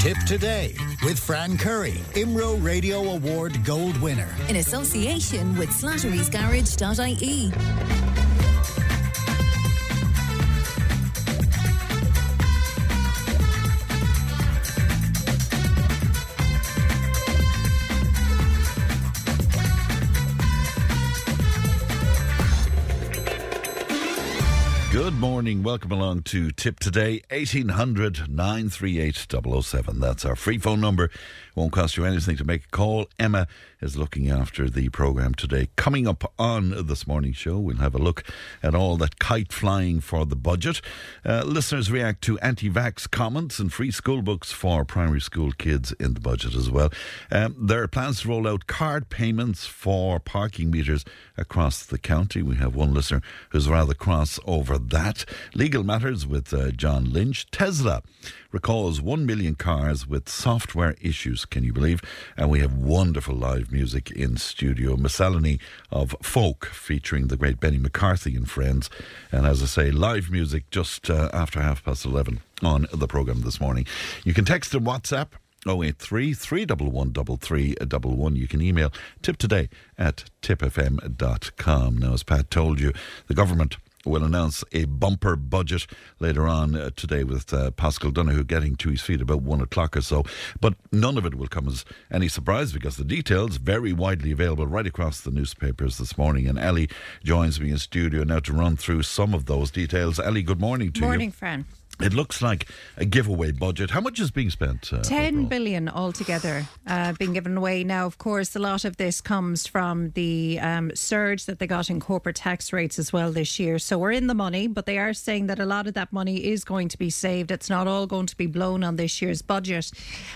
Tipp today with Fran Curry, IMRO Radio Award Gold winner. In association with slatterysgarage.ie. morning. Welcome along to Tipp Today, 1800 938 007. That's our free phone number. Won't cost you anything to make a call. Emma is looking after the programme today. Coming up on this morning's show, we'll have a look at all that kite flying for the budget. Uh, listeners react to anti vax comments and free school books for primary school kids in the budget as well. Um, there are plans to roll out card payments for parking meters across the county. We have one listener who's rather cross over that. Legal matters with uh, John Lynch. Tesla recalls 1 million cars with software issues, can you believe? And we have wonderful live music in studio, miscellany of folk featuring the great Benny McCarthy and friends. And as I say, live music just uh, after half past 11 on the programme this morning. You can text and WhatsApp 083 311 You can email tipptoday at tippfm.com. Now, as Pat told you, the government will announce a bumper budget later on uh, today with uh, Paschal Donohoe getting to his feet about one o'clock or so. But none of it will come as any surprise because the details very widely available right across the newspapers this morning. And Ali joins me in studio now to run through some of those details. Ali, good morning to morning, you. Morning, Fran. It looks like a giveaway budget. How much is being spent? Uh, Ten overall? billion altogether uh, being given away. Now, of course, a lot of this comes from the um, surge that they got in corporate tax rates as well this year. So we're in the money, but they are saying that a lot of that money is going to be saved. It's not all going to be blown on this year's budget.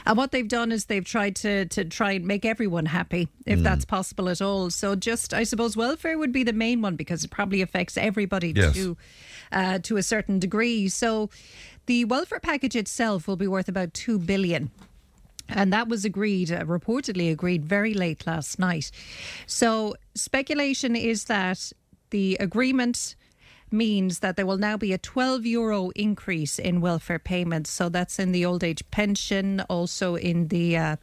And what they've done is they've tried to to try and make everyone happy, if Hmm. that's possible at all. So just, I suppose, welfare would be the main one because it probably affects everybody Yes. to uh, to a certain degree. So the welfare package itself will be worth about two billion. And that was agreed, uh, reportedly agreed very late last night. So, speculation is that the agreement means that there will now be a 12 euro increase in welfare payments. So that's in the old age pension, also in the uh,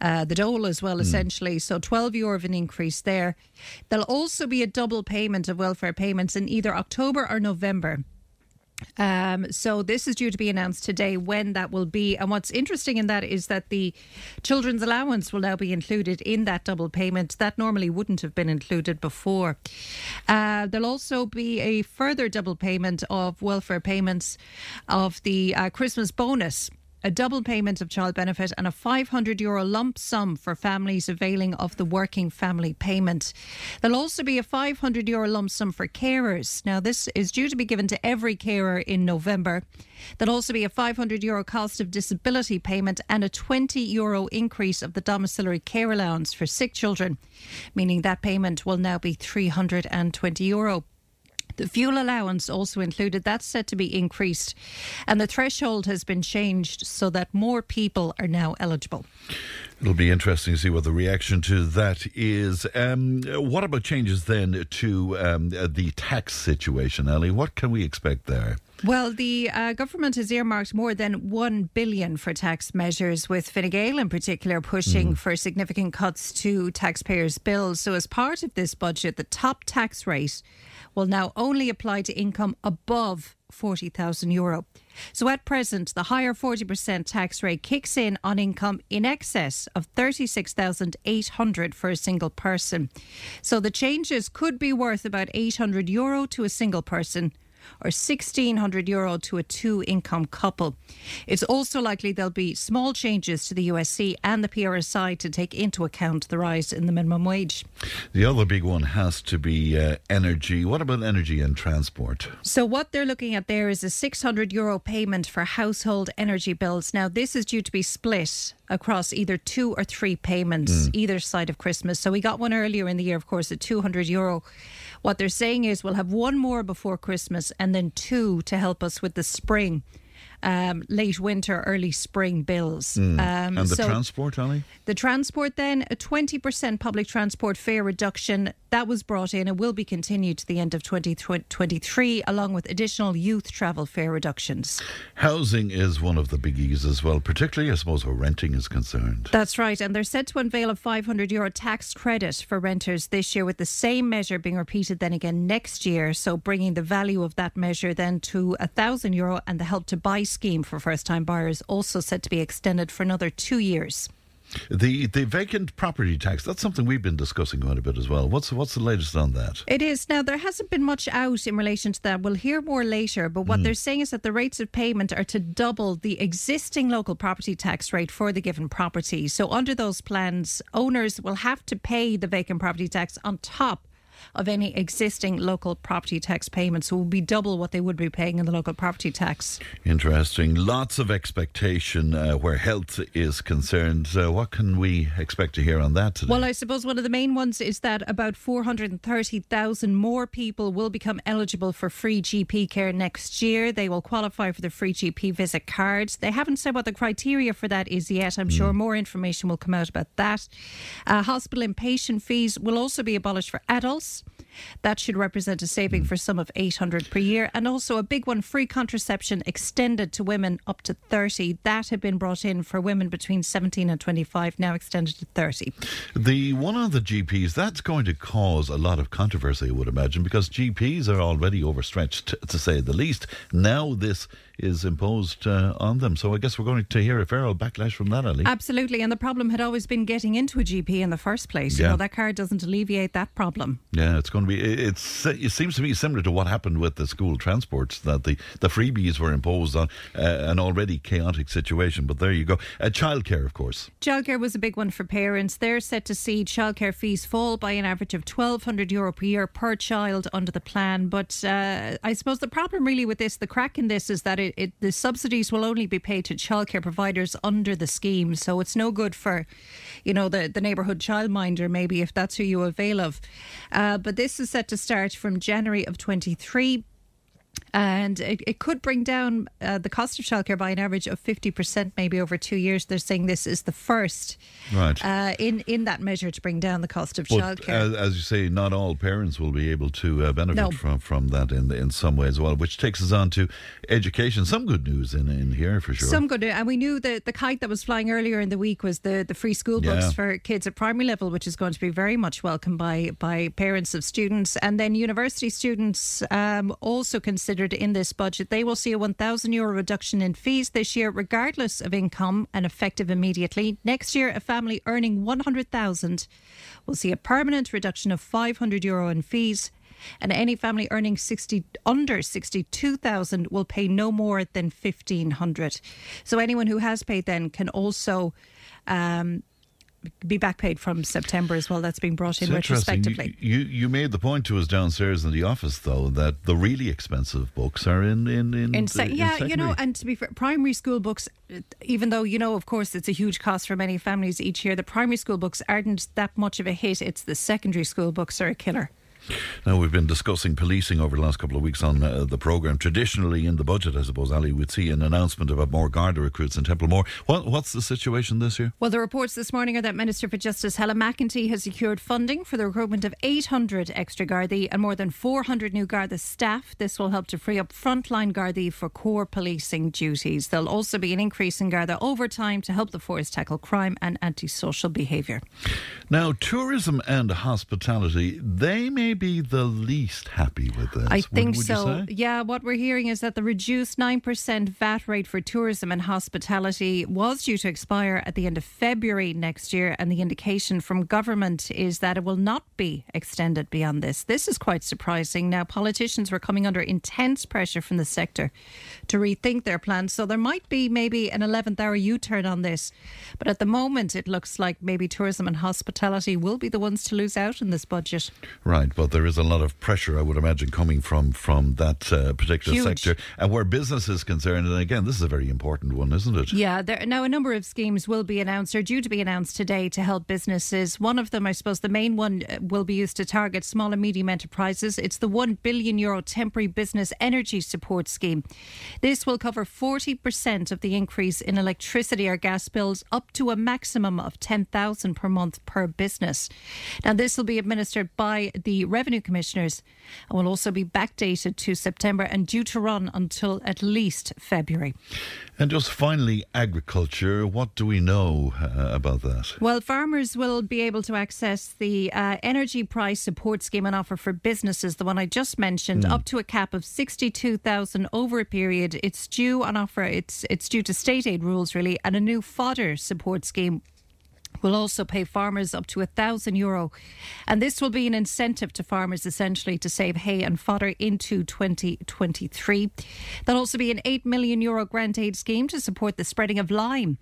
uh, the dole as well, essentially. So 12 euro of an increase there. There'll also be a double payment of welfare payments in either October or November. Um, so this is due to be announced today when that will be. And what's interesting in that is that the children's allowance will now be included in that double payment. That normally wouldn't have been included before. Uh, there'll also be a further double payment of welfare payments of the uh, Christmas bonus a double payment of child benefit and a 500 euro lump sum for families availing of the working family payment. There'll also be a 500 euro lump sum for carers. Now, this is due to be given to every carer in November. There'll also be a 500 euro cost of disability payment and a 20 euro increase of the domiciliary care allowance for sick children, meaning that payment will now be 320 euro. The fuel allowance also included, that's set to be increased, and the threshold has been changed so that more people are now eligible. It'll be interesting to see what the reaction to that is. Um, what about changes then to um, the tax situation, Ellie? What can we expect there? Well, the uh, government has earmarked more than one billion for tax measures, with Fine Gael in particular pushing for significant cuts to taxpayers' bills. So, as part of this budget, the top tax rate will now only apply to income above forty thousand euro. So, at present, the higher forty percent tax rate kicks in on income in excess of thirty six thousand eight hundred for a single person. So, the changes could be worth about eight hundred euro to a single person or 1600 euro to a two income couple. It's also likely there'll be small changes to the USC and the PRSI to take into account the rise in the minimum wage. The other big one has to be uh, energy. What about energy and transport? So, what they're looking at there is a 600 euro payment for household energy bills. Now, this is due to be split across either two or three payments either side of Christmas. So, we got one earlier in the year, of course, at 200 euro. What they're saying is we'll have one more before Christmas and then two to help us with the spring. Um, late winter, early spring bills. Um, and the so transport, Ali? the transport, then a 20% public transport fare reduction that was brought in and will be continued to the end of 2023, along with additional youth travel fare reductions. Housing is one of the biggies as well, particularly, I suppose, where renting is concerned. That's right. And they're set to unveil a 500 euro tax credit for renters this year, with the same measure being repeated then again next year. So bringing the value of that measure then to a thousand euro, and the help to buy scheme for first time buyers also set to be extended for another two years. The the vacant property tax, that's something we've been discussing quite a bit as well. What's what's the latest on that? It is. Now, there hasn't been much out in relation to that. We'll hear more later. But what hmm. they're saying is that the rates of payment are to double the existing local property tax rate for the given property. So, under those plans, owners will have to pay the vacant property tax on top of any existing local property tax payments. So, it will be double what they would be paying in the local property tax. Interesting. Lots of expectation uh, where health is concerned. Uh, what can we expect to hear on that today? Well, I suppose one of the main ones is that about 430,000 more people will become eligible for free GP care next year. They will qualify for the free GP visit cards. They haven't said what the criteria for that is yet. I'm sure more information will come out about that. Uh, hospital inpatient fees will also be abolished for adults. That should represent a saving for some of 800 per year. And also a big one free contraception extended to women up to 30. That had been brought in for women between 17 and 25, now extended to 30. The one on the GPs, that's going to cause a lot of controversy, I would imagine, because GPs are already overstretched, to say the least. Now this is imposed uh, on them. So I guess we're going to hear a feral backlash from that, Ali. Absolutely. And the problem had always been getting into a GP in the first place. You Yeah. know, that card doesn't alleviate that problem. Yeah, it's going to be. it- It's. It seems to me similar to what happened with the school transports that the the freebies were imposed on uh, an already chaotic situation. But there you go. Uh, childcare, of course. Childcare was a big one for parents. They're set to see childcare fees fall by an average of €1,200 Euro per year per child under the plan. But uh, I suppose the problem really with this, the crack in this, is that it, it, the subsidies will only be paid to childcare providers under the scheme. So it's no good for, you know, the, the neighbourhood childminder, maybe, if that's who you avail of. Uh, but this is set to start from January of 23. And it, it could bring down uh, the cost of childcare by an average of 50% maybe over two years. They're saying this is the first Right. uh, in, in that measure to bring down the cost of But childcare. as, as you say, not all parents will be able to uh, benefit No. from, from that in in some way as well. Which takes us on to education. Some good news in in here for sure. Some good, and we knew that the kite that was flying earlier in the week was the, the free school books Yeah. for kids at primary level, which is going to be very much welcomed by by parents of students, and then university students um, also considered in this budget. They will see a one thousand euro reduction in fees this year, regardless of income, and effective immediately. Next year, a family earning one hundred thousand will see a permanent reduction of five hundred euro in fees. And any family earning 60 under 62,000 will pay no more than 1500. So anyone who has paid then can also um, be back paid from September as well. That's being brought in It's retrospectively. You, you you made the point to us downstairs in the office though that the really expensive books are in in in, In in yeah, you know, and to be fair, primary school books, even though, you know, of course, it's a huge cost for many families each year, the primary school books aren't that much of a hit. It's the secondary school books are a killer. Now, we've been discussing policing over the last couple of weeks on uh, the programme. Traditionally, in the budget, I suppose, Ali, we'd see an announcement about more Garda recruits in Templemore. What, what's the situation this year? Well, the reports this morning are that Minister for Justice Helen McEntee has secured funding for the recruitment of 800 extra Gardaí and more than 400 new Garda staff. This will help to free up frontline Gardaí for core policing duties. There'll also be an increase in Garda overtime to help the force tackle crime and antisocial behaviour. Now, tourism and hospitality, they may be the least happy with this. I Would- think would so. Yeah, what we're hearing is that the reduced 9% VAT rate for tourism and hospitality was due to expire at the end of February next year. And the indication from government is that it will not be extended beyond this. This is quite surprising. Now, politicians were coming under intense pressure from the sector to rethink their plans. So there might be maybe an 11th hour U turn on this. But at the moment, it looks like maybe tourism and hospitality will be the ones to lose out in this budget. Right, but there is a lot of pressure, I would imagine, coming from from that uh, particular Huge. sector. And where business is concerned, and again, this is a very important one, isn't it? Yeah, there, now a number of schemes will be announced or due to be announced today to help businesses. One of them, I suppose, the main one uh, will be used to target small and medium enterprises. It's the 1 billion euro temporary business energy support scheme. This will cover 40% of the increase in electricity or gas bills up to a maximum of 10,000 per month per business. Now this will be administered by the revenue commissioners and will also be backdated to September and due to run until at least February. And just finally, agriculture. What do we know uh, about that? Well, farmers will be able to access the uh, energy price support scheme and offer for businesses, the one I just mentioned, up to a cap of sixty-two thousand over a period. It's due on offer. It's it's due to state aid rules really, and a new fodder support scheme will also pay farmers up to a thousand euro. And this will be an incentive to farmers essentially to save hay and fodder into 2023. There'll also be an 8 million euro grant aid scheme to support the spreading of lime.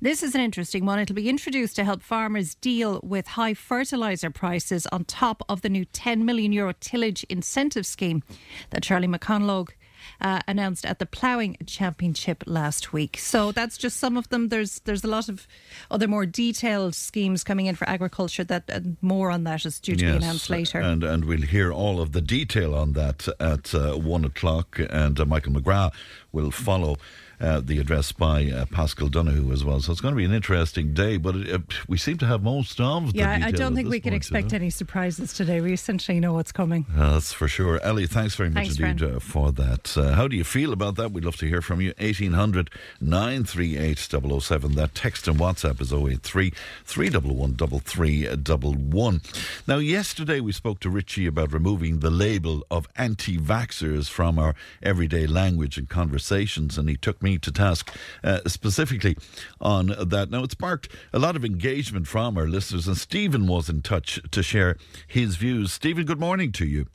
This is an interesting one. It'll be introduced to help farmers deal with high fertiliser prices on top of the new 10 million euro tillage incentive scheme that Charlie McConalogue uh, announced at the ploughing championship last week. So that's just some of them. There's there's a lot of other more detailed schemes coming in for agriculture. That uh, more on that is due to be announced later. And and we'll hear all of the detail on that at uh, one o'clock. And uh, Michael McGrath will follow. Uh, the address by uh, Paschal Donohoe as well. So it's going to be an interesting day, but it, uh, we seem to have most of the yeah, I don't think we can point, expect any surprises today. We essentially know what's coming. Uh, that's for sure. Ellie, thanks very much Thanks, indeed uh, for that. Uh, how do you feel about that? We'd love to hear from you. 1800 938 007. That text and WhatsApp is 083 311 3311. Now, yesterday we spoke to Richie about removing the label of anti vaxxers from our everyday language and conversations, and he took me to task uh, specifically on that. Now, it sparked a lot of engagement from our listeners, and Stephen was in touch to share his views. Stephen, good morning to you.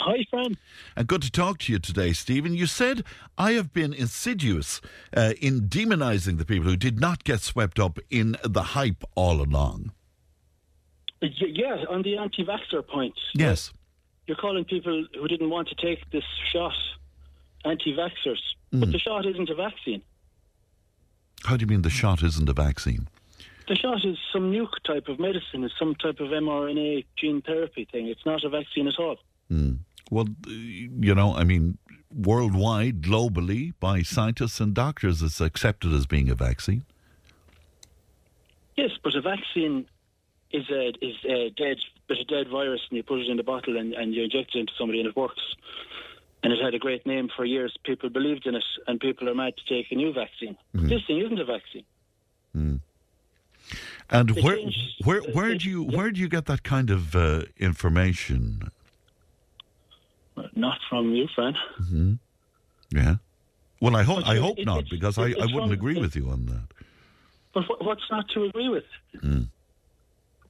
Hi, Fran. And good to talk to you today, Stephen. You said I have been insidious uh, in demonising the people who did not get swept up in the hype all along. Y- Yeah, on the anti-vaxxer point, Yes. you're calling people who didn't want to take this shot anti-vaxxers, but the shot isn't a vaccine. How do you mean the shot isn't a vaccine? The shot is some new type of medicine. It's some type of mRNA gene therapy thing. It's not a vaccine at all. Well, uh, you know, I mean, worldwide, globally, by scientists and doctors, it's accepted as being a vaccine. Yes, but a vaccine is a is a dead bit of dead virus, and you put it in a bottle and, and you inject it into somebody, and it works. And it had a great name for years. People believed in it, and people are mad to take a new vaccine. Hmm. This thing isn't a vaccine. Hmm. And They where, changed- where, where do you, where do you get that kind of uh, information? Not from you, Fran. Mm-hmm. Yeah. Well, I hope I hope it- not because I, I wouldn't from- agree it- with you on that. But what's not to agree with? But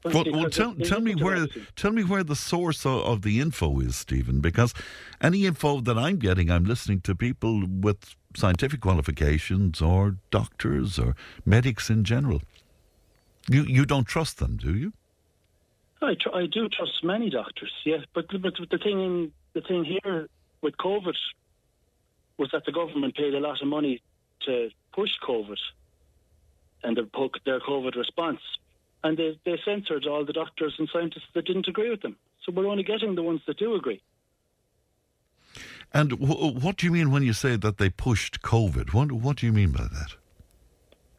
Well, well tell, tell me where tell me where the source of, of the info is, Stephen. Because any info that I'm getting, I'm listening to people with scientific qualifications or doctors or medics in general. You you don't trust them, do you? I, tr- I do trust many doctors, yes, but but the thing in, the thing here with COVID was that the government paid a lot of money to push COVID and their their COVID response, and they they censored all the doctors and scientists that didn't agree with them. So we're only getting the ones that do agree. And w- what do you mean when you say that they pushed COVID? What what do you mean by that?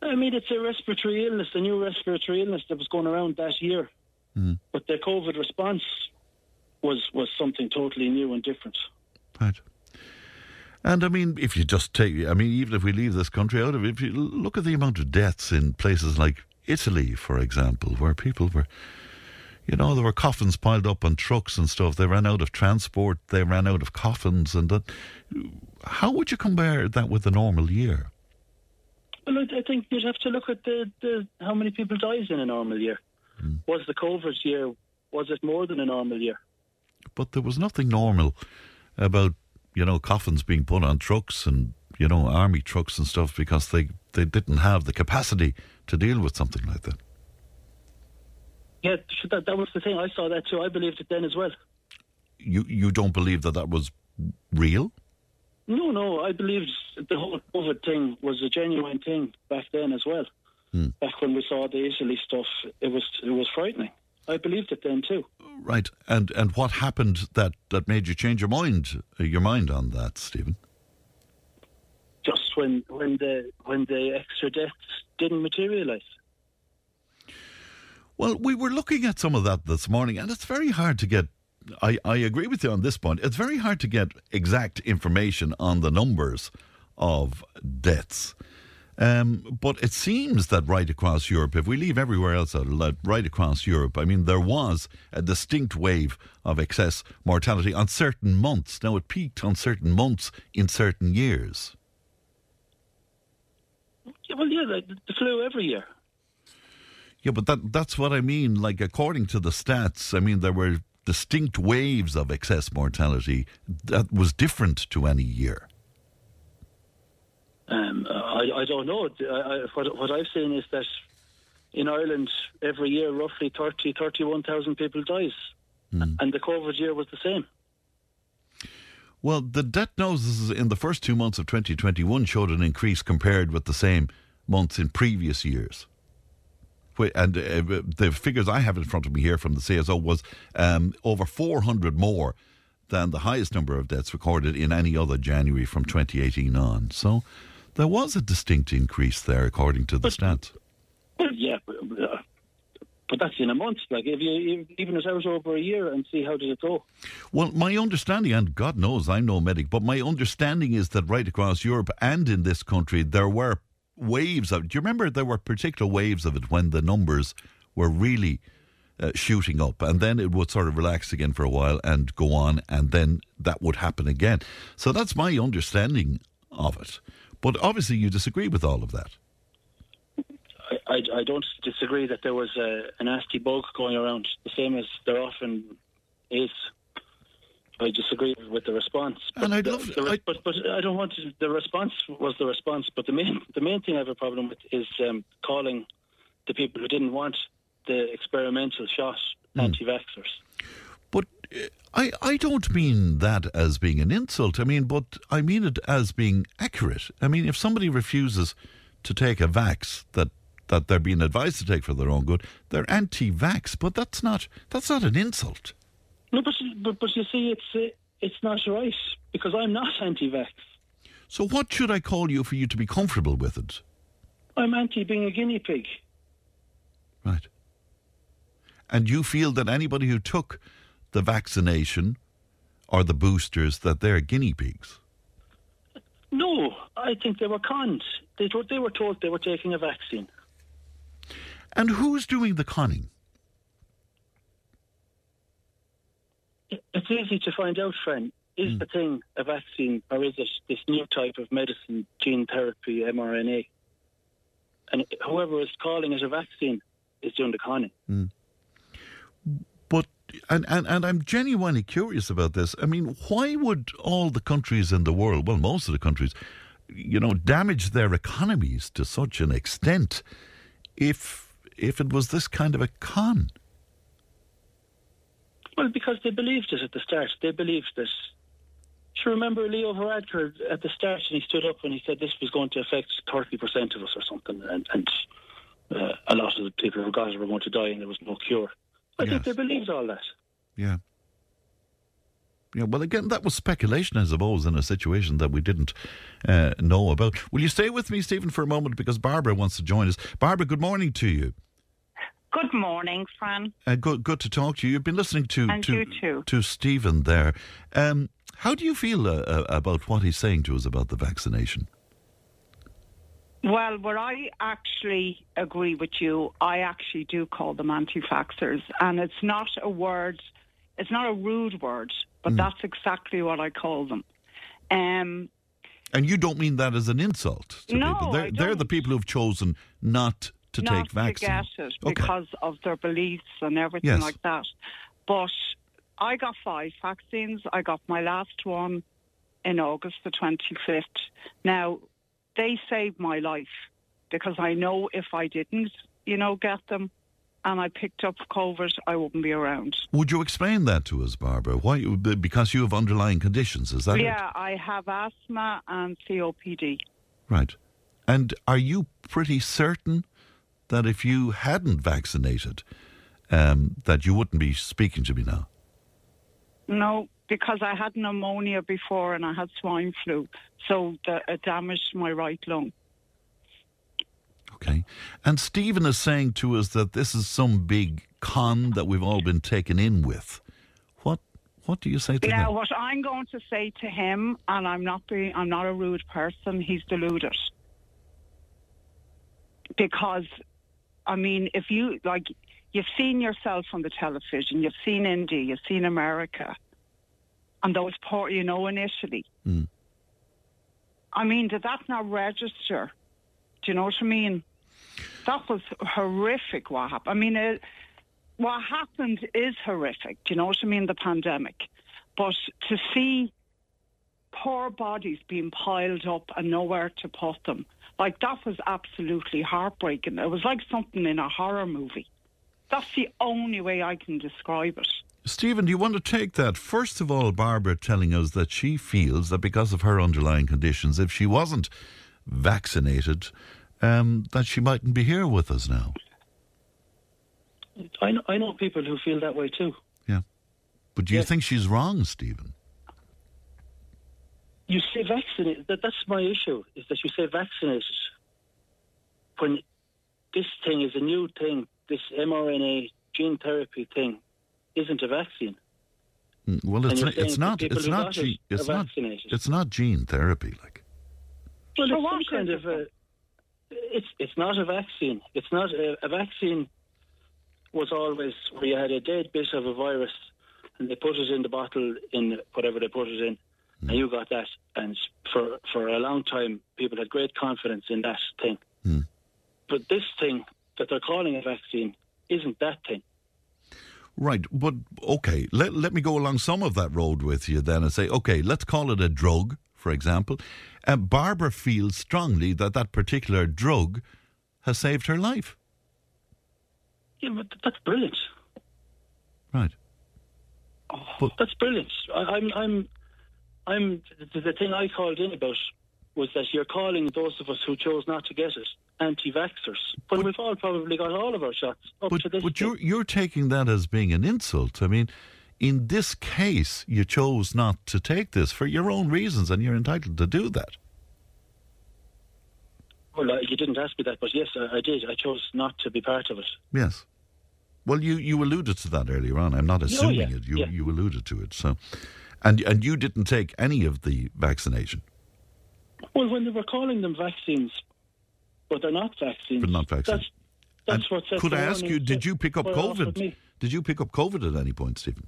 I mean, it's a respiratory illness, a new respiratory illness that was going around that year. Hmm. But the COVID response was was something totally new and different. Right. And I mean, if you just take, I mean, even if we leave this country out of it, if you look at the amount of deaths in places like Italy, for example, where people were, you know, there were coffins piled up on trucks and stuff. They ran out of transport, they ran out of coffins, and that. How would you compare that with a normal year? Well, I, I think you'd have to look at the, the how many people dies in a normal year. Hmm. Was the COVID year was it more than a normal year? But there was nothing normal about, you know, coffins being put on trucks and, you know, army trucks and stuff because they, they didn't have the capacity to deal with something like that. Yeah, that, that was the thing. I saw that too. I believed it then as well. You you don't believe that that was real? No, no. I believed the whole COVID thing was a genuine thing back then as well. Hmm. Back when we saw the Italy stuff, it was it was frightening. I believed it then too. Right. And and what happened that, that made you change your mind your mind on that, Stephen? When when the when the extra deaths didn't materialise. Well, we were looking at some of that this morning, and it's very hard to get. I, I agree with you on this point. It's very hard to get exact information on the numbers of deaths. Um, but it seems that right across Europe, if we leave everywhere else out, right across Europe, I mean, there was a distinct wave of excess mortality on certain months. Now, it peaked on certain months in certain years. Yeah, well, yeah, the, the flu every year. Yeah, but that that's what I mean. Like according to the stats, I mean there were distinct waves of excess mortality that was different to any year. Um, I, I don't know. I, I, what, what I've seen is that in Ireland, every year, roughly 30, 31,000 people dies. And the COVID year was the same. Well, the death noses in the first two months of 2021 showed an increase compared with the same months in previous years. And uh, the figures I have in front of me here from the CSO was um, over 400 more than the highest number of deaths recorded in any other January from 2018 on. So there was a distinct increase there, according to the stats. Well, yeah, but, uh, but that's in a month. Like, if you even it out over a year and see how did it go. Well, my understanding, and God knows I'm no medic, but my understanding is that right across Europe and in this country, there were waves of. Do you remember there were particular waves of it when the numbers were really uh, shooting up, and then it would sort of relax again for a while and go on, and then that would happen again. So that's my understanding of it. But obviously, you disagree with all of that. I, I, don't disagree that there was a, a nasty bug going around, the same as there often is. I disagree with the response. And I'd love- the, I- but but I don't want to, the response was the response. But the main the main thing I have a problem with is um, calling the people who didn't want the experimental shot Hmm. anti-vaxxers. But uh, I, I don't mean that as being an insult. I mean, but I mean it as being accurate. I mean, if somebody refuses to take a vax that that they're being advised to take for their own good, they're anti-vax. But that's not that's not an insult. No, but but, but you see, it's uh, it's not right because I'm not anti-vax. So what should I call you for you to be comfortable with it? I'm anti being a guinea pig. Right. And you feel that anybody who took the vaccination or the boosters that they're guinea pigs. No, I think they were conned. They they were told they were taking a vaccine. And who's doing the conning? It's easy to find out, friend. Is hmm. the thing a vaccine or is it this new type of medicine, gene therapy, mRNA? And whoever is calling it a vaccine is doing the conning. Hmm. But and, and and I'm genuinely curious about this. I mean, why would all the countries in the world, well, most of the countries, you know, damage their economies to such an extent if if it was this kind of a con? Well, because they believed it at the start. They believed that. you remember Leo Varadkar at the start, and he stood up and he said this was going to affect 30% of us or something, and, and uh, a lot of the people who got it were going to die and there was no cure. I Yes. think they believed all that. Yeah. Yeah, well, again, that was speculation, I suppose, in a situation that we didn't uh, know about. Will you stay with me, Stephen, for a moment? Because Barbara wants to join us. Barbara, good morning to you. Good morning, Fran. Uh, good, good to talk to you. You've been listening to And to, you too. to Stephen there. Um, how do you feel uh, uh, about what he's saying to us about the vaccination? Well, where I actually agree with you, I actually do call them anti-vaxxers, and it's not a word, it's not a rude word, but that's exactly what I call them. Um, And you don't mean that as an insult to No, people. They're, they're the people who've chosen not to not take vaccine. to get it Okay. because of their beliefs and everything Yes. like that. But I got five vaccines. I got my last one in August the 25th. Now, they saved my life because I know if I didn't, you know, get them, and I picked up COVID, I wouldn't be around. Would you explain that to us, Barbara? Why? Because you have underlying conditions, is that it? Yeah, I have asthma and COPD. Right. And are you pretty certain that if you hadn't vaccinated, um, that you wouldn't be speaking to me now? No, because I had pneumonia before and I had swine flu, so the, it damaged my right lung. Okay. And Stephen is saying to us that this is some big con that we've all been taken in with. What what do you say to Yeah, that? what I'm going to say to him, and I'm not being, I'm not a rude person. He's deluded because, I mean, if you like, you've seen yourself on the television, you've seen India, you've seen America, and those poor, you know, initially. Mm. I mean, did that not register? Do you know what I mean? That was horrific. What happened? I mean, it, what happened is horrific. Do you know what I mean? The pandemic, but to see poor bodies being piled up and nowhere to put them, like that was absolutely heartbreaking. It was like something in a horror movie. That's the only way I can describe it. Stephen, do you want to take that? First of all, Barbara telling us that she feels that because of her underlying conditions, if she wasn't vaccinated, um, that she mightn't be here with us now. I know, I know people who feel that way too. Yeah. But do you Yeah. think she's wrong, Stephen? You say vaccinated. That, that's my issue. Is that you say vaccinated when this thing is a new thing. This mRNA gene therapy thing isn't a vaccine. Mm, Well, it's not, saying it's not it's not got it gene, it's not it's not gene therapy like. Well, it's what some kind of a. It's it's not a vaccine. It's not a, a vaccine. Was always where you had a dead bit of a virus, and they put it in the bottle in whatever they put it in, and you got that. And for for a long time, people had great confidence in that thing. Hmm. But this thing that they're calling a vaccine isn't that thing. Right, but okay, let, let me go along some of that road with you then and say, okay, let's call it a drug, for example. Uh, Barbara feels strongly that that particular drug has saved her life. Yeah, but that's brilliant. Right. But That's brilliant. I, I'm, I'm, I'm. The, the thing I called in about was that you're calling those of us who chose not to get it anti-vaxxers, when we've all probably got all of our shots up but, to this. but you're you're taking that as being an insult. I mean, in this case, you chose not to take this for your own reasons, and you're entitled to do that. Well, uh, you didn't ask me that, but yes, I, I did. I chose not to be part of it. Yes. Well, you, you alluded to that earlier on. I'm not assuming yeah, it. You yeah. you alluded to it. So, and and you didn't take any of the vaccination. Well, when they were calling them vaccines, but they're not vaccines. But not vaccines. That's, that's And what. could I ask you? Did you pick up COVID? Did you pick up COVID at any point, Stephen?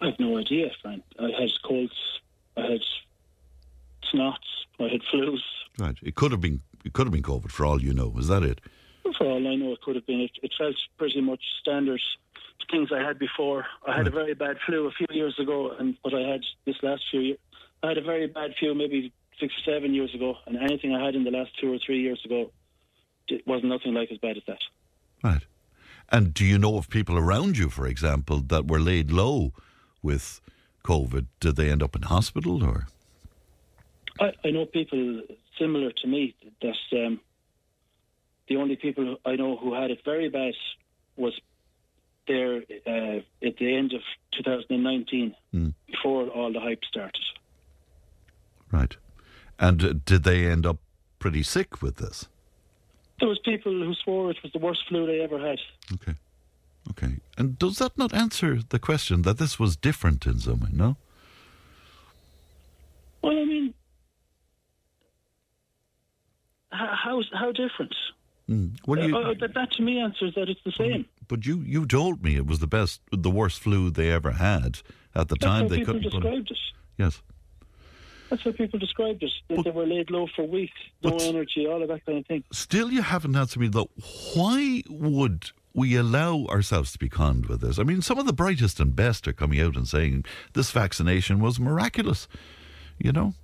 I have no idea, Frank. I had colds. I had snots. I had flus. Right. It could have been. It could have been COVID for all you know. Is that it? For all I know, it could have been. It, it felt pretty much standard things I had before. I had a very bad flu a few years ago, and what I had this last few years, I had a very bad flu maybe six or seven years ago, and anything I had in the last two or three years ago, it was nothing like as bad as that. Right. And do you know of people around you, for example, that were laid low with COVID? Did they end up in hospital or? I, I know people similar to me that um, the only people I know who had it very bad was there uh, at the end of 2019, Mm. before all the hype started. Right. And uh, did they end up pretty sick with this? There was people who swore it was the worst flu they ever had. Okay. Okay. And does that not answer the question that this was different in some way, no? Well, I mean, how how different? Mm. Well, you, Uh, that, that to me answers that it's the same. but you, you told me it was the best, the worst flu they ever had at the That's time. how They couldn't. put- described it. yes. That's how people described it. That But- they were laid low for weeks, no But- energy, all of that kind of thing. Still, you haven't answered me though. Why would we allow ourselves to be conned with this? I mean, some of the brightest and best are coming out and saying this vaccination was miraculous. You know.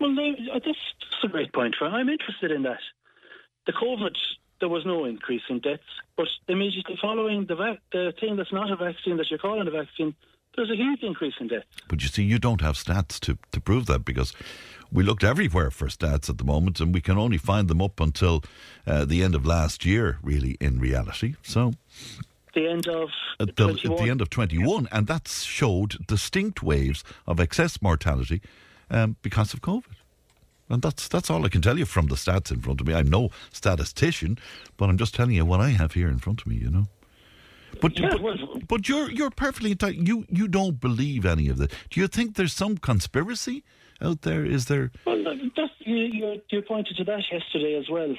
Well, they, uh, that's, that's a great point. For I'm interested in that. The COVID, there was no increase in deaths. But immediately following the vac- the thing that's not a vaccine that you're calling a vaccine, there's a huge increase in deaths. But you see, you don't have stats to, to prove that because we looked everywhere for stats at the moment and we can only find them up until uh, the end of last year, really, in reality. So. The end of at the, at the end of 21, and that showed distinct waves of excess mortality um, because of COVID. And that's that's all I can tell you from the stats in front of me. I'm no statistician, but I'm just telling you what I have here in front of me. You know. But, Yeah, but, but you're you're perfectly entitled. You you don't believe any of this. Do you think there's some conspiracy out there? Is there? Well, that's, you, you, you pointed to that yesterday as well.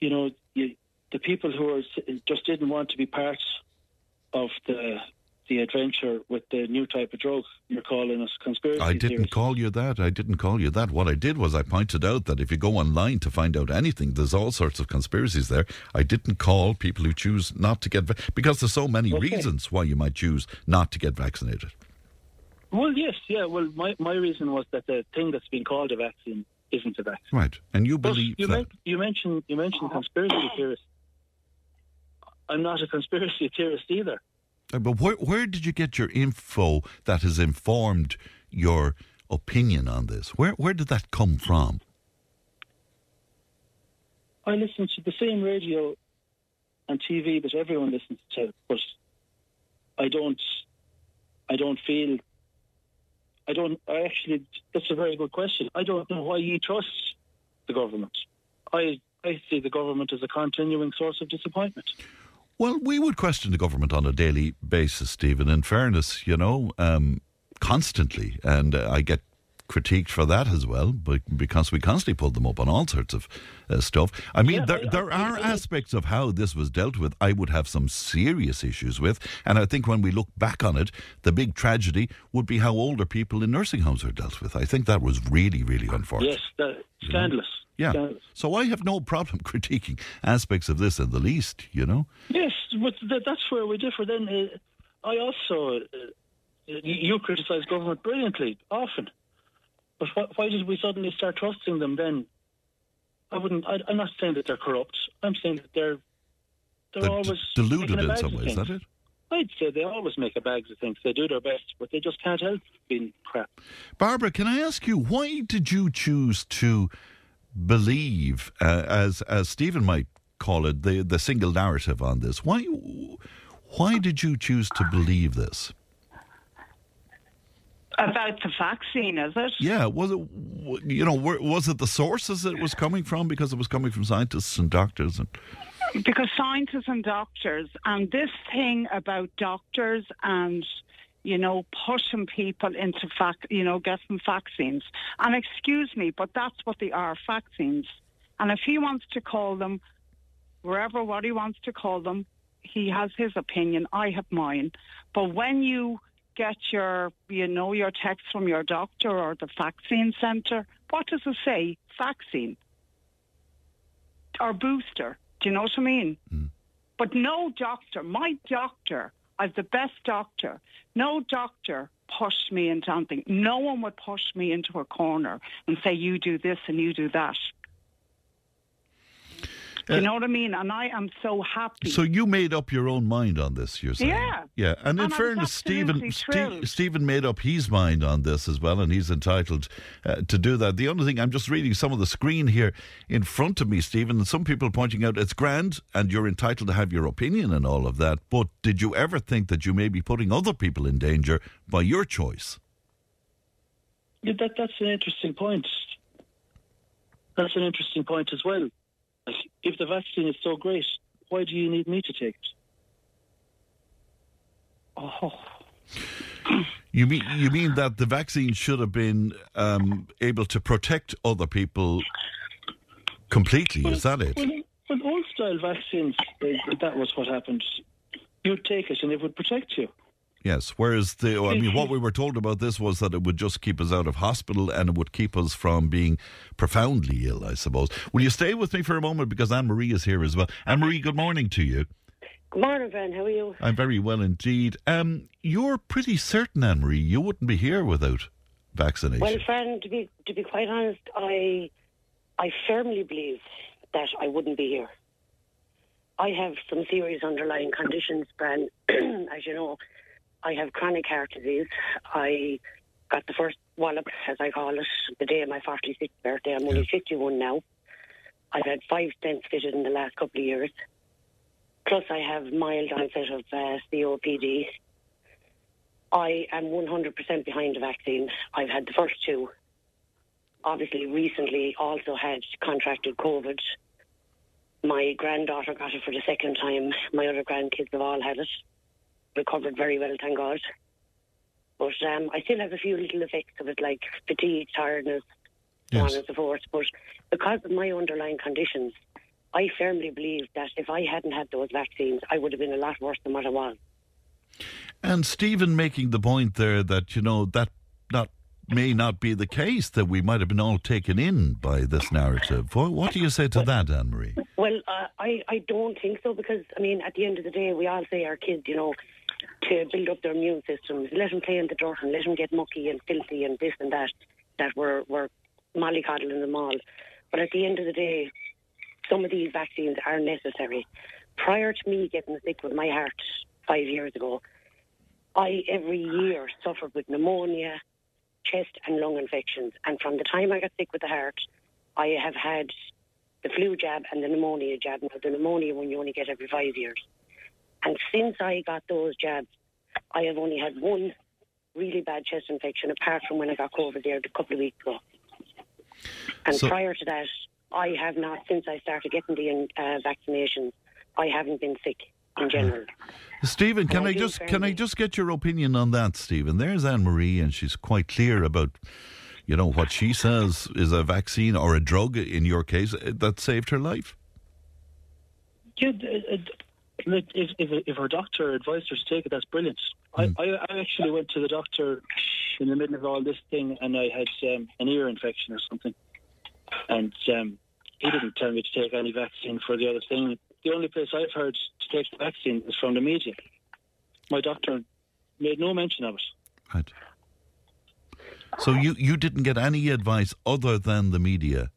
You know, you, the people who are, just didn't want to be part of the the adventure with the new type of drug. You're calling us conspiracy I didn't theories. call you that. I didn't call you that. What I did was I pointed out that if you go online to find out anything, there's all sorts of conspiracies there. I didn't call people who choose not to get va- because there's so many Okay. reasons why you might choose not to get vaccinated. Well, yes, yeah. Well, my, my reason was that the thing that's been called a vaccine isn't a vaccine. Right, and you believe you, that. men- you mentioned you mentioned conspiracy theorists. I'm not a conspiracy theorist either. Uh, But where where did you get your info that has informed your opinion on this? Where where did that come from? I listen to the same radio and TV that everyone listens to, but I don't. I don't feel. I don't. I actually. That's a very good question. I don't know why you trust the government. I I see the government as a continuing source of disappointment. Well, we would question the government on a daily basis, Stephen. In fairness, you know, um, constantly, and uh, I get critiqued for that as well, but because we constantly pull them up on all sorts of uh, stuff. I mean, Yeah, there, there are aspects of how this was dealt with I would have some serious issues with, and I think when we look back on it, the big tragedy would be how older people in nursing homes are dealt with. I think that was really, really unfortunate. Yes, scandalous. Yeah. Scandalous. So I have no problem critiquing aspects of this in the least, you know. Yes, but th- that's where we differ. Then uh, I also uh, you, you criticise government brilliantly often, but wh- why did we suddenly start trusting them then? I wouldn't. I, I'm not saying that they're corrupt. I'm saying that they're they're They're always d- deluded in some of ways, is that it? I'd say they always make a bag of things. They do their best, but they just can't help being crap. Barbara, can I ask you why did you choose to believe, uh, as as Stephen might call it, the the single narrative on this? Why why did you choose to believe this? About the vaccine, is it? Yeah, was it you know was it the sources it was coming from because it was coming from scientists and doctors and Because scientists and doctors, and this thing about doctors and you know pushing people into fac- you know getting vaccines. And excuse me, but that's what they are, vaccines. And if he wants to call them wherever what he wants to call them, he has his opinion. I have mine. But when you get your you know your text from your doctor or the vaccine centre, what does it say? Vaccine or booster. Do you know what I mean? Hmm. But no doctor, my doctor, I've the best doctor. No doctor pushed me into anything. No one would push me into a corner and say, you do this and you do that. Do you know what I mean? And I am so happy. So you made up your own mind on this, you're saying? Yeah. Yeah. And in And I fairness, Stephen, absolutely Ste- Stephen made up his mind on this as well, and he's entitled uh, to do that. The only thing, I'm just reading some of the screen here in front of me, Stephen, and some people pointing out it's grand and you're entitled to have your opinion and all of that. But did you ever think that you may be putting other people in danger by your choice? Yeah, that that's an interesting point. That's an interesting point as well. Like, if the vaccine is so great, why do you need me to take it? oh, You mean you mean that the vaccine should have been um, able to protect other people completely? Is that it? Well, with old style vaccines, that was what happened. You'd take it and it would protect you. Yes. Whereas the, I mean, what we were told about this was that it would just keep us out of hospital and it would keep us from being profoundly ill. I suppose. Will you stay with me for a moment because Anne Marie is here as well? Anne Marie, good morning to you. Good morning, Van. How are you? I'm very well indeed. Um, you're pretty certain, Anne Marie, you wouldn't be here without vaccination. Well, friend, to be to be quite honest, I I firmly believe that I wouldn't be here. I have some serious underlying conditions, Bran. as you know, I have chronic heart disease. I got the first wallop, as I call it, the day of my 46th birthday. I'm only 51 now. I've had five stents fitted in the last couple of years. Plus, I have mild onset of uh, COPD. I am 100% behind the vaccine. I've had the first two. Obviously, recently also had contracted COVID. My granddaughter got it for the second time. My other grandkids have all had it. Recovered very well, thank God. But um, I still have a few little effects of it, like fatigue, tiredness, so Yes. on and so forth. But because of my underlying conditions, I firmly believe that if I hadn't had those vaccines, I would have been a lot worse than what I was. And Stephen making the point there that, you know, that may not be the case, that we might have been all taken in by this narrative. What, what do you say to that, Anne Marie? Well, uh, I, I don't think so because, I mean, at the end of the day, we all say our kids, you know, to build up their immune systems, let them play in the dirt and let them get mucky and filthy and this and that, that we're, we're mollycoddling them all. But at the end of the day, some of these vaccines are necessary. Prior to me getting sick with my heart five years ago, I every year suffered with pneumonia, chest and lung infections. And from the time I got sick with the heart, I have had the flu jab and the pneumonia jab. Now, the pneumonia one you only get every five years. And since I got those jabs, I have only had one really bad chest infection, apart from when I got COVID there a couple of weeks ago. And So- prior to that, I have not, since I started getting the uh, vaccinations, I haven't been sick in general. Stephen, can I I just can I just get your opinion on that, Stephen? There's Anne Marie, and she's quite clear about, you know, what she says is a vaccine or a drug in your case uh, that saved her life. Yeah, d- d- like, if, if if her doctor advised her to take it, that's brilliant. I, I I actually went to the doctor in the middle of all this thing, and I had um, an ear infection or something, and um, he didn't tell me to take any vaccine for the other thing. The only place I've heard to take the vaccine is from the media. My doctor made no mention of it. Right. So you you didn't get any advice other than the media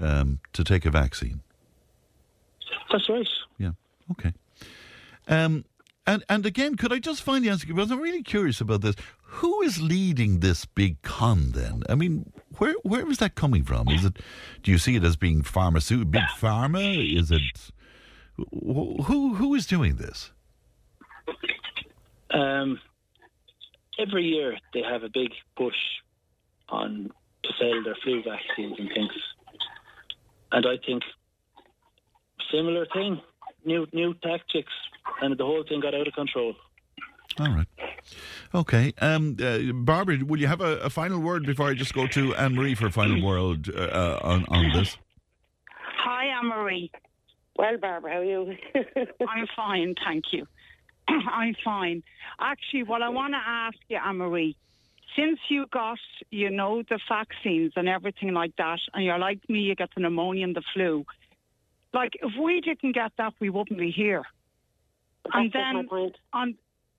um, to take a vaccine. That's right. Yeah. Okay. Um, and and again, could I just find the answer? Because I'm really curious about this. Who is leading this big con? Then, I mean, where where is that coming from? Is it? Do you see it as being pharmaceutical, big pharma? Is it? Wh- Who who is doing this? Um, every year they have a big push on to sell their flu vaccines and things, and I think similar thing, new new tactics, and the whole thing got out of control. All right. Okay. Um, uh, Barbara, will you have a, a final word before I just go to Anne Marie for a final word uh, on on this? Hi, Anne-Marie. Well, Barbara, how are you? I'm fine, thank you. I'm fine. Actually, what I want to ask you, Anne-Marie, since you got, you know, the vaccines and everything like that, and you're like me, you get the pneumonia and the flu, like, if we didn't get that, we wouldn't be here. and That's my then, on,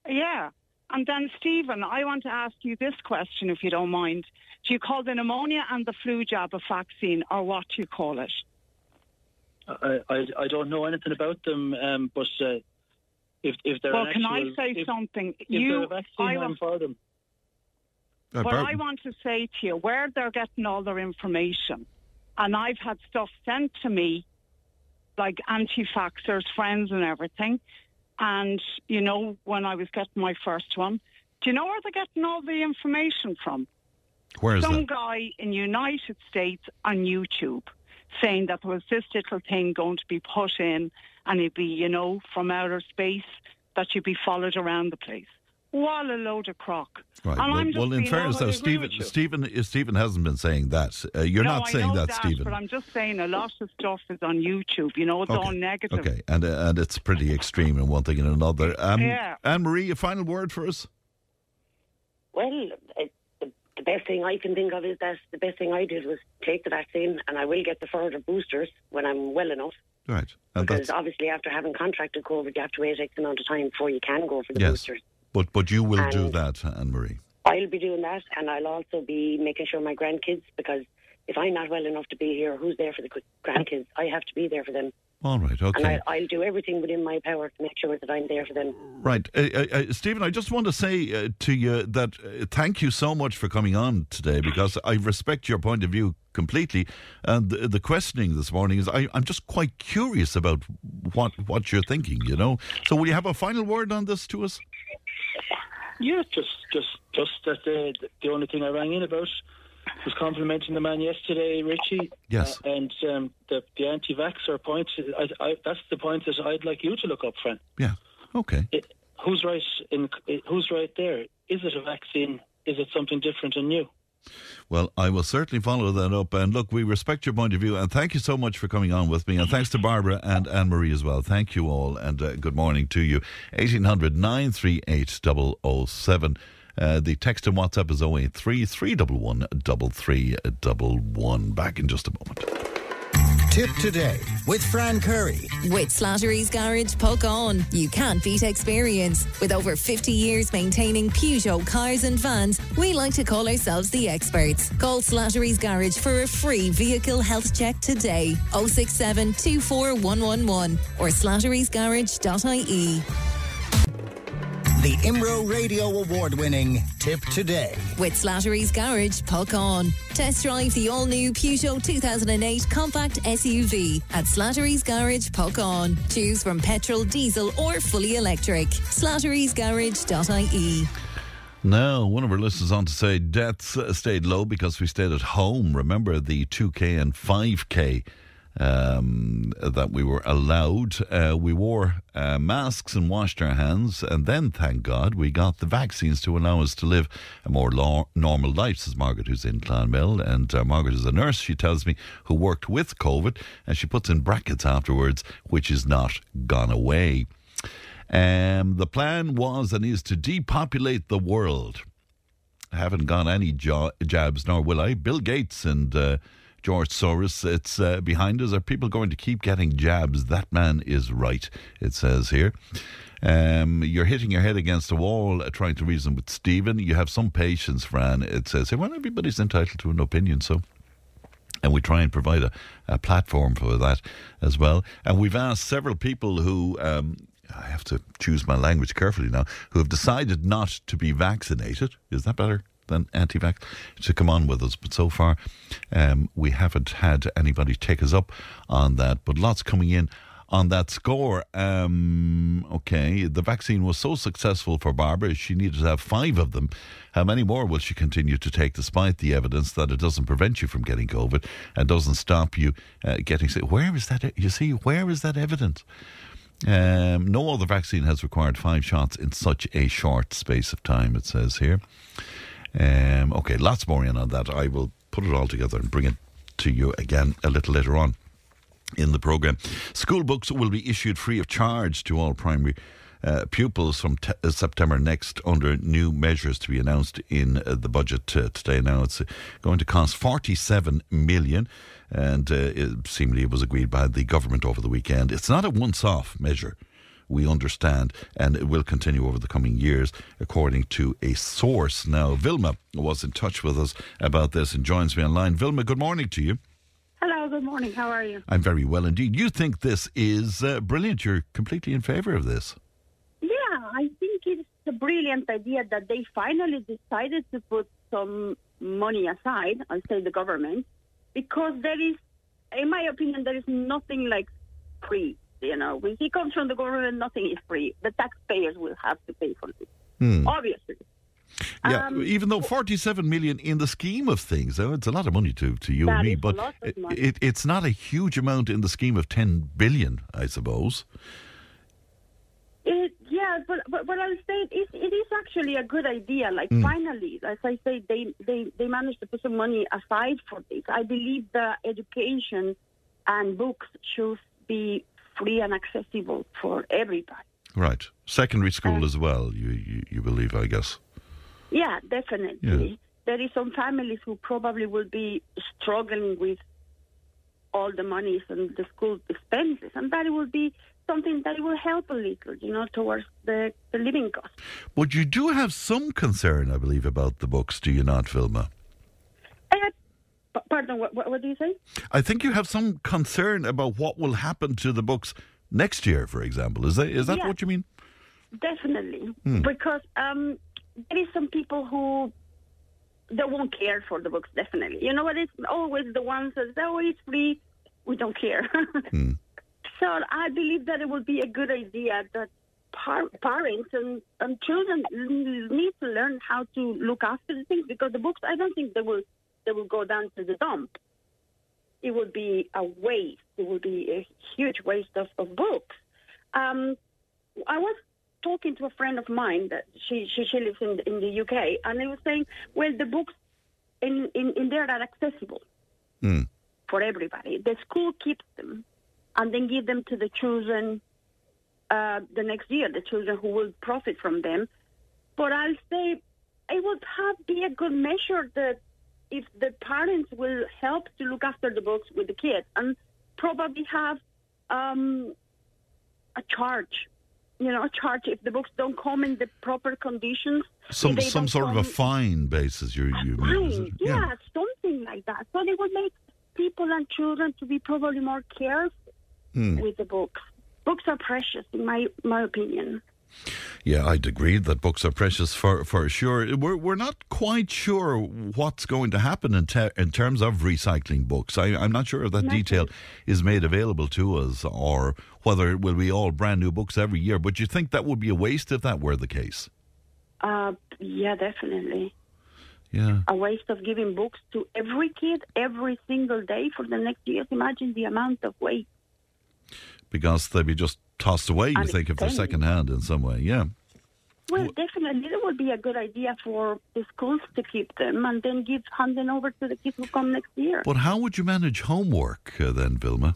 yeah. And then, Stephen, I want to ask you this question, if you don't mind. Do you call the pneumonia and the flu jab a vaccine, or what do you call it? I I, I don't know anything about them, um, but uh, if if they're well, an can I say if, something? if you, vaccine, I I'm for them. Uh, What Bar- I want to say to you, where they're getting all their information, and I've had stuff sent to me, like anti-vaxxers, friends and everything, and, you know, when I was getting my first one, do you know where they're getting all the information from? Where is Some that? guy in United States on YouTube saying that there was this little thing going to be put in and it'd be, you know, from outer space that you'd be followed around the place. What a load of crock. Right. And Well, I'm just well, in being fairness, though, Stephen. Stephen, Stephen hasn't been saying that. Uh, you're no, not I saying know that, that, Stephen. But I'm just saying a lot of stuff is on YouTube. You know, it's all negative. Okay, and uh, and it's pretty extreme in one thing and another. Um, Yeah. Anne Marie, a final word for us. Well, it, the, best thing I can think of is that the best thing I did was take the vaccine, and I will get the further boosters when I'm well enough. Right, and Because obviously, after having contracted COVID, you have to wait X amount of time before you can go for the yes, boosters. but but you will do that, Anne Marie. I'll be doing that, and I'll also be making sure my grandkids, because if I'm not well enough to be here, who's there for the grandkids? I have to be there for them. All right, And okay. I, I'll do everything within my power to make sure that I'm there for them. Right. Uh, uh, uh, Stephen, I just want to say uh, to you that uh, thank you so much for coming on today because I respect your point of view completely. And the, the questioning this morning is I, I'm just quite curious about what, what you're thinking, you know. So, will you have a final word on this to us? Yeah, just just just that the the only thing I rang in about was complimenting the man yesterday, Richie. Yes. Uh, and um, the the anti-vaxxer point. I, I, that's the point that I'd like you to look up, Fran. Yeah. Okay. It, who's right in who's right there? Is it a vaccine? Is it something different and new? Well, I will certainly follow that up. And look, we respect your point of view. And thank you so much for coming on with me. And thanks to Barbara and Anne Marie as well. Thank you all. And uh, good morning to you. 1800 938 007. Uh, the text and WhatsApp is 083 311 3311. Back in just a moment. Tipp today with Fran Curry. With Slattery's Garage, Puckane. You can't beat experience. With over 50 years maintaining Peugeot cars and vans, we like to call ourselves the experts. Call Slattery's Garage for a free vehicle health check today. 067 24111 or slatterysgarage.ie. The Imro Radio Award winning Tipp Today. With Slattery's Garage, Puckane. Test drive the all new Peugeot 2008 compact SUV at Slattery's Garage, Puckane. Choose from petrol, diesel, or fully electric. Slattery's Slattery'sGarage.ie. Now, one of our listeners on to say deaths uh, stayed low because we stayed at home. Remember the 2K and 5K um, that we were allowed. Uh, we wore uh, masks and washed our hands, and then, thank God, we got the vaccines to allow us to live a more normal life, says Margaret, who's in Clonmel. And uh, Margaret is a nurse, she tells me, who worked with COVID, and she puts in brackets afterwards, which is not gone away. Um, the plan was and is to depopulate the world. I haven't got any jo- jabs, nor will I. Bill Gates and uh, George Soros, it's uh, behind us. Are people going to keep getting jabs? That man is right, it says here. Um, you're hitting your head against a wall uh, trying to reason with Stephen. You have some patience, Fran. It says well, everybody's entitled to an opinion, so and we try and provide a, a platform for that as well. And we've asked several people who, um, I have to choose my language carefully now, who have decided not to be vaccinated. Is that better? Than anti-vax to come on with us, but so far um, we haven't had anybody take us up on that. But lots coming in on that score. Um, okay, the vaccine was so successful for Barbara, she needed to have five of them. How many more will she continue to take, despite the evidence that it doesn't prevent you from getting COVID and doesn't stop you uh, getting sick? Where is that? You see, where is that evidence? Um, no other vaccine has required five shots in such a short space of time, it says here. Um, okay, lots more in on that. I will put it all together and bring it to you again a little later on in the programme. School books will be issued free of charge to all primary uh, pupils from t- uh, September next under new measures to be announced in uh, the budget uh, today. Now it's uh, going to cost 47 million and it, seemingly it was agreed by the government over the weekend. It's not a once-off measure. We understand, and it will continue over the coming years, according to a source. Now, Vilma was in touch with us about this and joins me online. Vilma, good morning to you. Hello, good morning. How are you? I'm very well indeed. You think this is uh, brilliant. You're completely in favour of this. Yeah, I think it's a brilliant idea that they finally decided to put some money aside, I'll say the government, because there is, in my opinion, there is nothing like free. You know, when he comes from the government, nothing is free. The taxpayers will have to pay for it, Hmm. obviously. Yeah, Um, even though 47 million in the scheme of things, though, it's a lot of money to, to you and me, but it, it, it's not a huge amount in the scheme of 10 billion, I suppose. It, yeah, but, but but I'll say it is, it is actually a good idea. Like finally, as I say, they, they they managed to put some money aside for this. I believe the education and books should be free and accessible for everybody. Right. Secondary school Uh, as well, you, you, you believe, I guess. Yeah, definitely. Yeah. There is some families who probably will be struggling with all the monies and the school expenses, and that will be something that will help a little, you know, towards the, the living cost. But you do have some concern, I believe, about the books, do you not, Vilma? Uh, pardon, what, what, do you say? I think you have some concern about what will happen to the books next year, for example. Is that is that Yeah. what you mean? Definitely, Hmm. because um, there is some people who they won't care for the books. Definitely, you know what? It's always the ones that say, "Oh, it's free." We don't care. Hmm. So I believe that it would be a good idea that par- parents and, and children need to learn how to look after the things because the books. I don't think they will they will go down to the dump. It would be a waste. It would be a huge waste of, of books. Um, I was talking to a friend of mine that she she, she lives in the, in the UK, and they were saying, well, the books in, in, in there are accessible Hmm. for everybody. The school keeps them and then give them to the children uh, the next year, the children who will profit from them. But I'll say it would have be a good measure that if the parents will help to look after the books with the kids and probably have um, a charge. You know, a charge if the books don't come in the proper conditions. Some some sort of a fine basis. You you mean? Fine, it? yeah, something like that. So they would make people and children to be probably more careful Hmm. with the books. Books are precious, in my my opinion. Yeah, I'd agree that books are precious for, for sure. We're, we're not quite sure what's going to happen in, in terms of recycling books. I, I'm not sure if that detail is made available to us or whether it will be all brand new books every year. But you think that would be a waste if that were the case? Uh, yeah, definitely. Yeah. A waste of giving books to every kid every single day for the next years. Imagine the amount of waste. Because they'd be just tossed away, you think, if they're expensive. second hand in some way. Yeah. Well, definitely, it would be a good idea for the schools to keep them and then give hand them over to the kids who come next year. But how would you manage homework uh, then, Vilma?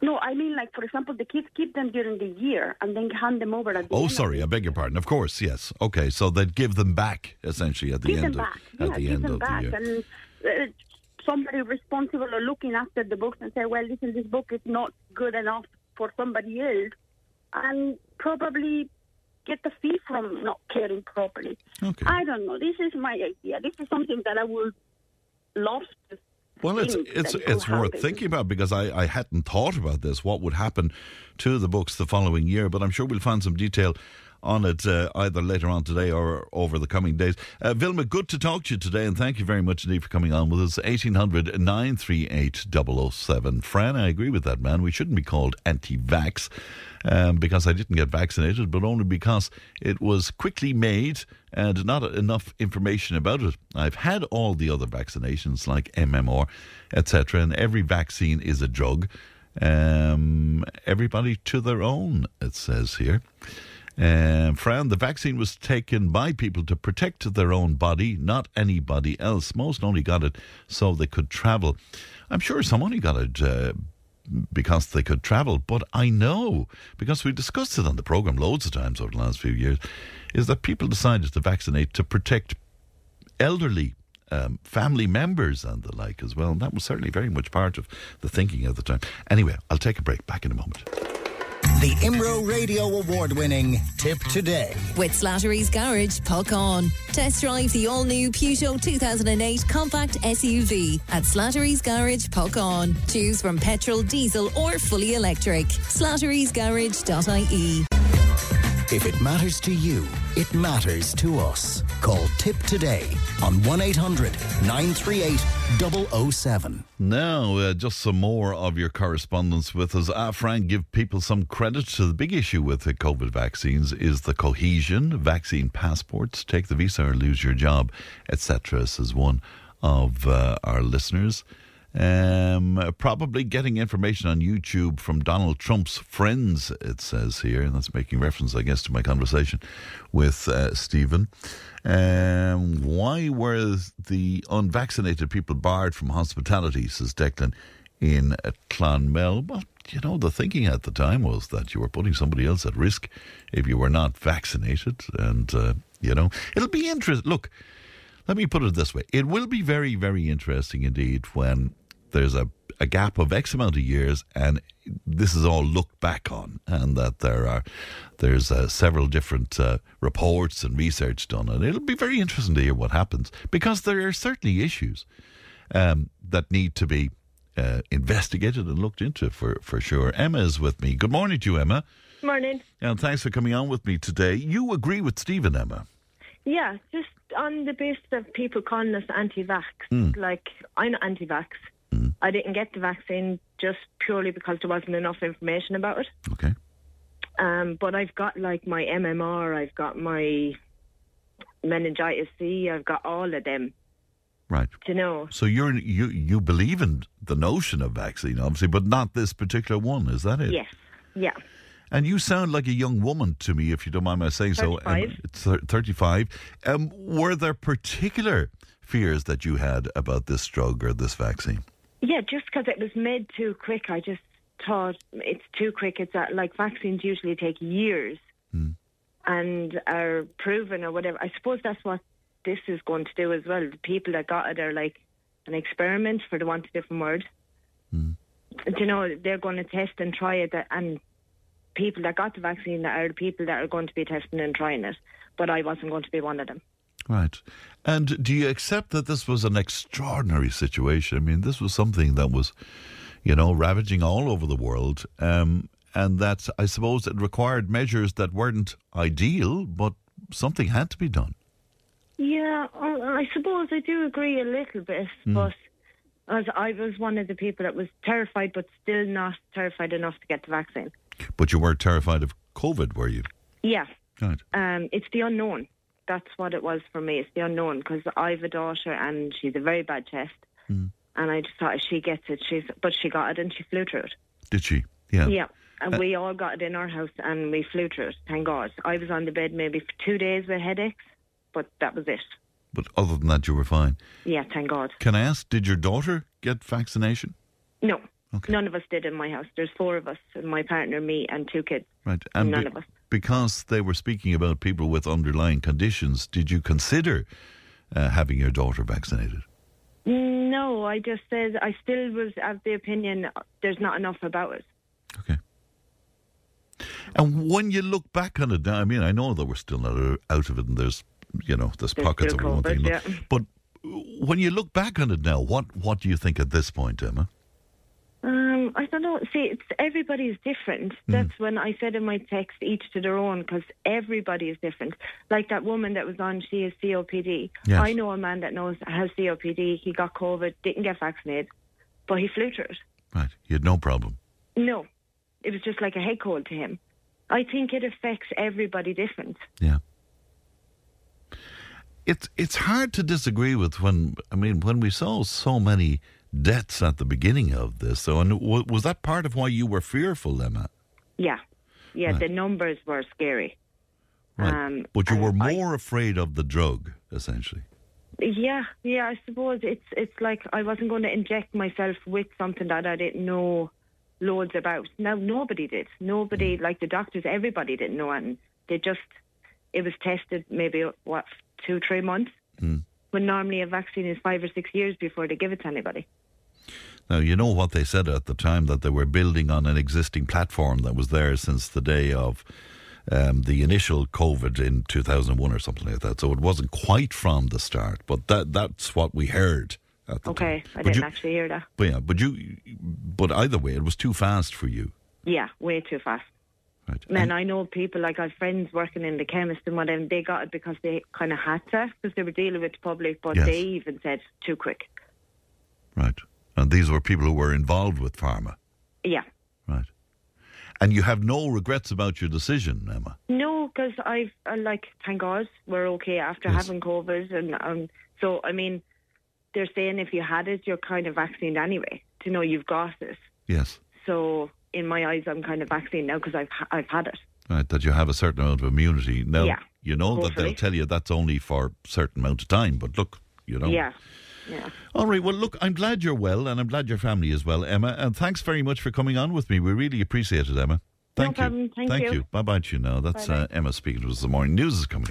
No, I mean, like for example, the kids keep them during the year and then hand them over at the Oh, sorry, I beg your pardon. Of course, yes. Okay, so they'd give them back essentially at the give end them of back. at yeah, the give end them of back. the year. And uh, somebody responsible or looking after the books and say, well, listen, this book is not good enough for somebody else, and probably get the fee from not caring properly. Okay. I don't know. This is my idea. This is something that I would love to. Well, it's it's it's worth happen. thinking about because I, I hadn't thought about this. What would happen to the books the following year? But I'm sure we'll find some detail on it uh, either later on today or over the coming days. Uh, Vilma, good to talk to you today, and thank you very much indeed for coming on with us. 1800 938 007. Fran, I agree with that man. We shouldn't be called anti-vax um, because I didn't get vaccinated, but only because it was quickly made and not enough information about it. I've had all the other vaccinations like MMR, etc., and every vaccine is a drug. Um, everybody to their own, it says here. Fran, the vaccine was taken by people to protect their own body, not anybody else. Most only got it so they could travel. I'm sure some only got it uh, because they could travel, but I know, because we discussed it on the programme loads of times over the last few years, is that people decided to vaccinate to protect elderly um, family members and the like as well. And that was certainly very much part of the thinking at the time. Anyway, I'll take a break. Back in a moment. The Imro Radio Award winning Tipp Today. With Slattery's Garage, Puckane. Test drive the all new Peugeot 2008 compact SUV at Slattery's Garage, Puckane. Choose from petrol, diesel, or fully electric. Slattery'sGarage.ie. If it matters to you, it matters to us. Call Tipp Today on 1 800 938 007. Now, uh, just some more of your correspondence with us. Ah, Frank, give people some credit to the big issue with the COVID vaccines is the cohesion, vaccine passports, take the visa or lose your job, etc. Says one of uh, our listeners. Um, probably getting information on YouTube from Donald Trump's friends, it says here, and that's making reference, I guess, to my conversation with uh, Stephen. Um, why were the unvaccinated people barred from hospitality, says Declan, in Clonmel? Well, you know, the thinking at the time was that you were putting somebody else at risk if you were not vaccinated. And, uh, you know, it'll be interesting. Look, let me put it this way. It will be very, very interesting indeed when there's a, a gap of X amount of years, and this is all looked back on, and that there are there's uh, several different uh, reports and research done, and it'll be very interesting to hear what happens because there are certainly issues um, that need to be uh, investigated and looked into for for sure. Emma is with me. Good morning to you, Emma. Morning. And thanks for coming on with me today. You agree with Stephen, Emma? Yeah, just on the basis of people calling us anti-vax. Hmm. Like, I'm not anti-vax. I didn't get the vaccine just purely because there wasn't enough information about it. Okay. Um, but I've got like my MMR, I've got my meningitis C, I've got all of them. Right. You know? So you're you you believe in the notion of vaccine, obviously, but not this particular one. Is that it? Yes. Yeah. And you sound like a young woman to me, if you don't mind my saying so. 35. Um, it's 35. Um, were there particular fears that you had about this drug or this vaccine? Yeah, just because it was made too quick, I just thought it's too quick. It's uh, like vaccines usually take years and are proven or whatever. I suppose that's what this is going to do as well. The people that got it are like an experiment, for the want of a different word. Do you know, they're going to test and try it, and people that got the vaccine are the people that are going to be testing and trying it. But I wasn't going to be one of them. Right. And do you accept that this was an extraordinary situation? I mean, this was something that was, you know, ravaging all over the world. Um, and that I suppose it required measures that weren't ideal, but something had to be done. Yeah, I suppose I do agree a little bit, but as I was one of the people that was terrified, but still not terrified enough to get the vaccine. But you weren't terrified of COVID, were you? Yeah, Right. um, it's the unknown. That's what it was for me. It's the unknown because I have a daughter and she's a very bad chest, hmm. and I just thought if she gets it, she's. But she got it and she flew through it. Did she? Yeah. Yeah. And uh, we all got it in our house and we flew through it, thank God. I was on the bed maybe for two days with headaches, but that was it. But other than that, you were fine. Yeah, thank God. Can I ask, did your daughter get vaccination? No, Okay. none of us did in my house. There's four of us, my partner, me, and two kids. Right. And None of us. Because they were speaking about people with underlying conditions, did you consider uh, having your daughter vaccinated? No, I just said I still was of the opinion there's not enough about it. Okay. And when you look back on it now, I mean, I know that we're still not uh, out of it, and there's, you know, there's, There's pockets of one thing. Yeah. But when you look back on it now, what what do you think at this point, Emma? Um, I don't know. See, it's everybody's different. Hmm. That's when I said in my text, each to their own, because everybody is different. Like that woman that was on, she has COPD. Yes. I know a man that knows has COPD. He got COVID, didn't get vaccinated, but he flew through it. Right. He had no problem. No, it was just like a head cold to him. I think it affects everybody different. Yeah. It's it's hard to disagree with when I mean when we saw so many deaths at the beginning of this. So, and w- was that part of why you were fearful, Emma? Yeah, yeah. Right. The numbers were scary. Right. Um, but you were I- more afraid of the drug, essentially. Yeah, yeah. I suppose it's it's like I wasn't going to inject myself with something that I didn't know loads about. Now nobody did. Nobody, like the doctors, everybody didn't know, and they just it was tested maybe what two, three months. When normally a vaccine is five or six years before they give it to anybody. Now, you know what they said at the time that they were building on an existing platform that was there since the day of um, the initial COVID in 2001 or something like that. So it wasn't quite from the start, but that that's what we heard at the Okay, time. I But didn't you- actually hear that. But yeah, but you, but either way, it was too fast for you. Yeah, way too fast. Right. Man, And- I know people like I've friends working in the chemist and whatever. They got it because they kind of had to because they were dealing with the public, but Yes. they even said too quick. right. And these were people who were involved with pharma. Yeah, Right. And you have no regrets about your decision, Emma. no, because I've uh, like thank God we're okay after Yes. having COVID, and um, so I mean, they're saying if you had it, you're kind of vaccinated anyway. To know you've got it. Yes. So in my eyes, I'm kind of vaccinated now because I've I've had it. Right, that you have a certain amount of immunity. Now, Yeah, you know that they'll tell you that's only for a certain amount of time, but look, you know. Yeah, yeah. All right, well, look, I'm glad you're well, and I'm glad your family is well, Emma, and thanks very much for coming on with me. We really appreciate it, Emma. Thank you. problem. Thank you. Bye bye to you now. That's uh, Emma speaking to us. The morning news is coming.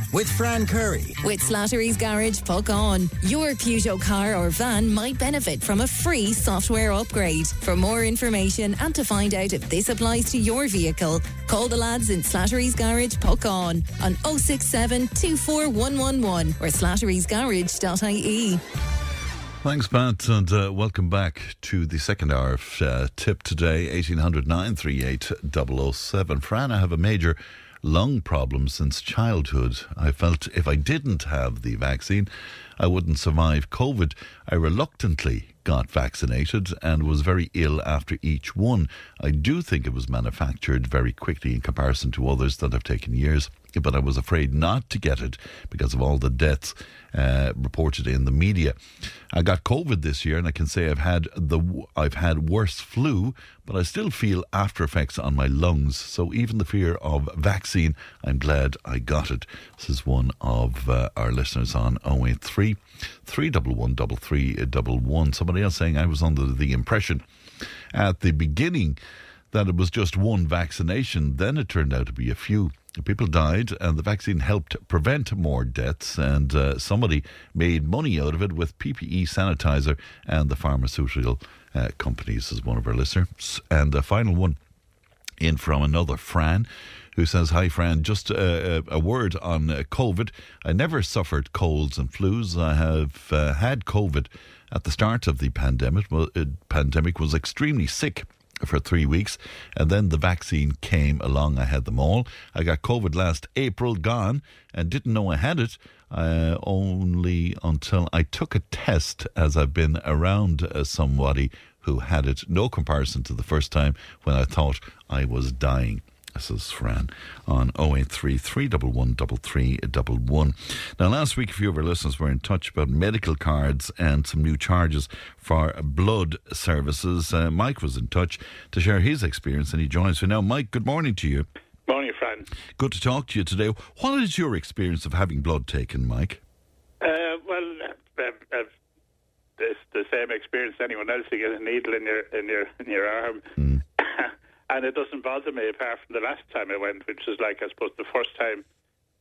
with Fran Curry. With Slattery's Garage, Puckane. Your Peugeot car or van might benefit from a free software upgrade. For more information and to find out if this applies to your vehicle, call the lads in Slattery's Garage, Puckane, on 067 24111 or slatterysgarage.ie. Thanks, Pat, and uh, welcome back to the second hour of uh, Tipp today, 1800 938 007. Fran, I have a major lung problem since childhood. I felt if I didn't have the vaccine, I wouldn't survive COVID. I reluctantly got vaccinated and was very ill after each one. I do think it was manufactured very quickly in comparison to others that have taken years, but I was afraid not to get it because of all the deaths uh, reported in the media. I got COVID this year, and I can say I've had the I've had worse flu, but I still feel after effects on my lungs. So even the fear of vaccine, I'm glad I got it. This is one of uh, our listeners on 083 311 3311. Somebody else saying I was under the impression at the beginning that it was just one vaccination. Then it turned out to be a few. People died, and the vaccine helped prevent more deaths. And uh, somebody made money out of it with PPE sanitizer and the pharmaceutical uh, companies, as one of our listeners. And the final one in from another Fran who says, Hi, Fran, just a, a word on uh, COVID. I never suffered colds and flus. I have uh, had COVID at the start of the pandemic. Well, uh, pandemic was extremely sick for three weeks, and then the vaccine came along. I had them all. I got COVID last April, gone, and didn't know I had it. Uh, only until I took a test, as I've been around uh, somebody who had it. No comparison to the first time when I thought I was dying. This is Fran on 083 311 Now, last week, a few of our listeners were in touch about medical cards and some new charges for blood services. Uh, Mike was in touch to share his experience and he joins me now. Mike, good morning to you. Morning, Fran. Good to talk to you today. What is your experience of having blood taken, Mike? Uh, well, uh, uh, it's the same experience as anyone else. You get a needle in your in your in your arm. Mm. and it doesn't bother me apart from the last time I went, which was like I suppose the first time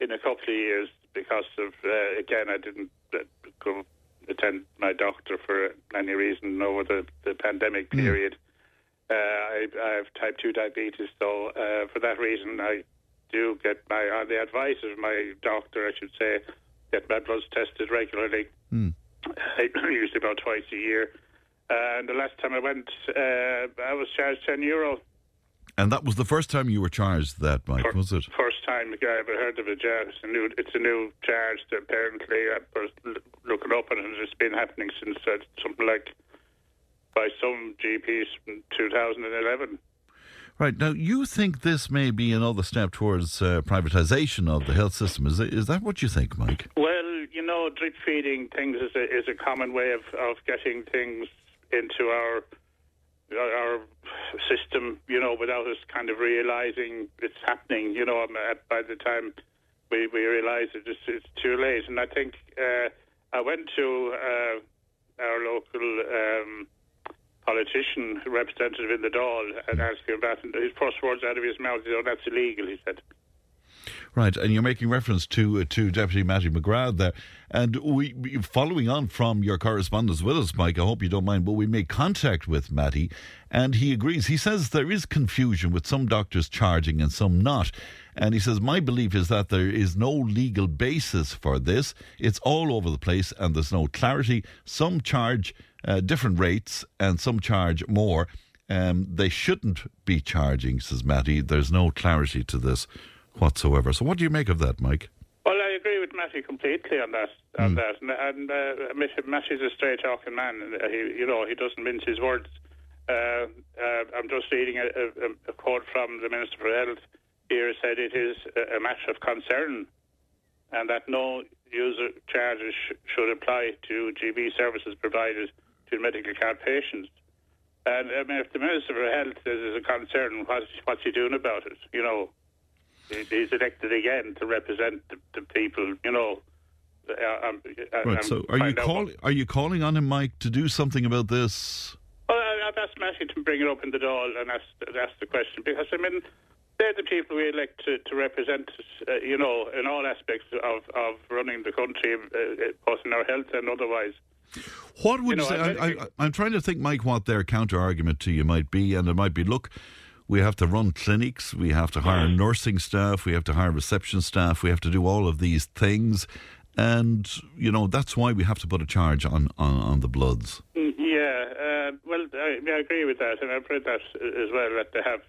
in a couple of years because of uh, again I didn't uh, go attend my doctor for any reason over the, the pandemic period. Uh, I, I have type two diabetes, so uh, for that reason I do get my on the advice of my doctor, I should say, get my bloods tested regularly. Mm. usually about twice a year. Uh, and the last time I went, uh, I was charged ten euro. And that was the first time you were charged that, Mike, For- was it? First time I ever heard of it. Yeah, it's a new, it's a new charge. That apparently, I was looking up, and it's been happening since uh, something like by some GPs from 2011. Right. Now, you think this may be another step towards uh, privatisation of the health system. Is, is that what you think, Mike? Well, you know, drip feeding things is a, is a common way of, of getting things into our our system, you know, without us kind of realizing it's happening. You know, by the time we, we realize it, it's, it's too late. And I think uh, I went to uh, our local um, politician, representative in the Dáil, and asked him that. And his first words out of his mouth, "Oh, that's illegal," he said. Right, and you're making reference to uh, to Deputy Matty McGrath there, and we following on from your correspondence with us, Mike. I hope you don't mind, but we made contact with Matty, and he agrees. He says there is confusion with some doctors charging and some not, and he says my belief is that there is no legal basis for this. It's all over the place, and there's no clarity. Some charge uh, different rates, and some charge more. Um, they shouldn't be charging, says Matty. There's no clarity to this whatsoever. So, what do you make of that, Mike? Well, I agree with Matty completely on that. On that, and, and uh, Matt- Matty's a straight talking man. He, you know, he doesn't mince his words. Uh, uh, I'm just reading a, a, a quote from the Minister for Health. Here said it is a, matter of concern, and that no user charges sh- should apply to GP services provided to medical card patients. And I mean, if the Minister for Health is a concern, what's, what's he doing about it? You know, he's elected again to represent the, the people, you know. Uh, um, uh, Right. So, are you calling? Are you calling on him, Mike, to do something about this? Well, I- I've asked Matthew to bring it up in the Dáil and ask, ask the question because, I mean, they're the people we elect to, to represent us, uh, you know, in all aspects of, of running the country, uh, both in our health and otherwise. What would You you, know, say? I- I, I, I'm trying to think, Mike, what their counter argument to you might be, and it might be, look, we have to run clinics, we have to hire nursing staff, we have to hire reception staff, we have to do all of these things, and you know that's why we have to put a charge on on, on the bloods. Mm, Yeah, uh, well, I, I agree with that, and I've read that as well. That they have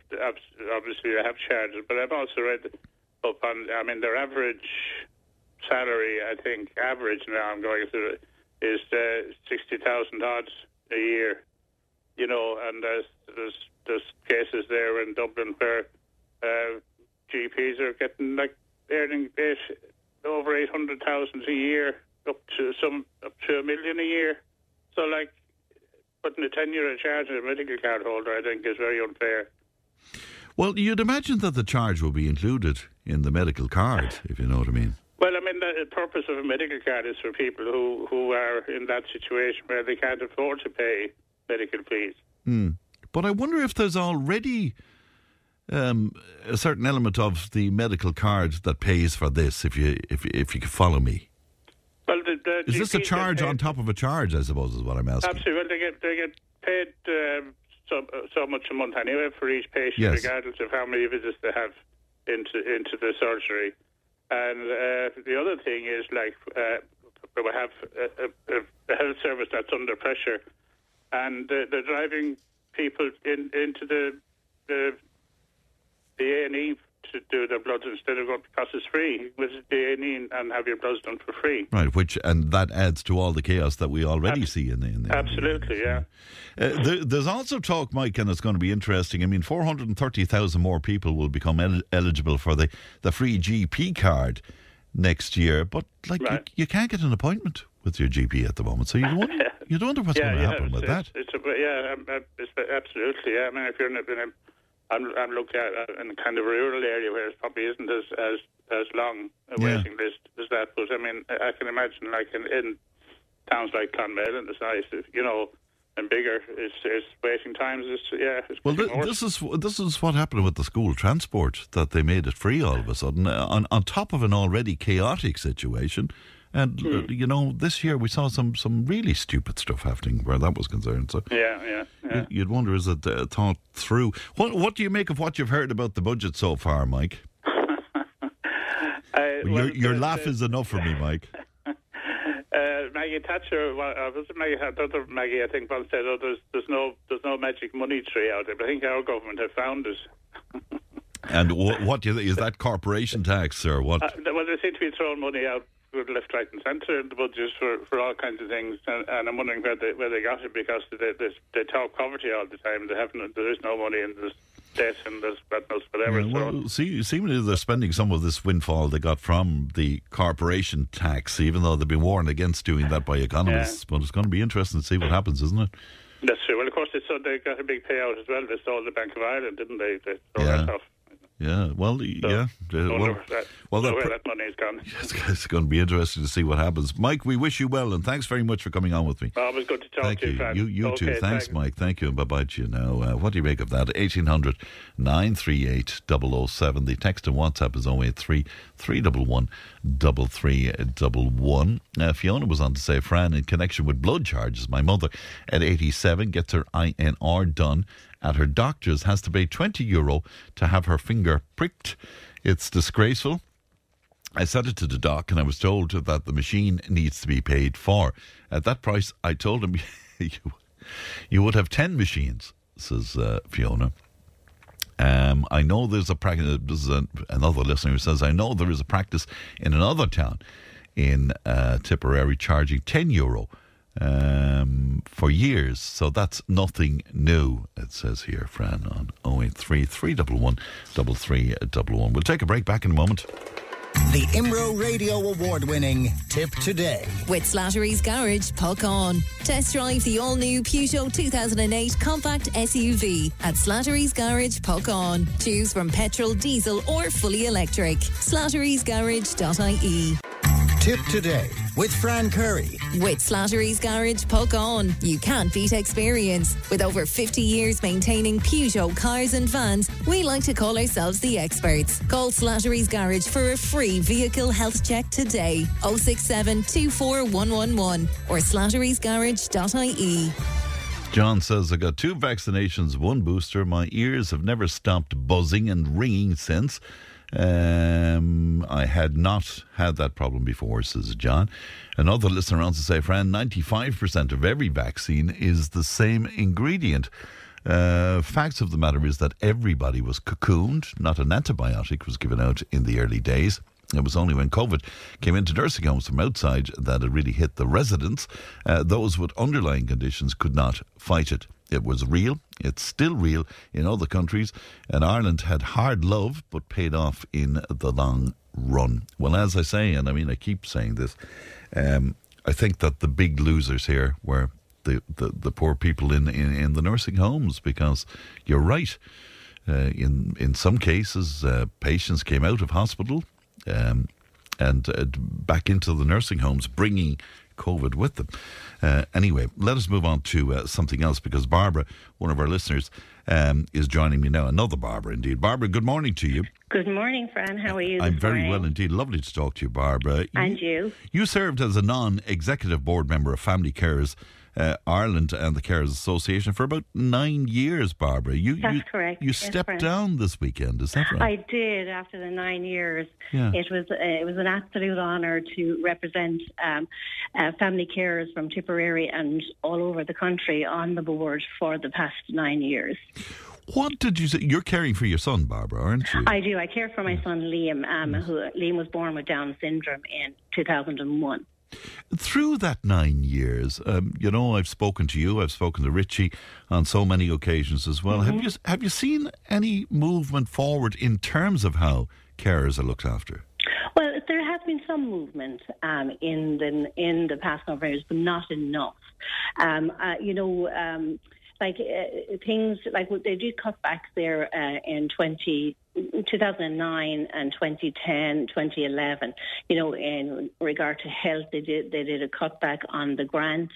obviously they have charges, but I've also read up on. I mean, their average salary, I think, average now I'm going through it, is uh, sixty thousand odds a year. You know, and there's there's there's cases there in Dublin where uh, GPs are getting like earning eight, over eight hundred thousand a year, up to some up to a million a year. So, like, putting a 10 euro charge on a medical card holder, I think, is very unfair. Well, you'd imagine that the charge will be included in the medical card, if you know what I mean. Well, I mean, the purpose of a medical card is for people who, who are in that situation where they can't afford to pay medical fees. Hmm. But I wonder if there's already um, a certain element of the medical card that pays for this. If you if if you can follow me, Well, the, the is this a charge on top of a charge? I suppose is what I'm asking. Absolutely. Well, they get, they get paid um, so, so much a month anyway for each patient, Yes. regardless of how many visits they have into into the surgery. And uh, the other thing is, like, uh, we have a, a, a health service that's under pressure, and uh, they're driving people in, into the the the A and E to do their bloods instead of going because it's free. Visit the A and E and have your bloods done for free. Right, which and that adds to all the chaos that we already see in the. In the Absolutely, yeah. Uh, there, there's also talk, Mike, and it's going to be interesting. I mean, 430,000 more people will become el- eligible for the, the free GP card next year. But, like, Right. you, you can't get an appointment with your GP at the moment. So you wonder, you don't wonder what's going to happen it's, with it's, that. It's a, yeah, um, uh, it's, absolutely. Yeah, I mean, if you're in a, in a I'm, I'm looking at uh, in a kind of rural area where it probably isn't as as, as long a Yeah. waiting list as that. But I mean, I can imagine like in, in towns like Clonmel and the size, of, you know, and bigger, it's, it's waiting times. Is yeah, it's Well, th- this is this is what happened with the school transport that they made it free all of a sudden uh, on on top of an already chaotic situation. And uh, Hmm. you know, this year we saw some some really stupid stuff happening where that was concerned. So yeah, yeah, yeah. you- you'd wonder is it uh, thought through? What what do you make of what you've heard about the budget so far, Mike? Uh, well, your your laugh the- is enough for me, Mike. Uh, Maggie Thatcher, well, uh, was it Maggie? Other Maggie, I think, once said, "Oh, there's there's no there's no magic money tree out there." But I think our government have found it. And wh- what do you think is that corporation tax or what? Uh, well, they seem to be throwing money out good left, right, and centre in the budgets for, for all kinds of things, and, and I'm wondering where they where they got it because they they, they talk poverty all the time. They have no, there is no money and there's debt and there's God knows whatever. Yeah, so well, see, seemingly they're spending some of this windfall they got from the corporation tax, even though they've been warned against doing that by economists. But it's going to be interesting to see what happens, isn't it? that's true. Well, of course, they, so they got a big payout as well. They sold the Bank of Ireland, didn't they? They sold Yeah. that off. Yeah, well, yeah. uh, well, that, well, wonder pr- that money is gone. it's, it's going to be interesting to see what happens. Mike, we wish you well, and thanks very much for coming on with me. Always good to talk Thank to you, you. You, you too. Thanks, thanks. Mike. Thank you. And bye bye to you now. Uh, what do you make of that? 1800 938 007. The text and WhatsApp is 083 311 3311. Uh, Fiona was on to say, Fran, in connection with blood charges, my mother at 87 gets her INR done at her doctor's, has to pay 20 euro to have her finger pricked. It's disgraceful. I sent it to the doc and I was told that the machine needs to be paid for. At that price, I told him you, you would have 10 machines, says uh, Fiona. Um, I know there's a practice. This is a, another listener who says, I know there is a practice in another town in uh, Tipperary charging 10 euro um, for years. So that's nothing new, it says here, Fran, on 083 311 3311. We'll take a break back in a moment. The Imro Radio Award winning Tipp Today. With Slattery's Garage, Puckane. Test drive the all new Peugeot 2008 compact SUV at Slattery's Garage, Puckane. Choose from petrol, diesel, or fully electric. Slattery'sGarage.ie. Tipp Today with Fran Curry. With Slattery's Garage, Puckane. You can't beat experience. With over 50 years maintaining Peugeot cars and vans, we like to call ourselves the experts. Call Slattery's Garage for a free vehicle health check today. 067 24111 or slatterysgarage.ie. John says, I got two vaccinations, one booster. My ears have never stopped buzzing and ringing since. Um, I had not had that problem before, says John. Another listener wants to say, Fran, 95% of every vaccine is the same ingredient. Uh, facts of the matter is that everybody was cocooned, not an antibiotic was given out in the early days. It was only when COVID came into nursing homes from outside that it really hit the residents. Uh, those with underlying conditions could not fight it. It was real. It's still real in other countries. And Ireland had hard love, but paid off in the long run. Well, as I say, and I mean, I keep saying this, um, I think that the big losers here were the, the, the poor people in, in, in the nursing homes because you're right. Uh, in in some cases, uh, patients came out of hospital um, and uh, back into the nursing homes, bringing COVID with them. Uh, anyway, let us move on to uh, something else because Barbara, one of our listeners, um, is joining me now. Another Barbara, indeed. Barbara, good morning to you. Good morning, Fran. How are you? I'm very morning? well indeed. Lovely to talk to you, Barbara. And you? You served as a non executive board member of Family Carers uh, Ireland and the Carers Association for about nine years, Barbara. You, That's you, correct. You Yes, stepped down this weekend, is that right? I did after the nine years. Yeah. It was uh, it was an absolute honour to represent um, uh, family carers from Tipperary and all over the country on the board for the past nine years. What did you say? You're caring for your son, Barbara, aren't you? I do. I care for my son Liam. Um, who Liam was born with Down syndrome in 2001. Through that nine years, um, you know, I've spoken to you, I've spoken to Richie on so many occasions as well. Mm-hmm. Have you have you seen any movement forward in terms of how carers are looked after? Well, there has been some movement um, in the in the past number of years, but not enough. Um, uh, you know, um, like uh, things like they did cutbacks there uh, in 20, 2009 and 2010, 2011. You know, in regard to health, they did they did a cutback on the grants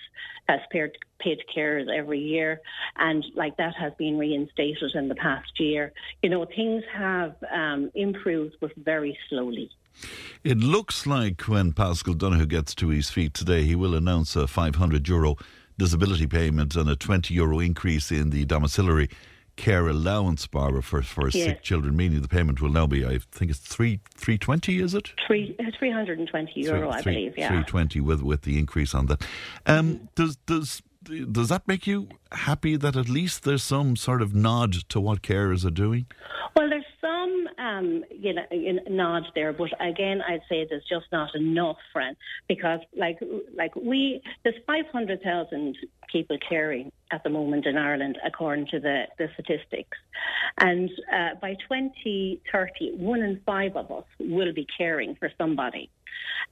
as paid paid carers every year, and like that has been reinstated in the past year. You know, things have um, improved, but very slowly. It looks like when Paschal Donohoe gets to his feet today, he will announce a 500 euro disability payment and a 20 euro increase in the domiciliary care allowance, Barbara, for, for Yes. sick children, meaning the payment will now be, I think it's three 320, is it? Three, uh, 320 euro, I Three- believe, yeah. 320 with, with the increase on that. Um, does, does, does that make you happy that at least there's some sort of nod to what carers are doing? Well, there's some, um, you know, nod there, but again, I'd say there's just not enough, friend, because like, like we, there's 500,000 people caring at the moment in Ireland, according to the, the statistics, and uh, by 2030, one in five of us will be caring for somebody.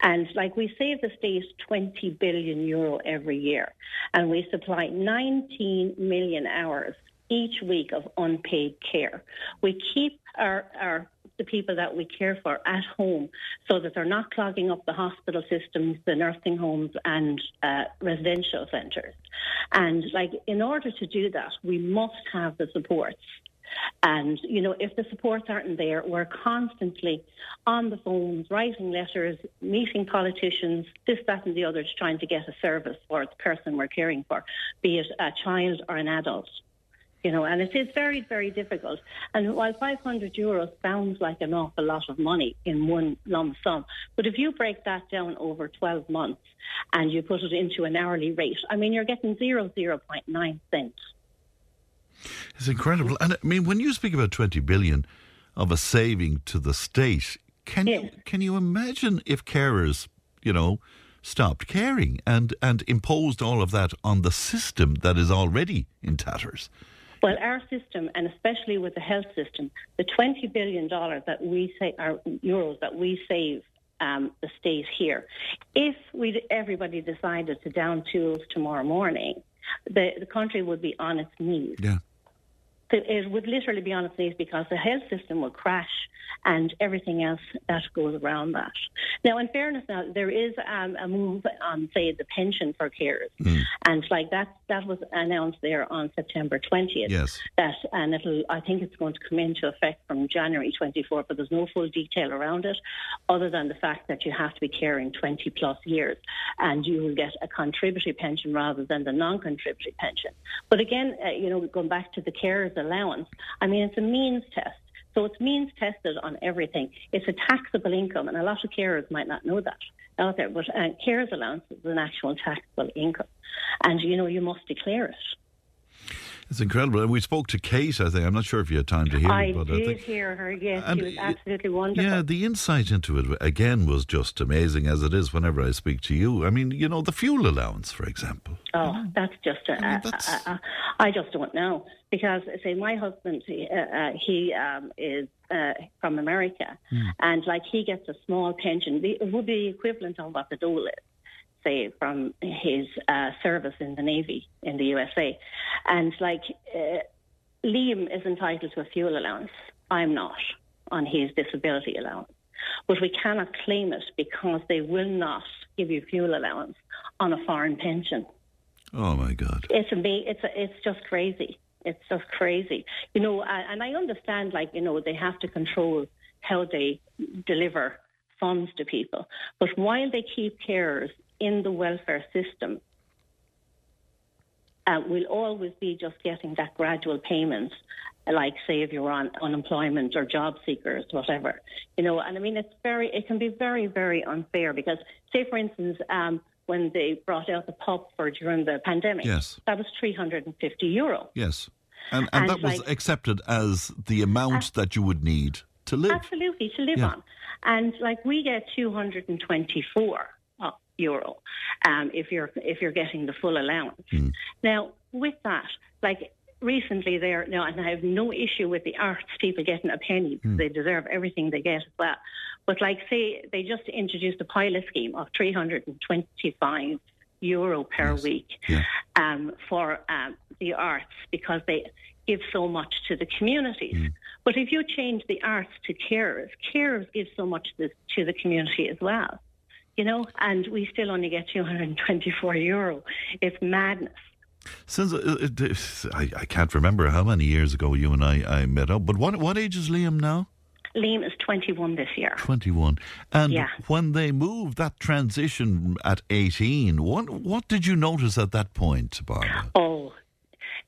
And like we save the state 20 billion euro every year, and we supply 19 million hours each week of unpaid care. We keep our, our the people that we care for at home so that they're not clogging up the hospital systems, the nursing homes, and uh, residential centres. And like in order to do that, we must have the supports. And, you know, if the supports aren't there, we're constantly on the phones, writing letters, meeting politicians, this, that, and the other, trying to get a service for the person we're caring for, be it a child or an adult. You know, and it is very, very difficult. And while 500 euros sounds like an awful lot of money in one lump sum, but if you break that down over 12 months and you put it into an hourly rate, I mean, you're getting zero, 0.9 cents. It's incredible. And I mean, when you speak about 20 billion of a saving to the state, can you can you imagine if carers, you know, stopped caring and and imposed all of that on the system that is already in tatters? Well, our system, and especially with the health system, the twenty billion dollars that we say, or euros that we save um, the state here, if we everybody decided to down tools tomorrow morning, the the country would be on its knees. Yeah. It would literally be on its knees because the health system will crash and everything else that goes around that. Now, in fairness, now there is um, a move on, say, the pension for carers, Mm. and like that that was announced there on September twentieth. Yes. That and it'll I think it's going to come into effect from January twenty four, but there's no full detail around it, other than the fact that you have to be caring twenty plus years, and you will get a contributory pension rather than the non-contributory pension. But again, uh, you know, going back to the carers allowance, I mean, it's a means test. So it's means tested on everything. It's a taxable income, and a lot of carers might not know that out there. But uh, carers allowance is an actual taxable income, and you know you must declare it. It's incredible. And we spoke to Kate, I think. I'm not sure if you had time to hear I it, but I did think. hear her. Yes, And she was absolutely wonderful. Yeah, the insight into it again was just amazing, as it is whenever I speak to you. I mean, you know, the fuel allowance, for example. Oh, that's just a, a, a, a, I just don't know because say my husband he, uh, uh, he um, is uh, from America and like he gets a small pension. It would be equivalent of what the dole is, say from his uh, service in the Navy in the USA, and like uh, Liam is entitled to a fuel allowance. I'm not on his disability allowance. But we cannot claim it because they will not give you fuel allowance on a foreign pension. Oh, my God. It's a, it's a, it's just crazy. It's just crazy. You know, and I understand, like you know, they have to control how they deliver funds to people. But while they keep carers in the welfare system, uh, we'll always be just getting that gradual payment, like say if you're on unemployment or job seekers, whatever, you know. And I mean, it's very, it can be very, very unfair because, say, for instance, um, when they brought out the pub for during the pandemic, Yes. that was 350 euro. Yes. And, and, And that was accepted as the amount that you would need to live. Absolutely, to live Yeah. on. And like we get 224 euro um, if you're if you're getting the full allowance. Hmm. Now, with that, like recently there now, and I have no issue with the arts people getting a penny. Hmm. They deserve everything they get as well. But like say they just introduced a pilot scheme of 325 euro per week Yeah. um, for um, the arts because they give so much to the communities. Mm. But if you change the arts to carers, carers give so much to, to the community as well. You know, and we still only get 224 euro. It's madness. Since uh, it- I, I can't remember how many years ago you and I, I met up, but what what age is Liam now? Liam is 21 this year. 21. And Yeah. when they moved that transition at 18, what, what did you notice at that point, Barbara? Oh,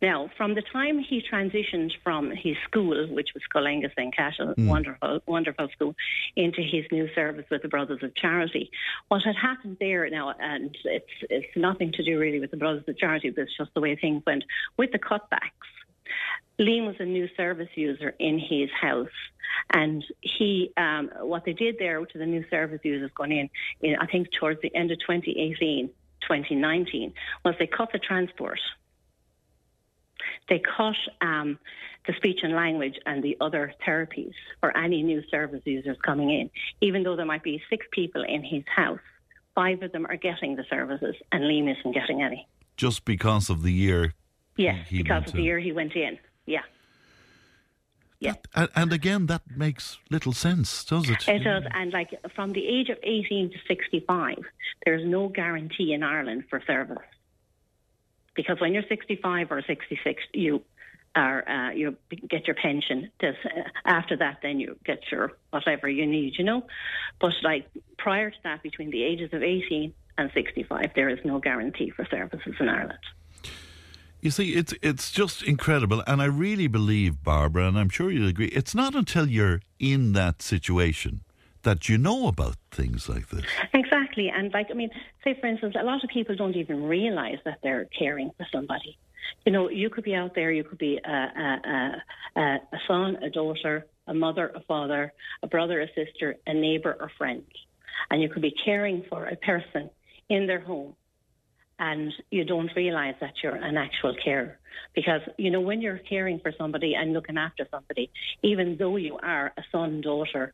now from the time he transitioned from his school, which was Scolenga St. Cashel, Mm. wonderful, wonderful school, into his new service with the Brothers of Charity, what had happened there now, and it's it's nothing to do really with the Brothers of Charity, but it's just the way things went with the cutbacks. Liam was a new service user in his house, and he um, what they did there to the new service users going in, in I think towards the end of 2018, 2019, was they cut the transport. They cut um, the speech and language and the other therapies for any new service users coming in, even though there might be six people in his house. Five of them are getting the services, and Liam isn't getting any. Just because of the year. Yes, He because went of the in. year he went in. Yeah. Yeah. And, and again, that makes little sense, does it? It does, and like from the age of 18 to 65, there's no guarantee in Ireland for service. Because when you're 65 or 66, you are uh, you get your pension. This, uh, after that, then you get your whatever you need, you know. But like prior to that, between the ages of 18 and 65, there is no guarantee for services in Ireland. You see, it's it's just incredible, and I really believe, Barbara, and I'm sure you'll agree. It's not until you're in that situation that you know about things like this. Exactly. And like, I mean, say for instance, a lot of people don't even realize that they're caring for somebody. You know, you could be out there, you could be a, a, a, a son, a daughter, a mother, a father, a brother, a sister, a neighbour or friend. And you could be caring for a person in their home. and you don't realize that you're an actual carer. Because, you know, when you're caring for somebody and looking after somebody, even though you are a son, daughter,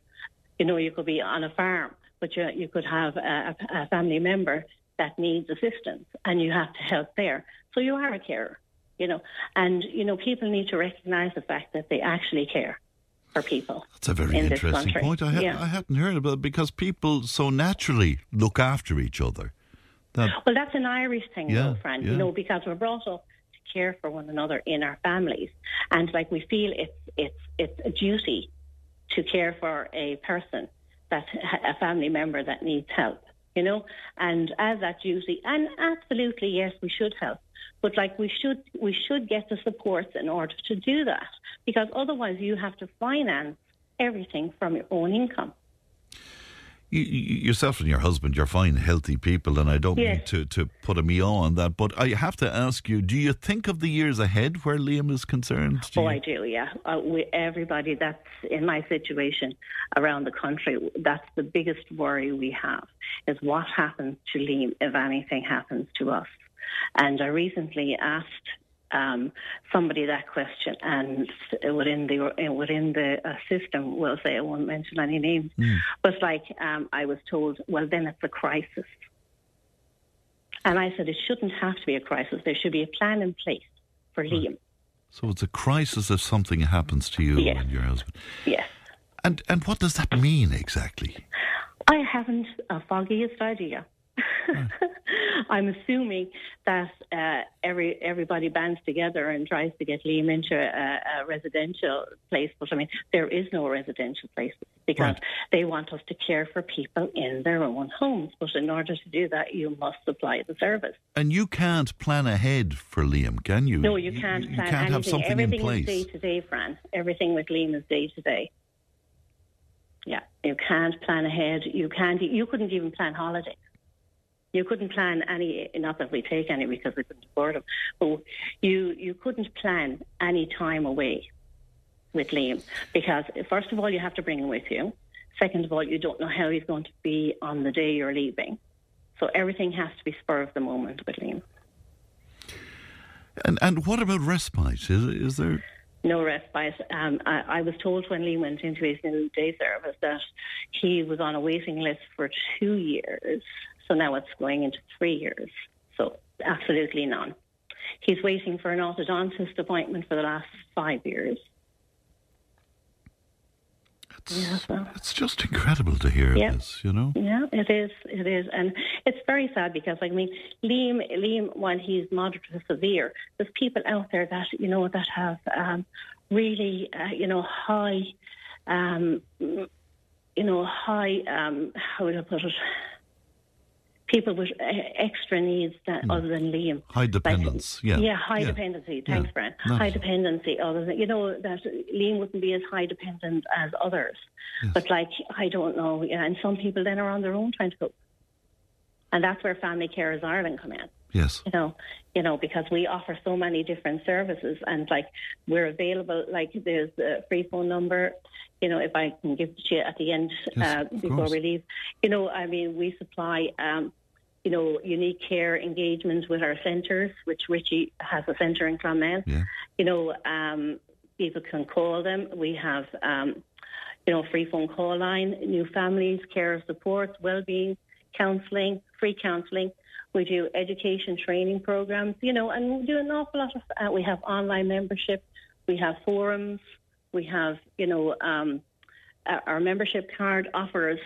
you know, you could be on a farm, but you, you could have a, a family member that needs assistance and you have to help there. So you are a carer, you know, and, you know, people need to recognize the fact that they actually care for people. That's a very in interesting point. I, had, Yeah. I hadn't heard about it because people so naturally look after each other. That Well, that's an Irish thing, Yeah, though, Fran. yeah. You know, because we're brought up to care for one another in our families, and like we feel it's it's it's a duty to care for a person that a family member that needs help. You know, and as that duty, and absolutely yes, we should help, but like we should we should get the supports in order to do that, because otherwise you have to finance everything from your own income. You, you, yourself and your husband, you're fine, healthy people, and I don't mean to, to put a me on that, but I have to ask you: Do you think of the years ahead where Liam is concerned? Do Oh, you- I do, yeah. Uh, we, everybody that's in my situation around the country, that's the biggest worry we have is what happens to Liam if anything happens to us. And I recently asked um, somebody that question, and within the within the uh, system, we'll say I won't mention any names, but like um, I was told, well, then it's a crisis. And I said it shouldn't have to be a crisis. There should be a plan in place for Liam. So it's a crisis if something happens to you Yes. and your husband. Yes. And and what does that mean exactly? I haven't a foggiest idea. I'm assuming that uh, every everybody bands together and tries to get Liam into a, a residential place, but I mean there is no residential place because they want us to care for people in their own homes. But in order to do that, you must supply the service. And you can't plan ahead for Liam, can you? No, you can't You plan can't anything. have something Everything in place. Everything is day to day, Fran. Everything with Liam is day to day. Yeah, you can't plan ahead. You can't. You couldn't even plan holidays. You couldn't plan any. Not that we take any because we couldn't afford them. But you you couldn't plan any time away with Liam because first of all you have to bring him with you. Second of all, you don't know how he's going to be on the day you're leaving. So everything has to be spur of the moment with Liam. And and what about respite? Is is there? no respite. Um, I, I was told when Lee went into his new day service that he was on a waiting list for two years. So now it's going into three years. So absolutely none. He's waiting for an orthodontist appointment for the last five years. It's, Yeah, so- it's just incredible to hear Yeah. this. You know. Yeah, it is. It is, and it's very sad because, I mean, Liam, Liam, while he's moderate to severe, there's people out there that you know that have um, really, uh, you know, high, um, you know, high. Um, how would I put it? People with uh, extra needs that other than Liam. High dependence. yeah. Yeah, high Yeah. dependency. Thanks, Yeah. Brian. Nice. High dependency. Other than you know that Liam wouldn't be as high dependent as others, but like I don't know. Yeah, and some people then are on their own trying to cope, and that's where Family Carers Ireland come in. Yes. You know, you know, because we offer so many different services, and like we're available. Like there's a free phone number. You know, if I can give it to you at the end Yes, uh, before course. we leave. You know, I mean, we supply. Um, you know, unique care engagements with our centres, which Richie has a centre in Clonmel. Yeah. You know, um, people can call them. We have, um, you know, free phone call line, new families, care support, well-being, counselling, free counselling. We do education training programs, you know, and we do an awful lot of. Uh, we have online membership, we have forums, we have, you know, um, our our membership card offers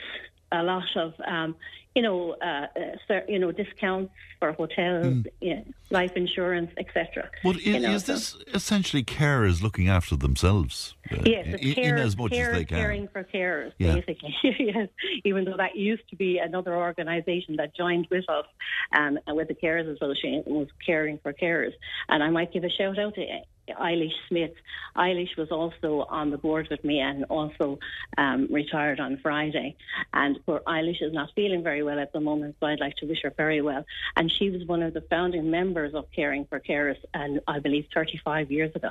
a lot of, um, you know, uh, uh, you know, discounts for hotels, yeah, life insurance, etc. But is, You know, is so- this essentially carers looking after themselves? uh, Yes, in, care, in as much care, as they can. caring for carers, Yeah. basically. yes, even though that used to be another organisation that joined with us um, and with the Carers Association was Caring for Carers. And I might give a shout out to Eilish Smith. Eilish was also on the board with me and also um, retired on Friday. And poor Eilish is not feeling very well at the moment, so I'd like to wish her very well. And she was one of the founding members of Caring for Carers, and I believe 35 years ago.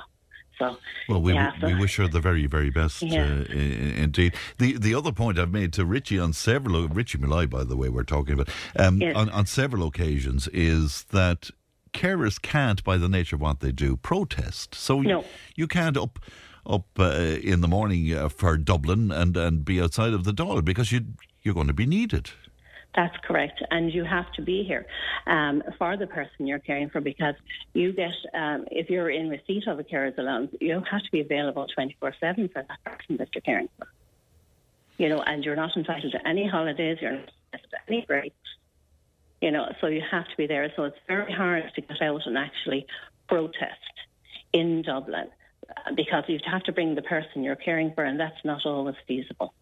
So, well, we, yeah, so, we wish her the very, very best Yeah. uh, i- i- indeed. The the other point I've made to Richie on several, Richie Malloy, by the way, we're talking about, um, Yes. on, on several occasions, is that carers can't, by the nature of what they do, protest. So you, you can't up up uh, in the morning uh, for Dublin and, and be outside of the door because you you're going to be needed. That's correct, and you have to be here um, for the person you're caring for because you get, um, if you're in receipt of a carer's allowance, you have to be available 24 7 for that person that you're caring for. You know, and you're not entitled to any holidays, you're not entitled to any breaks, you know, so you have to be there. So it's very hard to get out and actually protest in Dublin uh, because you have to bring the person you're caring for, and that's not always feasible.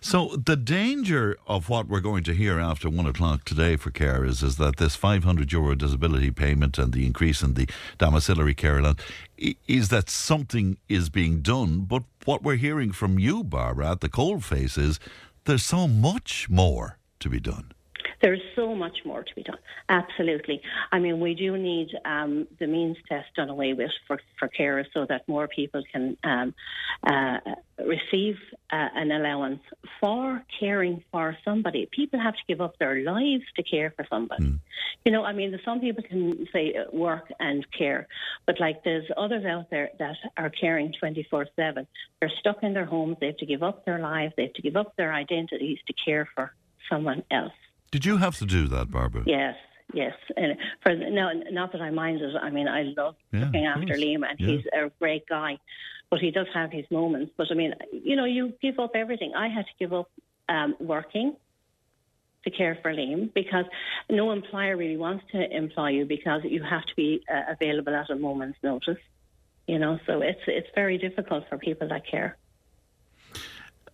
So the danger of what we're going to hear after one o'clock today for carers is that this 500 euro disability payment and the increase in the domiciliary care allowance is that something is being done. But what we're hearing from you, Barbara, at the coalface is there's so much more to be done. There is so much more to be done. Absolutely. I mean, we do need um, the means test done away with for, for carers so that more people can um, uh, receive uh, an allowance for caring for somebody. People have to give up their lives to care for somebody. You know, I mean, some people can say uh, work and care, but like there's others out there that are caring 24 7. They're stuck in their homes. They have to give up their lives. They have to give up their identities to care for someone else. Did you have to do that, Barbara? Yes, yes. And for no, not that I mind it. I mean, I love Yeah, looking after. Liam, and Yeah. he's a great guy. But he does have his moments. But I mean, you know, you give up everything. I had to give up um, working to care for Liam because no employer really wants to employ you because you have to be uh, available at a moment's notice. You know, so it's it's very difficult for people that care.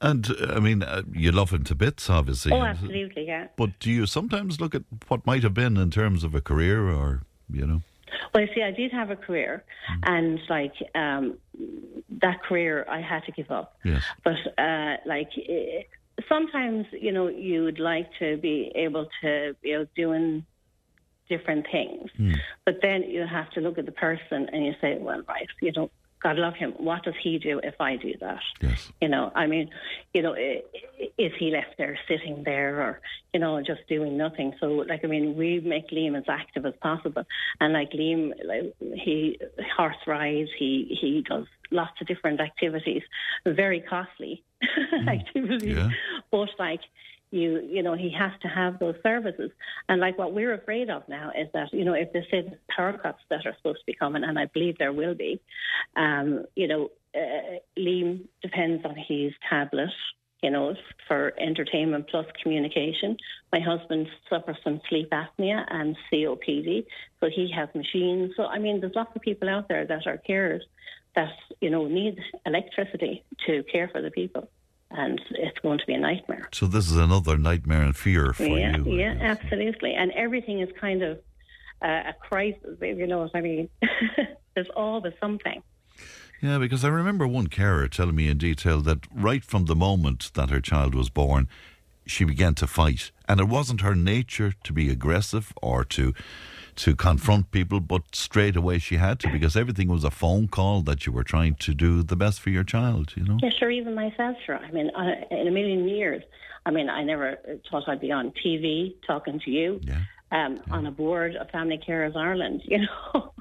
And I mean, uh, you love him to bits, obviously. Oh, absolutely, yeah. But do you sometimes look at what might have been in terms of a career or, you know? Well, you see, I did have a career, and like um, that career, I had to give up. Yes. But uh, like eh, sometimes, you know, you would like to be able to be out doing different things, but then you have to look at the person and you say, well, right, you know, God love him. What does he do if I do that? Yes. You know, I mean, you know, is he left there sitting there or, you know, just doing nothing? So, like, I mean, we make Liam as active as possible. And like Liam, like, he horse rides, he, he does lots of different activities, very costly mm. activities. Yeah. But like, you, you know, he has to have those services. And like what we're afraid of now is that, you know, if they say the power cuts that are supposed to be coming, and I believe there will be, um, you know, uh, Liam depends on his tablet, you know, for entertainment plus communication. My husband suffers from sleep apnea and COPD, so he has machines. So, I mean, there's lots of people out there that are carers that, you know, need electricity to care for the people. And it's going to be a nightmare. So this is another nightmare and fear for yeah, you. Yeah, absolutely. And everything is kind of uh, a crisis, if you know what I mean. There's always something. Yeah, because I remember one carer telling me in detail that right from the moment that her child was born, she began to fight. And it wasn't her nature to be aggressive or to to confront people, but straight away she had to because everything was a phone call that you were trying to do the best for your child, you know? Yeah, sure. Even myself, sure. I mean, I, in a million years, I mean, I never thought I'd be on TV talking to you, Yeah. um, on a board of Family Carers Ireland. You know.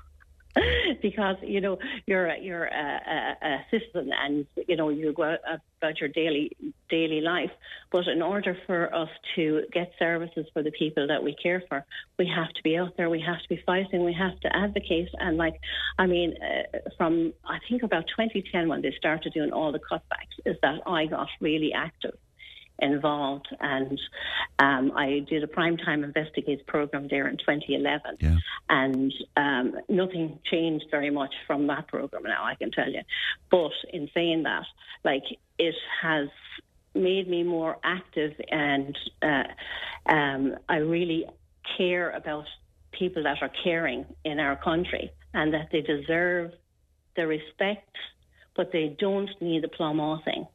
because you know you're you're a, a, a citizen and you know you go about your daily daily life. But in order for us to get services for the people that we care for, we have to be out there. We have to be fighting. We have to advocate. And like, I mean, uh, from I think about 2010 when they started doing all the cutbacks, is that I got really active involved and um, I did a primetime investigates program there in 2011 Yeah. and um, nothing changed very much from that program now I can tell you. But in saying that like it has made me more active and uh, um, I really care about people that are caring in our country and that they deserve the respect but they don't need the plum thing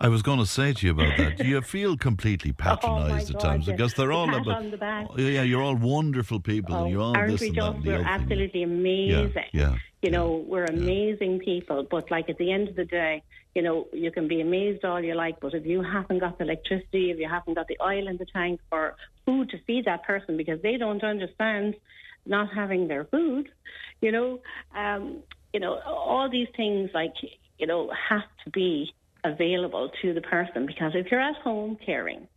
I was going to say to you about that. You feel completely patronised Oh, at times yeah. because they're The all about. the. Oh, yeah, you're all wonderful people, and you're all Aren't this we and that. just? and the We're other thing. absolutely amazing. Yeah, You know, we're amazing people. But like at the end of the day, you know, you can be amazed all you like, but if you haven't got the electricity, if you haven't got the oil in the tank or food to feed that person because they don't understand not having their food, you know, um, you know, all these things like, you know, have to be available to the person because if you're at home caring,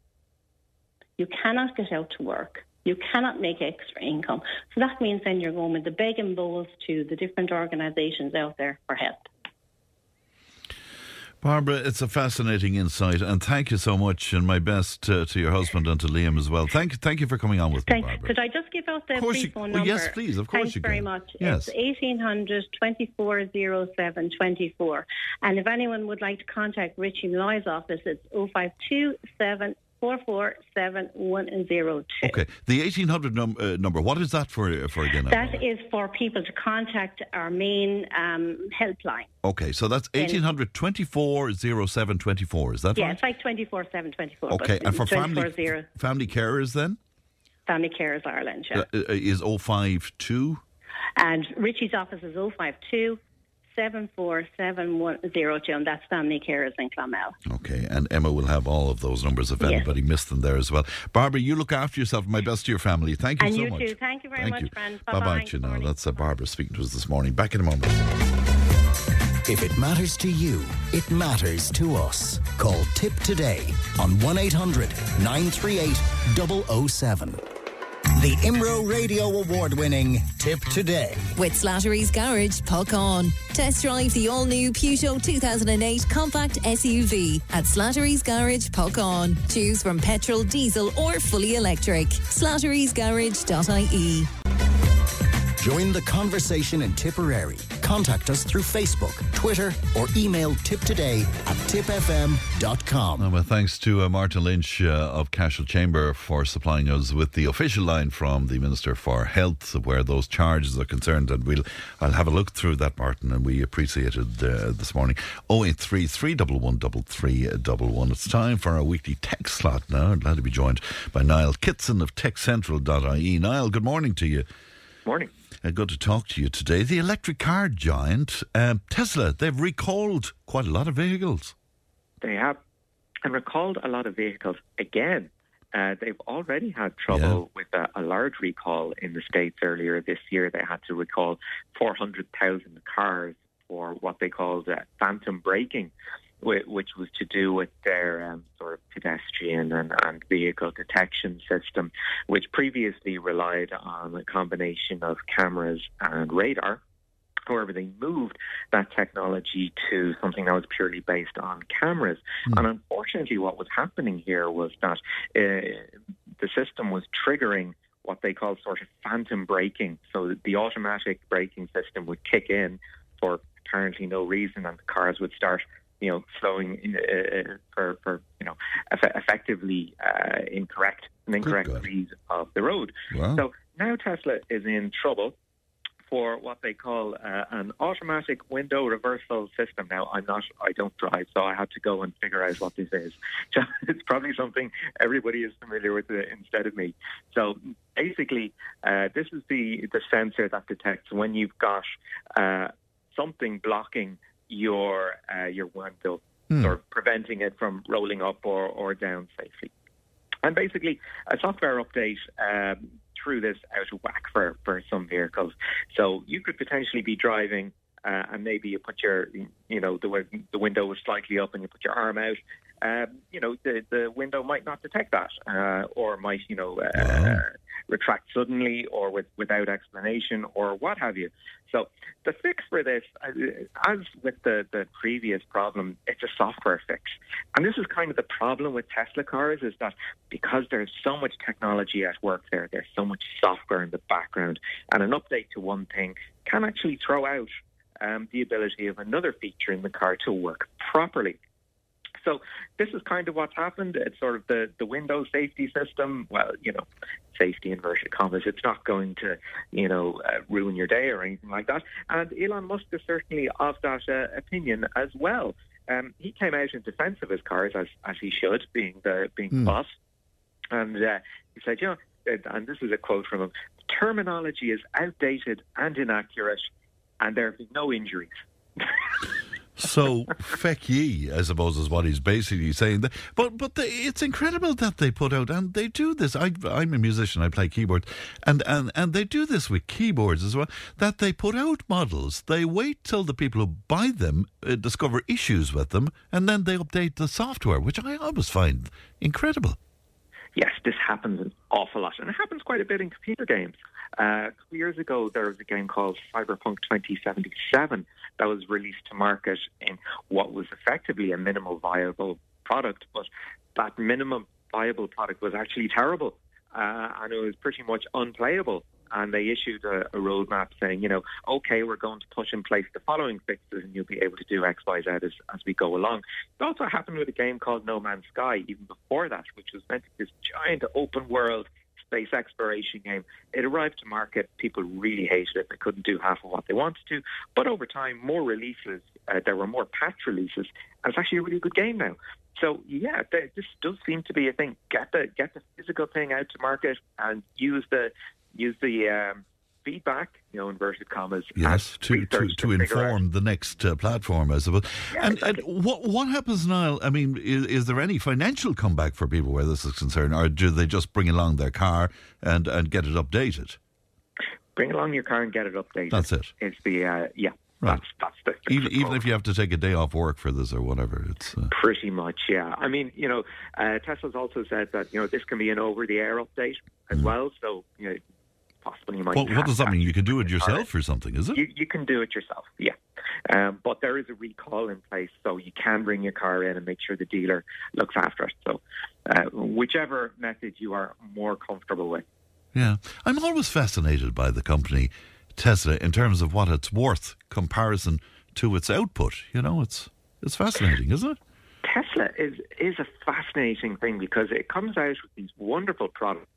you cannot get out to work. You cannot make extra income. So that means then you're going with the begging bowls to the different organisations out there for help. Barbara, it's a fascinating insight, and thank you so much, and my best uh, to your husband and to Liam as well. Thank, thank you for coming on with me, Barbara. Could I just give out the free you- phone oh, number? yes, please. Of course Thanks you very can. much. Yes. It's 1800 2407 24. And if anyone would like to contact Richie Malloy's office, it's 052 Okay, the 1800 num- uh, number, what is that for, for again? That is for people to contact our main um, helpline. Okay, so that's 1800 24 07 24, is that Yeah, right? it's like 24 7 24. Okay, and for family, zero. family carers then? Family Carers Ireland, yeah. Uh, uh, is 052? And Richie's office is 052 747102, and that's Family Carers in Clonmel. Okay, and Emma will have all of those numbers if Yes. anybody missed them there as well. Barbara, you look after yourself. My best to your family. Thank you And so you much. too. Thank you very Thank much, you. friend. Bye bye Bye-bye. to you now. That's uh, Barbara speaking to us this morning. Back in a moment. If it matters to you, it matters to us. Call Tipp today on 1 800 938 007. The Imro Radio Award winning Tipp Today. With Slattery's Garage, Puckane. Test drive the all new Peugeot 2008 compact SUV at Slattery's Garage, Puckane. Choose from petrol, diesel, or fully electric. Slattery'sGarage.ie. Join the conversation in Tipperary. Contact us through Facebook, Twitter, or email tipptoday at tippfm.com. And well, thanks to uh, Martin Lynch uh, of Cashel Chamber for supplying us with the official line from the Minister for Health where those charges are concerned. And we'll I'll have a look through that, Martin, and we appreciate it uh, this morning. 083 311 3311. It's time for our weekly text slot now. I'm glad to be joined by Niall Kitson of techcentral.ie. Niall, good morning to you. Morning. Uh, good to talk to you today. The electric car giant, um, Tesla, they've recalled quite a lot of vehicles. They have and recalled a lot of vehicles again. Uh, they've already had trouble with a, a large recall in the States earlier this year. They had to recall 400,000 cars for what they called uh, phantom braking, which was to do with their um, sort of pedestrian and, and vehicle detection system, which previously relied on a combination of cameras and radar. However, they moved that technology to something that was purely based on cameras. And unfortunately, what was happening here was that uh, the system was triggering what they call sort of phantom braking. So the automatic braking system would kick in for apparently no reason, and the cars would start, you know, flowing in, uh, for, for you know, eff- effectively uh, incorrect, an incorrect read of the road. Wow. So now Tesla is in trouble for what they call uh, an automatic window reversal system. Now, I'm not, I don't drive, so I had to go and figure out what this is. So it's probably something everybody is familiar with uh, instead of me. So basically, uh, this is the, the sensor that detects when you've got uh, something blocking your uh, your window Hmm. or preventing it from rolling up or, or down safely. And basically, a software update um, threw this out of whack for, for some vehicles. So you could potentially be driving, uh, and maybe you put your, you know, the the window was slightly up, and you put your arm out. Um, you know, the the window might not detect that, uh, or might, you know, uh, retract suddenly, or with without explanation, or what have you. So the fix for this, uh, as with the, the previous problem, it's a software fix. And this is kind of the problem with Tesla cars is that because there's so much technology at work there, there's so much software in the background, and an update to one thing can actually throw out um, the ability of another feature in the car to work properly. So this is kind of what's happened. It's sort of the, the window safety system. Well, you know, safety inverted commas. It's not going to, you know, uh, ruin your day or anything like that. And Elon Musk is certainly of that uh, opinion as well. um, he came out in defence of his cars as as he should, being the being the boss, and uh, he said, you know, and this is a quote from him: "Terminology is outdated and inaccurate, and there have been no injuries." So feck ye, I suppose, is what he's basically saying. But but the, it's incredible that they put out and they do this. I, I'm a musician. I play keyboards, and, and and they do this with keyboards as well. That they put out models. They wait till the people who buy them uh, discover issues with them, and then they update the software, which I always find incredible. Yes, this happens an awful lot, and it happens quite a bit in computer games. Uh, a couple years ago, there was a game called Cyberpunk 2077 that was released to market in what was effectively a minimal viable product, but that minimum viable product was actually terrible, uh, and it was pretty much unplayable. And they issued a, a roadmap saying, you know, okay, we're going to put in place the following fixes, and you'll be able to do X, Y, Z as, as we go along. It also happened with a game called No Man's Sky, even before that, which was meant to be this giant open world space exploration game. It arrived to market. People really hated it. They couldn't do half of what they wanted to. But over time, more releases. Uh, there were more patch releases, and it's actually a really good game now. So yeah, th- this does seem to be a thing. Get the get the physical thing out to market and use the use the um, feedback, you know, inverted commas. Yes, to to, to figure out- inform the next uh, platform, I suppose. Yeah, and and what what happens now? I mean, is, is there any financial comeback for people where this is concerned, or do they just bring along their car and and get it updated? Bring along your car and get it updated. That's it. It's the uh, yeah. Right. That's that's the Even even if you have to take a day off work for this or whatever, it's uh, Pretty much, yeah. I mean, you know, uh, Tesla's also said that you know this can be an over-the-air update as well. So you know, you might. well, what does that mean? You can do it bring your car yourself or something, is it? You, you can do it yourself, yeah. Um, but there is a recall in place, so you can bring your car in and make sure the dealer looks after it. So, uh, whichever method you are more comfortable with. Yeah, I'm always fascinated by the company Tesla in terms of what it's worth comparison to its output. You know, it's it's fascinating, isn't it? Tesla is is a fascinating thing because it comes out with these wonderful products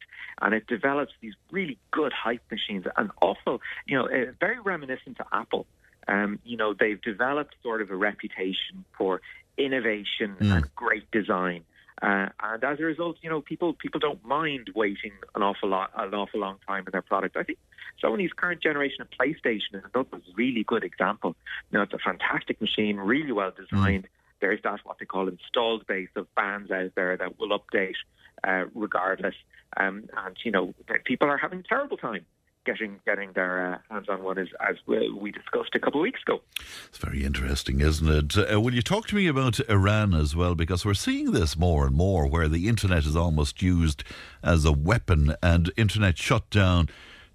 and it develops these really good hype machines and awful, you know, uh, very reminiscent to Apple. Um, you know, they've developed sort of a reputation for innovation Mm. and great design. Uh, and as a result, you know, people people don't mind waiting an awful lot, an awful long time in their product. I think Sony's current generation of PlayStation is another really good example. You know, it's a fantastic machine, really well designed. There's that what they call installed base of bands out there that will update uh, regardless. Um, and you know, people are having a terrible time getting getting their uh, hands on one, as as we discussed a couple of weeks ago. It's very interesting, isn't it? Uh, will you talk to me about Iran as well? Because we're seeing this more and more, where the internet is almost used as a weapon, and internet shutdown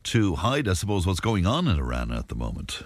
to hide, I suppose, what's going on in Iran at the moment.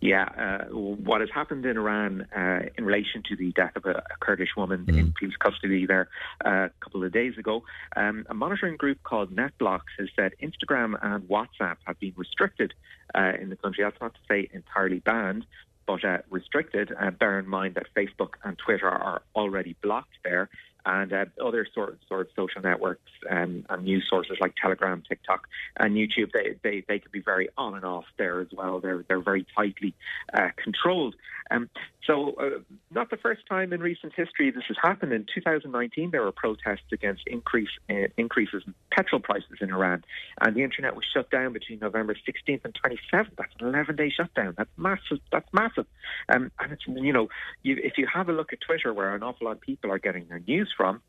Yeah, uh, what has happened in Iran uh, in relation to the death of a, a Kurdish woman in police custody there uh, a couple of days ago, um, a monitoring group called NetBlocks has said Instagram and WhatsApp have been restricted uh, in the country. That's not to say entirely banned, but uh, restricted. Uh, bear in mind that Facebook and Twitter are already blocked there. And uh, other sort, sort of social networks um, and news sources like Telegram, TikTok, and YouTube, they, they, they can be very on and off there as well. They're they're very tightly uh, controlled. Um, so, uh, not the first time in recent history this has happened. In 2019, there were protests against increase uh, increases in petrol prices in Iran, and the internet was shut down between November 16th and 27th. That's an 11-day shutdown. That's massive. That's massive. Um, and it's you know, you, if you have a look at Twitter, where an awful lot of people are getting their news from,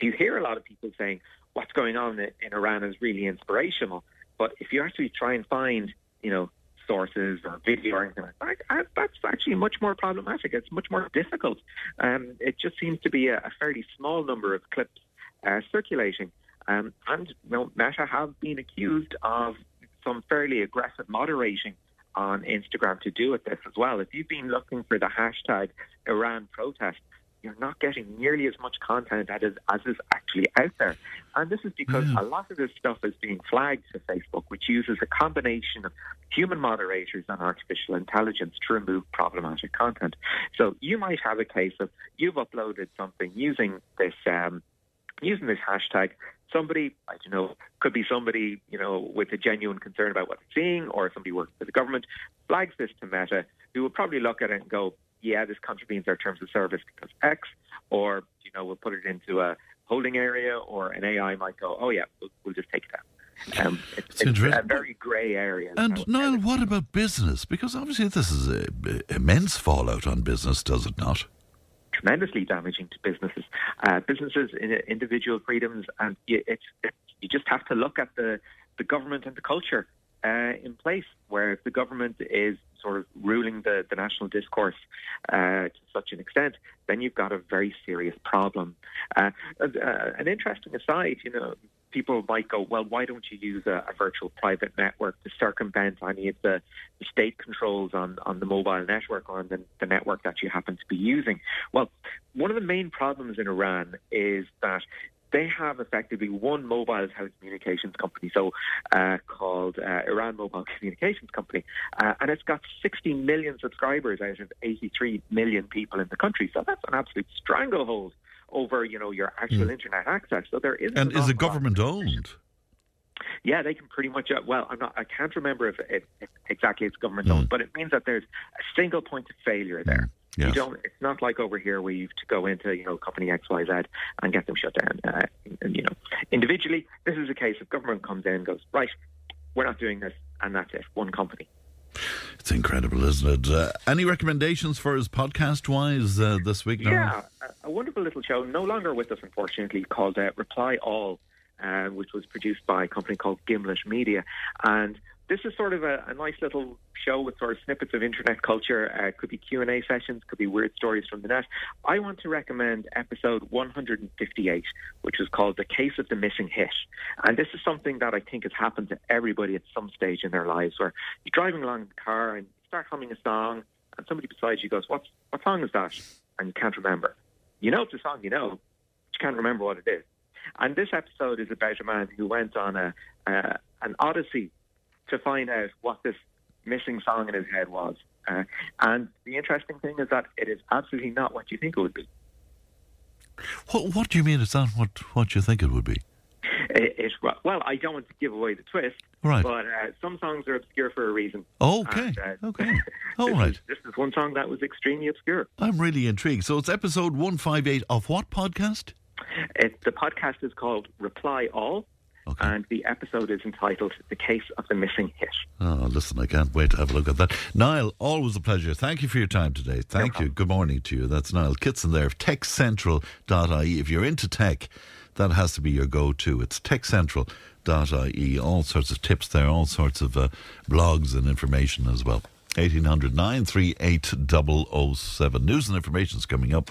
you hear a lot of people saying what's going on in Iran is really inspirational. But if you actually try and find, you know, sources or video or anything like that, uh, that's actually much more problematic. It's much more difficult. Um, it just seems to be a, a fairly small number of clips uh, circulating. Um, and you know, Meta have been accused of some fairly aggressive moderating on Instagram to do with this as well. If you've been looking for the hashtag Iran protest, you're not getting nearly as much content as is, as is actually out there. And this is because a lot of this stuff is being flagged to Facebook, which uses a combination of human moderators and artificial intelligence to remove problematic content. So you might have a case of you've uploaded something using this um, using this hashtag. Somebody, I don't know, could be somebody, you know, with a genuine concern about what they're seeing, or somebody working for the government, flags this to Meta, who will probably look at it and go, yeah, this contravenes our terms of service because X, or you know, we'll put it into a holding area, or an AI might go, oh yeah, we'll, we'll just take it out. Um, it's, It's a very grey area. And Niall, what about business? Because obviously this is a, a immense fallout on business, does it not? tremendously damaging to businesses, uh, businesses, in, individual freedoms, and you, it's, it's you just have to look at the the government and the culture uh, in place, where if the government is sort of ruling the, the national discourse uh, to such an extent, then you've got a very serious problem. Uh, uh, an interesting aside, you know, people might go, well, why don't you use a, a virtual private network to circumvent any of the, the state controls on, on the mobile network or on the, the network that you happen to be using? Well, one of the main problems in Iran is that they have effectively one mobile telecommunications company, so uh, called uh, Iran Mobile Communications Company, uh, and it's got 60 million subscribers out of 83 million people in the country. So that's an absolute stranglehold over, you know, your actual Mm. internet access. So there is And is it government owned? yeah, they can pretty much. Uh, well, I'm not. I can't remember if, it, if exactly it's government owned, but it means that there's a single point of failure there. You don't. It's not like over here where you have to go into you know company X Y Z and get them shut down. Uh, and, you know, individually, this is a case of government comes in, and goes right. We're not doing this, and that's it. One company. It's incredible, isn't it? Uh, any recommendations for us podcast wise uh, this week? Niall? Yeah, a, a wonderful little show, no longer with us, unfortunately, called uh, Reply All, uh, which was produced by a company called Gimlet Media. And this is sort of a, a nice little show with sort of snippets of internet culture. Uh, could be Q and A sessions, could be weird stories from the net. I want to recommend episode 158, which is called "The Case of the Missing Hit," and this is something that I think has happened to everybody at some stage in their lives, where you're driving along in the car and you start humming a song, and somebody beside you goes, "What's what song is that?" and you can't remember. You know it's a song, you know, but you can't remember what it is. And this episode is about a man who went on a uh, an odyssey to find out what this missing song in his head was. Uh, and the interesting thing is that it is absolutely not what you think it would be. What, what do you mean it's not what, what you think it would be? It, it, well, I don't want to give away the twist, Right. but uh, some songs are obscure for a reason. Okay, And, uh, okay. All this right. Is, this is one song that was extremely obscure. I'm really intrigued. So it's episode 158 of what podcast? It, the podcast is called Reply All, and the episode is entitled The Case of the Missing Hit. Oh, listen, I can't wait to have a look at that. Niall, always a pleasure. Thank you for your time today. Thank you. Good morning to you. That's Niall Kitson there of techcentral.ie. If you're into tech, that has to be your go to. It's techcentral.ie. All sorts of tips there, all sorts of uh, blogs and information as well. 1800 938 007. News and information is coming up.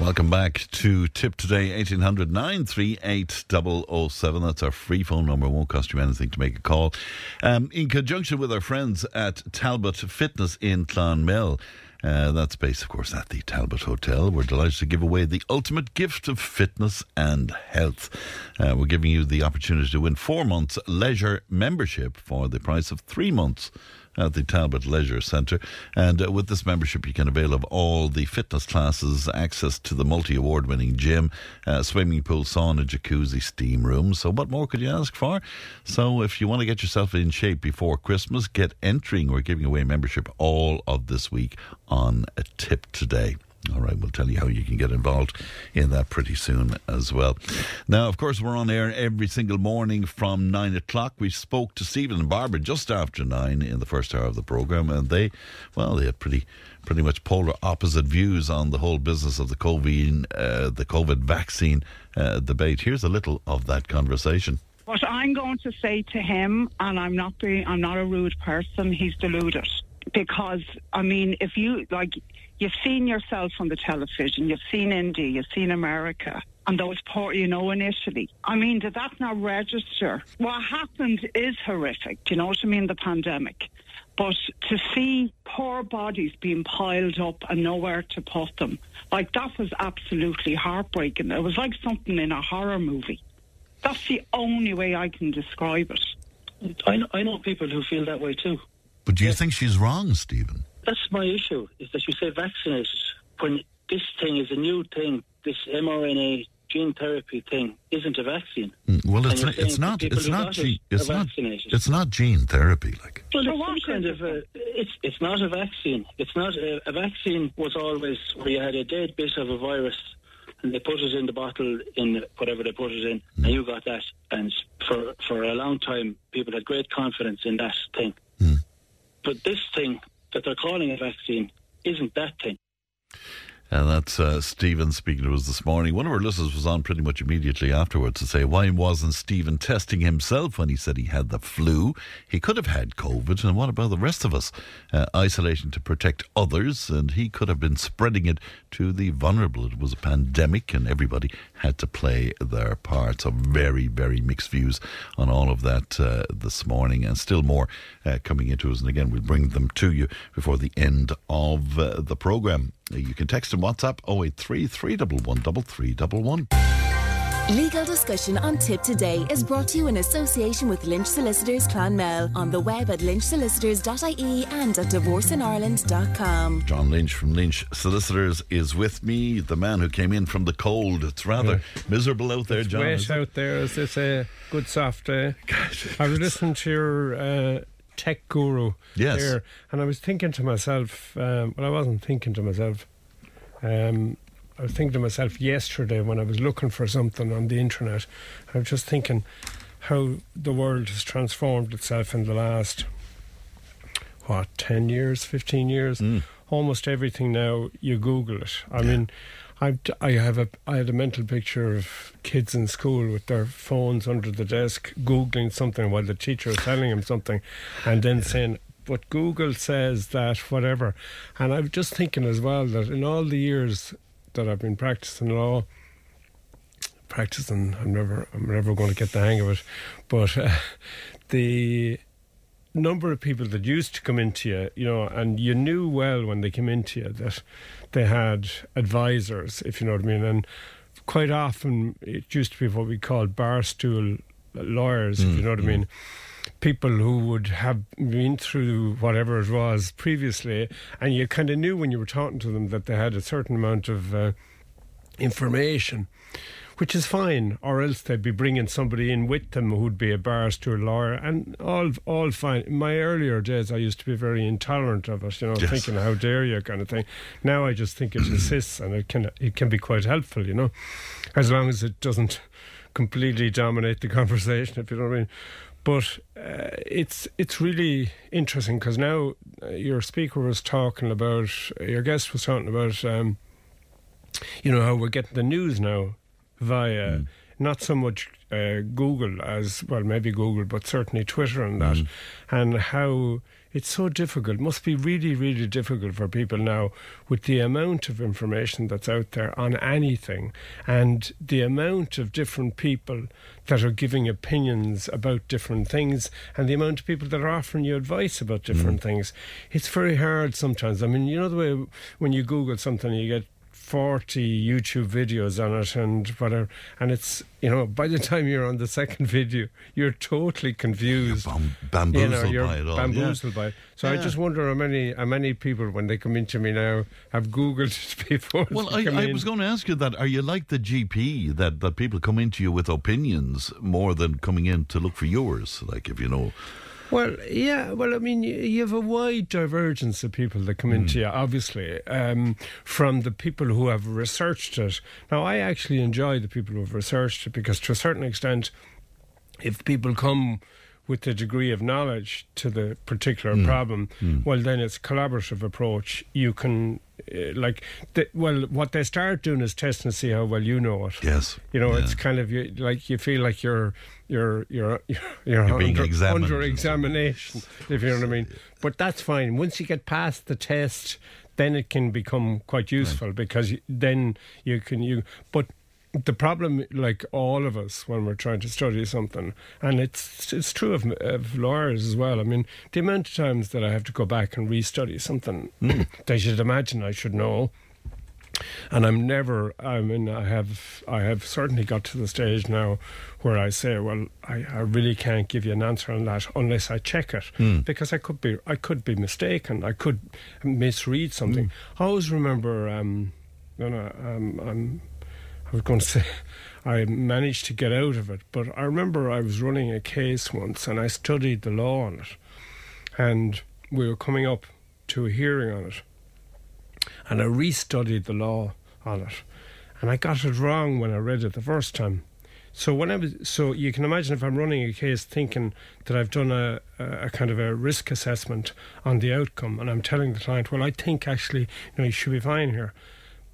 Welcome back to Tipp Today, 1800 938 007. That's our free phone number. Won't cost you anything to make a call. Um, in conjunction with our friends at Talbot Fitness in Clonmel. Uh, that's based, of course, at the Talbot Hotel. We're delighted to give away the ultimate gift of fitness and health. Uh, we're giving you the opportunity to win four months leisure membership for the price of three months at the Talbot Leisure Centre. And uh, with this membership, you can avail of all the fitness classes, access to the multi award winning gym, uh, swimming pool, sauna, jacuzzi, steam room. So, what more could you ask for? So, if you want to get yourself in shape before Christmas, get entering. We're giving away membership all of this week on a Tipp today. All right, we'll tell you how you can get involved in that pretty soon as well. Now, of course, we're on air every single morning from nine o'clock. We spoke to Stephen and Barbara just after nine in the first hour of the program, and they, well, they had pretty, pretty much polar opposite views on the whole business of the COVID, uh, the COVID vaccine uh, debate. Here's a little of that conversation. What I'm going to say to him, and I'm not being, I'm not a rude person. He's deluded. because I mean, if you like, you've seen yourself on the television, you've seen India, you've seen America, and those poor, you know, in Italy. I mean, did that not register? What happened is horrific. Do you know what I mean? The pandemic. But to see poor bodies being piled up and nowhere to put them, like that was absolutely heartbreaking. It was like something in a horror movie. That's the only way I can describe it. I know, I know people who feel that way too. But do you think she's wrong, Stephen? That's my issue, is that you say vaccinated when this thing is a new thing, this mRNA gene therapy thing isn't a vaccine. Mm, Well, it's not. saying It's not. It's not. got Gene, it it's not. It's not gene therapy. Like Well, For it's what some kind of a, it's it's not a vaccine. It's not a, a vaccine. Was always where you had a dead bit of a virus, and they put it in the bottle in whatever they put it in, Hmm. and you got that. And for for a long time, people had great confidence in that thing. Hmm. But this thing that they're calling a vaccine isn't that thing. And that's uh, Stephen speaking to us this morning. One of our listeners was on pretty much immediately afterwards to say, why wasn't Stephen testing himself when he said he had the flu? He could have had COVID. And what about the rest of us? Uh, isolation to protect others. And he could have been spreading it to the vulnerable. It was a pandemic and everybody had to play their part. So, very, very mixed views on all of that uh, this morning. And still more uh, coming into us. And again, we'll bring them to you before the end of uh, the programme. You can text and WhatsApp 083 311 Legal discussion on Tipp Today is brought to you in association with Lynch Solicitors Clonmel on the web at lynchsolicitors.ie and at divorceinireland.com. John Lynch from Lynch Solicitors is with me, the man who came in from the cold. It's rather miserable out there, It's John. wet out there, as they say. Good soft day. I was listening to your uh, tech guru Yes. there, and I was thinking to myself, um, well, I wasn't thinking to myself. Um, I was thinking to myself yesterday when I was looking for something on the internet. I was just thinking how the world has transformed itself in the last, what, 10 years, 15 years? Almost everything now, you Google it. I mean, I, I have a I had a mental picture of kids in school with their phones under the desk googling something while the teacher is telling them something, and then saying, "But Google says that whatever." And I was just thinking as well that in all the years that I've been practicing law, practicing, I'm never I'm never going to get the hang of it, but uh, the number of people that used to come into you, you know, and you knew well when they came into you that they had advisors, if you know what I mean. And quite often it used to be what we called bar stool lawyers, if you know what I mean. People who would have been through whatever it was previously, and you kind of knew when you were talking to them that they had a certain amount of uh, information which is fine, or else they'd be bringing somebody in with them who'd be a barrister, or a lawyer, and all all fine. In my earlier days, I used to be very intolerant of it, you know, Yes. thinking how dare you kind of thing. Now I just think it assists and it can it can be quite helpful, you know, as long as it doesn't completely dominate the conversation, if you know what I mean. But uh, it's it's really interesting because now uh, your speaker was talking about your guest was talking about. Um, you know how we're getting the news now via mm. not so much uh, Google as well, maybe Google, but certainly Twitter and that, mm. and how it's so difficult. Must be really, really difficult for people now with the amount of information that's out there on anything, and the amount of different people that are giving opinions about different things, and the amount of people that are offering you advice about different mm. things. It's very hard sometimes. I mean, you know the way when you Google something, you get 40 YouTube videos on it and whatever. And it's, you know, by the time you're on the second video, you're totally confused. bamboozled you know, you're by it all, yeah. Bamboozled by it. So I just wonder how many how many people, when they come into me now, have Googled it before. Well, I, I was going to ask you that. Are you like the GP that, that people come into you with opinions more than coming in to look for yours? Like if you know, Well, yeah. Well, I mean, you, have a wide divergence of people that come into you, obviously, um, from the people who have researched it. Now, I actually enjoy the people who have researched it because, to a certain extent, if people come with a degree of knowledge to the particular Mm. problem, Mm. well, then it's a collaborative approach. You can uh, like, the, well, what they start doing is testing to see how well you know it. Yes. You know, Yeah. it's kind of you, like you feel like you're you're you're you're, You're under, examined under examination, if you know what I mean. But that's fine. Once you get past the test, then it can become quite useful because then you can you. But the problem, like all of us, when we're trying to study something, and it's it's true of, of lawyers as well. I mean, the amount of times that I have to go back and restudy something, hmm. they should imagine I should know. And I'm never. I mean, I have. I have certainly got to the stage now where I say, "Well, I, I really can't give you an answer on that unless I check it, Hmm. because I could be. I could be mistaken. I could misread something. I always remember. Um, no, no. Um, I'm. I was going to say. I managed to get out of it, but I remember I was running a case once, and I studied the law on it, and we were coming up to a hearing on it and I restudied the law on it, and I got it wrong when I read it the first time. So when I was, so you can imagine if I'm running a case thinking that I've done a, a, a kind of a risk assessment on the outcome, and I'm telling the client, well, I think actually, you know, you should be fine here.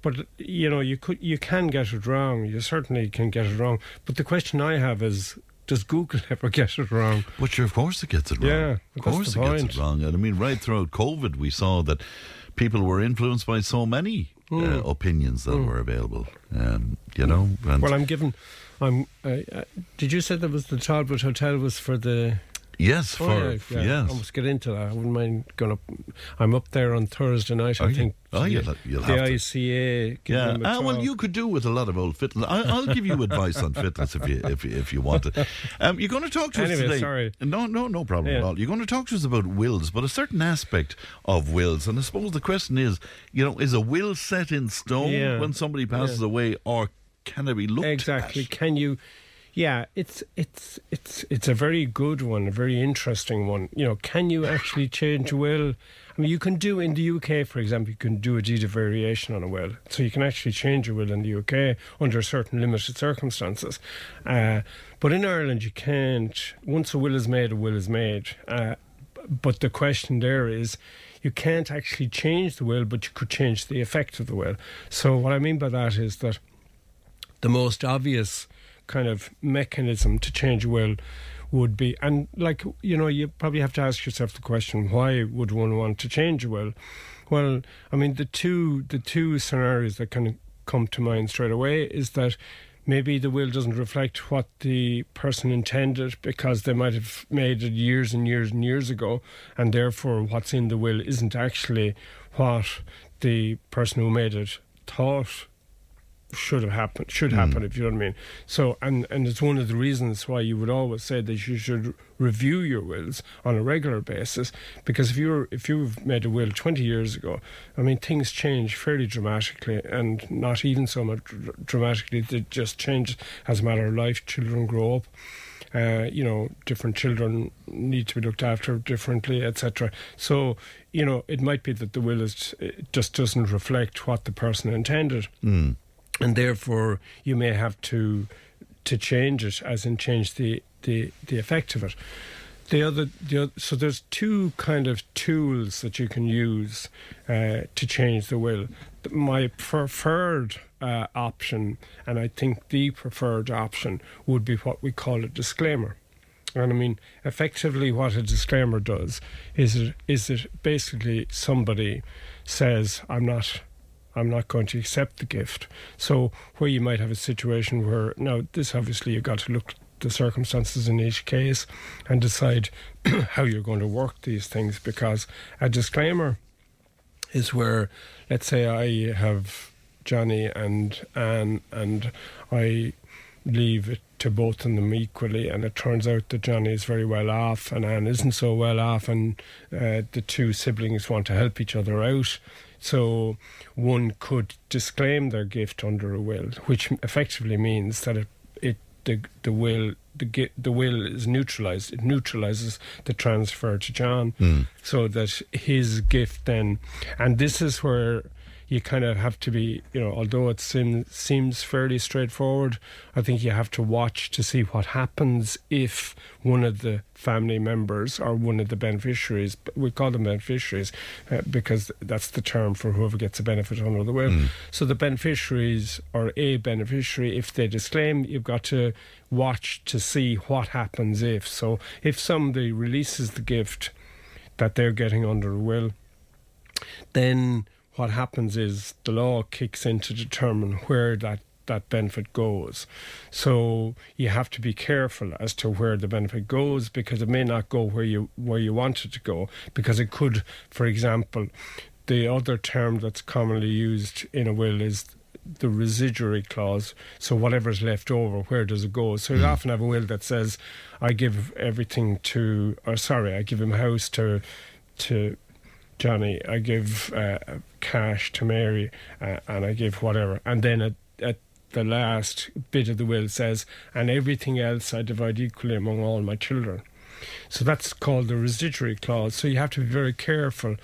But you know, you could, you can get it wrong. You certainly can get it wrong. But the question I have is, does Google ever get it wrong? But sure, of course it gets it wrong. Yeah, of course it gets it wrong. And I mean, right throughout COVID, we saw that people were influenced by so many uh, Mm. opinions that Mm. were available. Um, you know, and Well, I'm given. I'm. Uh, uh, did you say that was the Talbot Hotel was for the? Yes, Oh, for- yeah, yeah. yes. I must get into that. I wouldn't mind going up. I'm up there on Thursday night. Are I you? think. Oh, the, you'll- you'll the have. ICA. yeah. Ah, well, you could do with a lot of old fitness. I, I'll give you advice on fitness if you if you- if you want it. Um, you're going to talk to us today. sorry. No, no, no problem at all. You're going to talk to us about wills, but a certain aspect of wills, and I suppose the question is, you know, is a will set in stone Yeah. when somebody passes Yeah. away, or can it be looked exactly. Can you? Yeah, it's it's it's it's a very good one, a very interesting one. You know, can you actually change a will? I mean, you can do in the UK, for example, you can do a deed of variation on a will, so you can actually change a will in the UK under certain limited circumstances. Uh, but in Ireland, you can't. Once a will is made, a will is made. Uh, but the question there is you can't actually change the will, but you could change the effect of the will. So, what I mean by that is that the most obvious kind of mechanism to change a will would be, and like, you know, you probably have to ask yourself the question why would one want to change a will? Well, I mean, the two the two scenarios that kind of come to mind straight away is that maybe the will doesn't reflect what the person intended because they might have made it years and years and years ago, and therefore what's in the will isn't actually what the person who made it thought should have happened should happen if you know what I mean. So and and it's one of the reasons why you would always say that you should review your wills on a regular basis because if you're if you've made a will 20 years ago I mean things change fairly dramatically and not even so much dramatically they just change as a matter of life children grow up uh, you know, different children need to be looked after differently, etc. So, you know, it might be that the will is it just doesn't reflect what the person intended, Mm. And therefore you may have to to change it, as in change the the the effect of it. The other, the other, so there's two kind of tools that you can use uh, to change the will. My preferred uh, option, and I think the preferred option, would be what we call a disclaimer. And I mean, effectively, what a disclaimer does is it is it basically somebody says, "I'm not." I'm not going to accept the gift. So, where you might have a situation where, now, this obviously you've got to look the circumstances in each case and decide how you're going to work these things because a disclaimer is where, let's say, I have Johnny and Anne, and I leave it to both of them equally, and it turns out that Johnny is very well off and Anne isn't so well off, and uh, the two siblings want to help each other out. So one could disclaim their gift under a will, which effectively means that it, it the the will the the will is neutralized. It neutralizes the transfer to John, Mm. so that his gift then, and this is where you kind of have to be, you know, although it seem, seems fairly straightforward, I think you have to watch to see what happens if one of the family members or one of the beneficiaries, we call them beneficiaries uh, because that's the term for whoever gets a benefit under the will. Mm. So the beneficiaries or a beneficiary, if they disclaim, you've got to watch to see what happens if. So if somebody releases the gift that they're getting under a will, then what happens is the law kicks in to determine where that that benefit goes. So you have to be careful as to where the benefit goes because it may not go where you where you want it to go because it could, for example, the other term that's commonly used in a will is the residuary clause. So whatever's left over, where does it go? So you hmm. often have a will that says, "I give everything to," or sorry, I give him house to to Johnny. I give uh, cash to Mary, uh, and I give whatever. And then at, at the last bit of the will says, and everything else I divide equally among all my children. So that's called the residuary clause. So you have to be very careful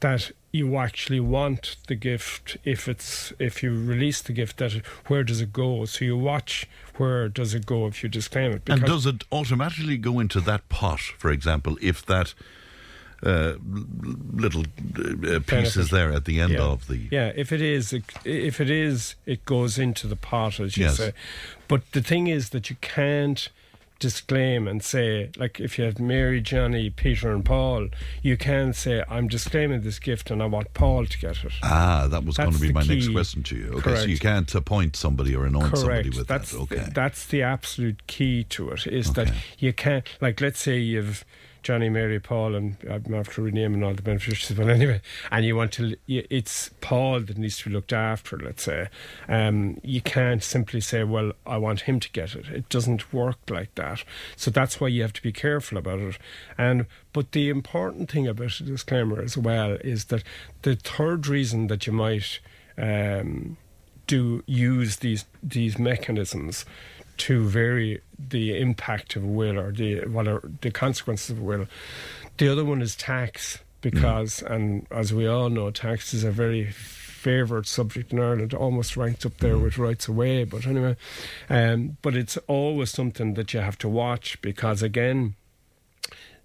that you actually want the gift if it's if you release the gift that where does it go so you watch where does it go if you disclaim it and does it automatically go into that pot for example if that uh, little uh, piece is there at the end yeah. of the yeah if it is it, if it is it goes into the pot as you Yes. say but the thing is that you can't disclaim and say like if you have Mary Johnny Peter and Paul you can say I'm disclaiming this gift and I want Paul to get it Ah, that was going to be my next question to you. Okay, so you can't appoint somebody or anoint somebody with that's that. Okay. the, that's the absolute key to it. Is that you can't like let's say you've Johnny, Mary, Paul, and I'm after renaming all the beneficiaries, but anyway, and you want to, it's Paul that needs to be looked after. Let's say, um, you can't simply say, "Well, I want him to get it." It doesn't work like that. So that's why you have to be careful about it. And but the important thing about a disclaimer as well is that the third reason that you might. Um, do use these these mechanisms to vary the impact of will or the what are the consequences of will. The other one is tax because, and as we all know, tax is a very favoured subject in Ireland, almost ranked up there with rights away. But anyway, um, but it's always something that you have to watch because again,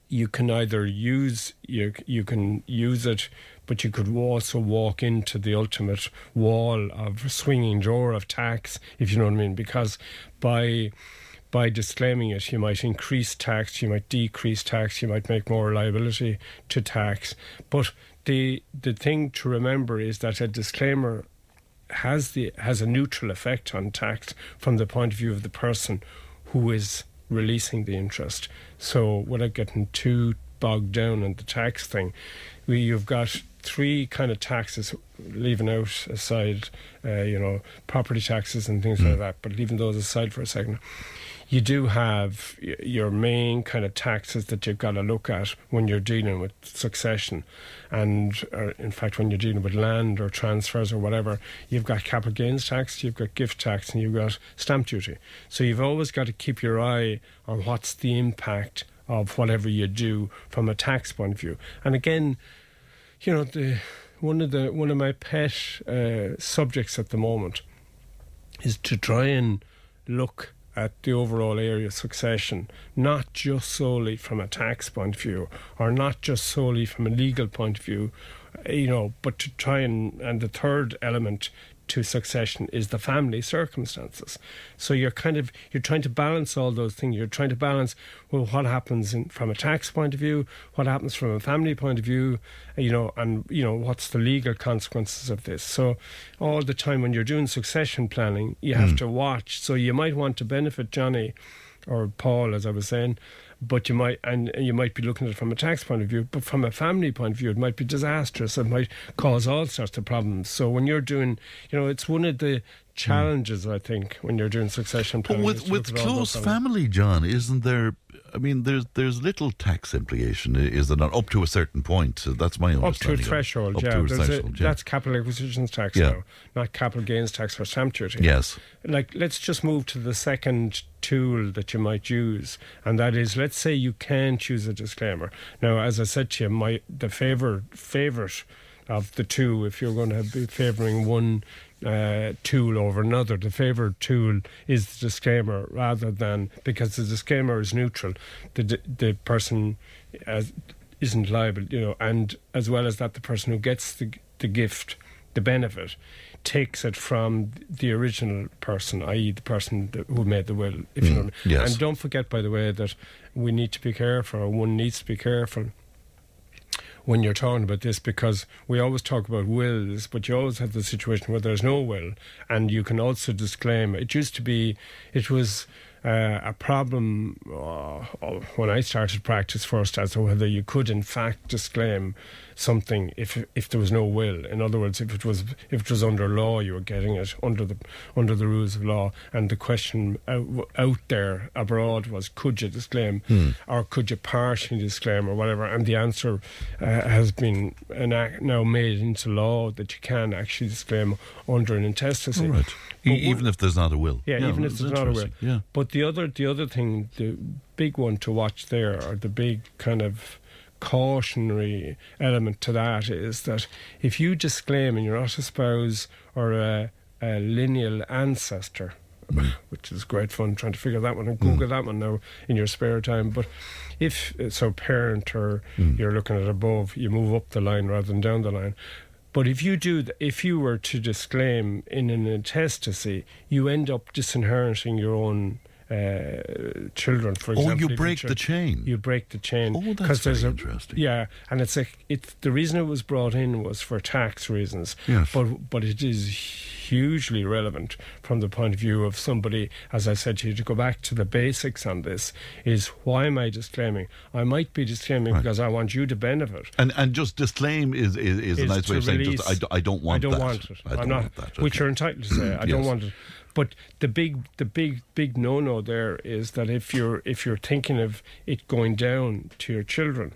you can either use you you can use it, but you could also walk into the ultimate wall of swinging door of tax, if you know what I mean. Because by by disclaiming it, you might increase tax, you might decrease tax, you might make more liability to tax. But the the thing to remember is that a disclaimer has the has a neutral effect on tax from the point of view of the person who is releasing the interest. So without getting too bogged down in the tax thing, we, you've got three kind of taxes, leaving out aside, uh, you know, property taxes and things like that. But leaving those aside for a second, you do have your main kind of taxes that you've got to look at when you're dealing with succession, and in fact when you're dealing with land or transfers or whatever, you've got capital gains tax, you've got gift tax, and you've got stamp duty. So you've always got to keep your eye on what's the impact of whatever you do from a tax point of view. And again, you know the one of the one of my pet uh, subjects at the moment is to try and look at the overall area of succession, not just solely from a tax point of view, or not just solely from a legal point of view, you know, but to try and and the third element to succession is the family circumstances. So you're kind of you're trying to balance all those things. You're trying to balance well what happens in, from a tax point of view, what happens from a family point of view, uh, you know, and you know what's the legal consequences of this. So all the time when you're doing succession planning, you have Mm. to watch. So you might want to benefit Johnny or Paul, as I was saying, but you might and you might be looking at it from a tax point of view, but from a family point of view, it might be disastrous. It might cause all sorts of problems. So when you're doing, you know, it's one of the challenges I think when you're doing succession planning. is with with look at all close family, John, isn't there? I mean, there's there's little tax implication, is there not? Up to a certain point. That's my Up to a understanding. threshold, Up yeah. to a There's a- threshold, yeah. That's capital acquisitions tax Yeah. now, not capital gains tax for stamp duty. Yes. Like, let's just move to the second tool that you might use, and that is, let's say you can choose a disclaimer. Now, as I said to you, my the favor favorite of the two. If you're going to be favouring one uh, tool over another, the favoured tool is the disclaimer rather than because the disclaimer is neutral. The the person uh, isn't liable, you know, and as well as that, the person who gets the the gift, the benefit, takes it from the original person, i.e., the person that, who made the will. If you know mean. yes. And don't forget, by the way, that we need to be careful. Or one needs to be careful when you're talking about this because we always talk about wills, but you always have the situation where there's no will, and you can also disclaim. It used to be, it was. Uh, a problem uh, when I started practice first as to whether you could in fact disclaim something if if there was no will. In other words, if it was if it was under law, you were getting it under the under the rules of law. And the question out, out there abroad was, could you disclaim, Hmm. or could you partially disclaim, or whatever? And the answer uh, has been enact, now made into law that you can actually disclaim under an intestacy. All right. But even if there's not a will. yeah, even if there's not a will. Yeah. But the other, the other thing, the big one to watch there, or the big kind of cautionary element to that is that if you disclaim and you're not a spouse or a, a lineal ancestor, mm. which is great fun trying to figure that one and Google mm. that one now in your spare time. But if uh, so, parent or mm. you're looking at above, you move up the line rather than down the line. But if you do, th- if you were to disclaim in an intestacy, you end up disinheriting your own uh, children. For Oh, example, you if your break the chain. You break the chain. Oh, that's very a, interesting. Yeah, and it's like it's the reason it was brought in was for tax reasons. Yes. But but it is hugely relevant from the point of view of somebody, as I said to you, to go back to the basics on this is why am I disclaiming? I might be disclaiming because I want you to benefit. And and just disclaim is is, is a nice way of saying just release- I, do, I don't want I don't that. want it. I don't I'm not, want that. Which you're entitled to say. I don't want it. But the big, the big, big no-no there is that if you're if you're thinking of it going down to your children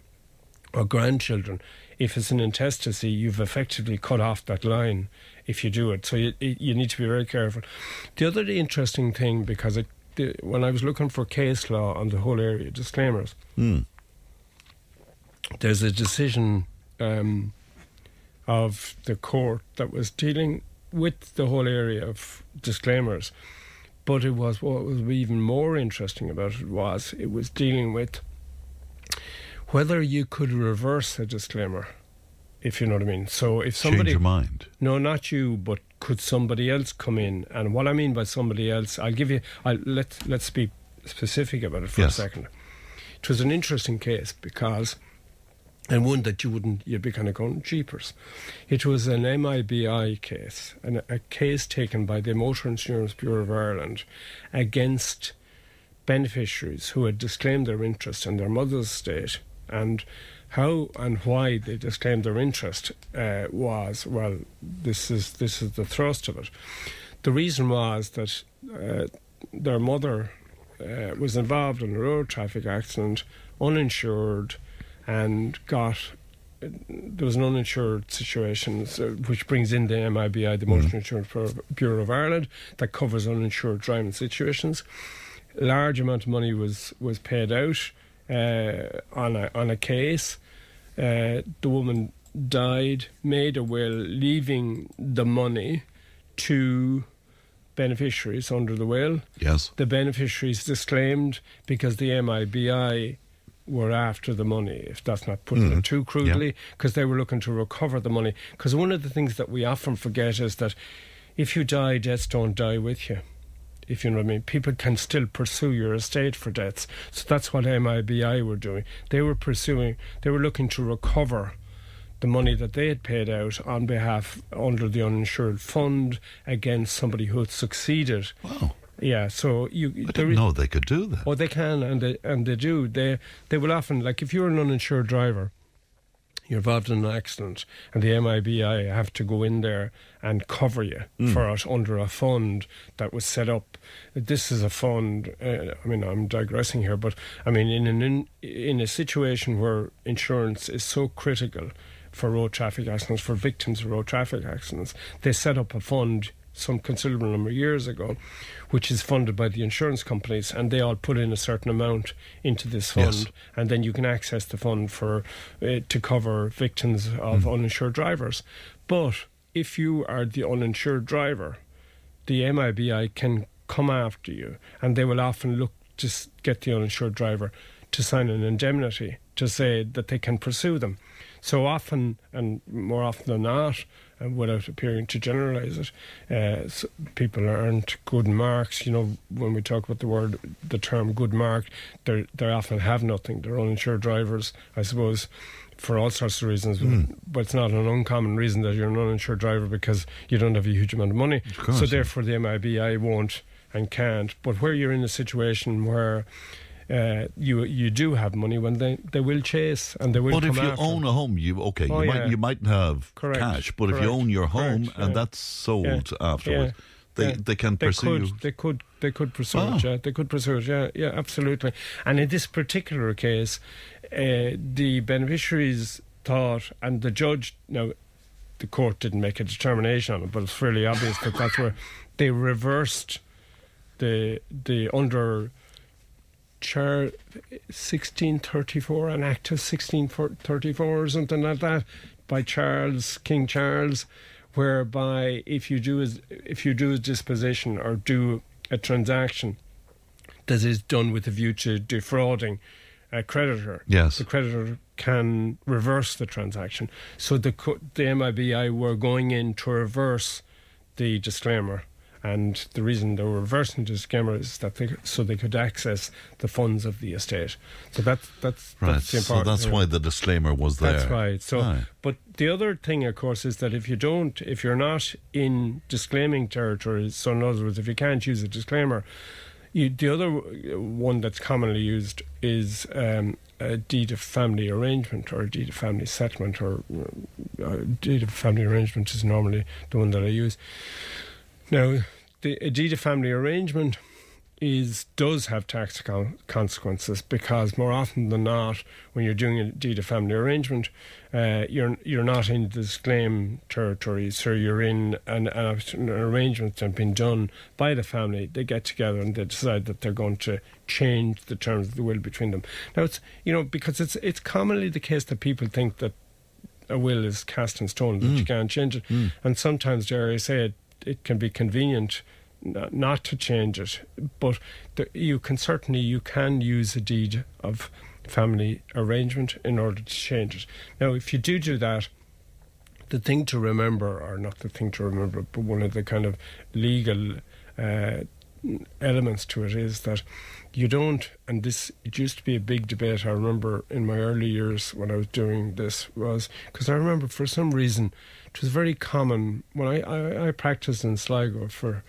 or grandchildren, if it's an intestacy, you've effectively cut off that line if you do it. So you you need to be very careful. The other interesting thing, because it, the, when I was looking for case law on the whole area, of disclaimers, Hmm. there's a decision um, of the court that was dealing with the whole area of disclaimers. But it was what was even more interesting about it was it was dealing with whether you could reverse a disclaimer, if you know what I mean. So if somebody Change your mind. no, not you, but could somebody else come in? And what I mean by somebody else, I'll give you. I'll, let let's be specific about it for Yes. a second. It was an interesting case because, and one that you wouldn't, you'd be kind of going jeepers. It was an MIBI case, and a case taken by the Motor Insurance Bureau of Ireland against beneficiaries who had disclaimed their interest in their mother's estate and how and why they disclaimed their interest uh, was well this is this is the thrust of it the reason was that uh, their mother uh, was involved in a road traffic accident uninsured and got there was an uninsured situation, so, which brings in the MIBI, the Motor Insurance Bureau- Bureau of Ireland, that covers uninsured driving situations. Large amount of money was was paid out uh, on a on a case. Uh, the woman died, made a will, leaving the money to beneficiaries under the will. Yes. The beneficiaries disclaimed because the MIBI were after the money, if that's not putting Mhm. it too crudely, because they were looking to recover the money. Because one of the things that we often forget is that if you die, debts don't die with you. If you know what I mean, people can still pursue your estate for debts. So that's what MIBI were doing. They were pursuing, they were looking to recover the money that they had paid out on behalf under the uninsured fund against somebody who had succeeded. Wow. Yeah, so you. I didn't know they could do that. Oh, they can, and they and they do. They they will often like if you're an uninsured driver, you're involved in an accident, and the MIBI have to go in there and cover you Mm. for it under a fund that was set up. This is a fund. Uh, I mean, I'm digressing here, but I mean, in an in, in a situation where insurance is so critical for road traffic accidents, for victims of road traffic accidents, they set up a fund some considerable number of years ago, which is funded by the insurance companies, and they all put in a certain amount into this fund, Yes. and then you can access the fund for uh, to cover victims of Mm. uninsured drivers. But if you are the uninsured driver, the MIBI can come after you, and they will often look to get the uninsured driver to sign an indemnity to say that they can pursue them. So often, and more often than not, and without appearing to generalise it, uh, s people aren't good marks. You know, when we talk about the word, the term "good mark," they they often have nothing. They're uninsured drivers, I suppose, for all sorts of reasons. Mm. But it's not an uncommon reason that you're an uninsured driver because you don't have a huge amount of money. course, so therefore, the MIBI won't and can't. But where you're in a situation where uh, you you do have money, when they, they will chase and they will. But if you own a home, you okay, Oh, you yeah. might you might have Correct, cash, but if you own your home correct, and yeah. that's sold Yeah, afterwards, they they can They pursue could. They could, they could pursue Ah. it. Yeah, they could pursue it. Yeah, yeah, absolutely. And in this particular case, uh, the beneficiaries thought, and the judge now, the court didn't make a determination on it, but it's fairly obvious that that's where they reversed the the under. Char 1634, an act of 1634 or something like that, by Charles King Charles, whereby if you do as if you do a disposition or do a transaction that is done with a view to defrauding a creditor, Yes. the creditor can reverse the transaction. So the the MIBI were going in to reverse the disclaimer. And the reason they were reversing the disclaimer is that they, so they could access the funds of the estate. So that's that's right, that's the so that's why the disclaimer was there. That's right. So, Aye. but the other thing, of course, is that if you don't, if you're not in disclaiming territory, so in other words, if you can't use a disclaimer, you, the other uh, one that's commonly used is um, a deed of family arrangement or a deed of family settlement, or uh, a deed of family arrangement is normally the one that I use. Now, the a deed of family arrangement is does have tax con- consequences because more often than not, when you're doing a deed of family arrangement, uh, you're you're not in disclaim territory, so you're in an, an, an arrangement that's been done by the family. They get together and they decide that they're going to change the terms of the will between them. Now it's you know because it's it's commonly the case that people think that a will is cast in stone that you can't change it, and sometimes I say it, can be convenient not to change it, but the, you can certainly you can use a deed of family arrangement in order to change it. Now, if you do do that, the thing to remember, or not the thing to remember, but one of the kind of legal uh, elements to it is that you don't, and this it used to be a big debate. I remember in my early years when I was doing this was because I remember for some reason it was very common when I, I, I practiced in Sligo for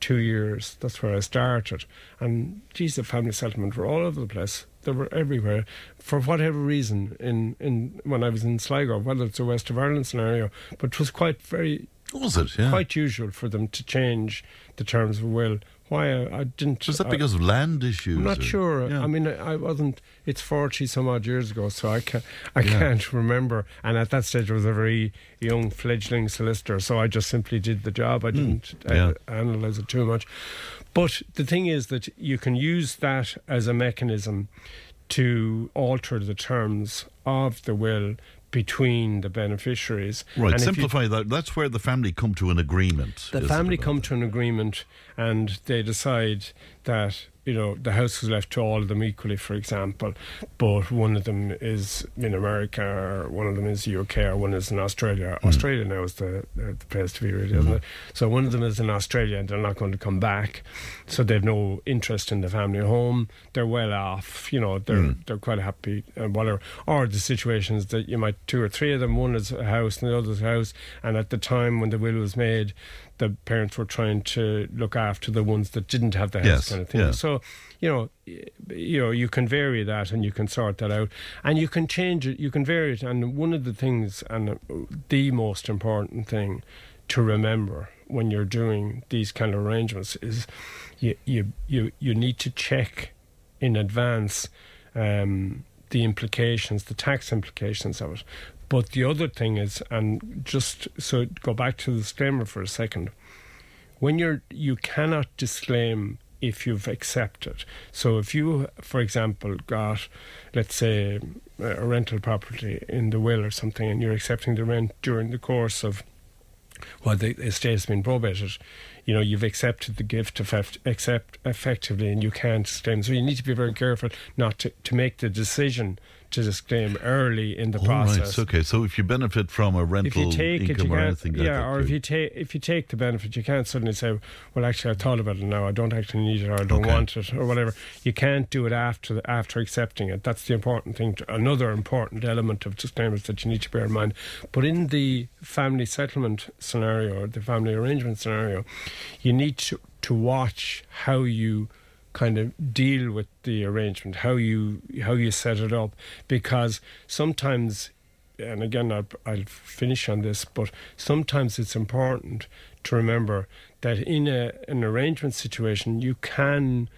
two years. That's where I started, and geez, the family settlement were all over the place. They were everywhere for whatever reason. In in when I was in Sligo, whether it's a West of Ireland scenario, but it was quite very Was it? Yeah. quite usual for them to change the terms of will. Why I, I didn't? Was that I- because of land issues? I'm not or- sure. Yeah. I mean, I I wasn't. It's forty some odd years ago, so I can't. I Yeah. can't remember. And at that stage, I was a very young fledgling solicitor, so I just simply did the job. I didn't uh, Hmm. Yeah. analyze it too much. But the thing is that you can use that as a mechanism to alter the terms of the will between the beneficiaries. Right, And if you- simplify that. That's where the family come to an agreement. the family come to an agreement and they decide that you know the house was left to all of them equally for example but one of them is in america or one of them is the uk or one is in australia. Hmm. australia now is the, the, the place to be really isn't it? So one of them is in australia and they're not going to come back. So they've no interest in the family home. They're well off you know they're Hmm. they're quite happy and whatever. Or the situations that you might two or three of them one is a house and the other's a house and at the time when the will was made the parents were trying to look after the ones that didn't have the house Yes, kind of thing yeah. so you know you know you can vary that and you can sort that out and you can change it you can vary it and one of the things and the most important thing to remember when you're doing these kind of arrangements is you you you, you need to check in advance um, the implications, the tax implications of it. But the other thing is, and just so go back to the disclaimer for a second, when you're you cannot disclaim if you've accepted. So if you, for example, got, let's say, a rental property in the will or something, and you're accepting the rent during the course of while the estate has been probated, you know, you've accepted the gift effect, accept effectively and you can't claim. So you need to be very careful not to, to make the decision to disclaim early in the All process. right, okay. So if you benefit from a rental If you take it, income you or anything like yeah, or if you take if you take the benefit, you can't suddenly say, "Well, actually, I thought about it now. I don't actually need it, or I don't Okay. want it, or whatever." You can't do it after the, after accepting it. That's the important thing. To, another important element of disclaimers that you need to bear in mind. But in the family settlement scenario or the family arrangement scenario, you need to to watch how you kind of deal with the arrangement, how you how you set it up, because sometimes, and again I'll, I'll finish on this, but sometimes it's important to remember that in a an arrangement situation you can.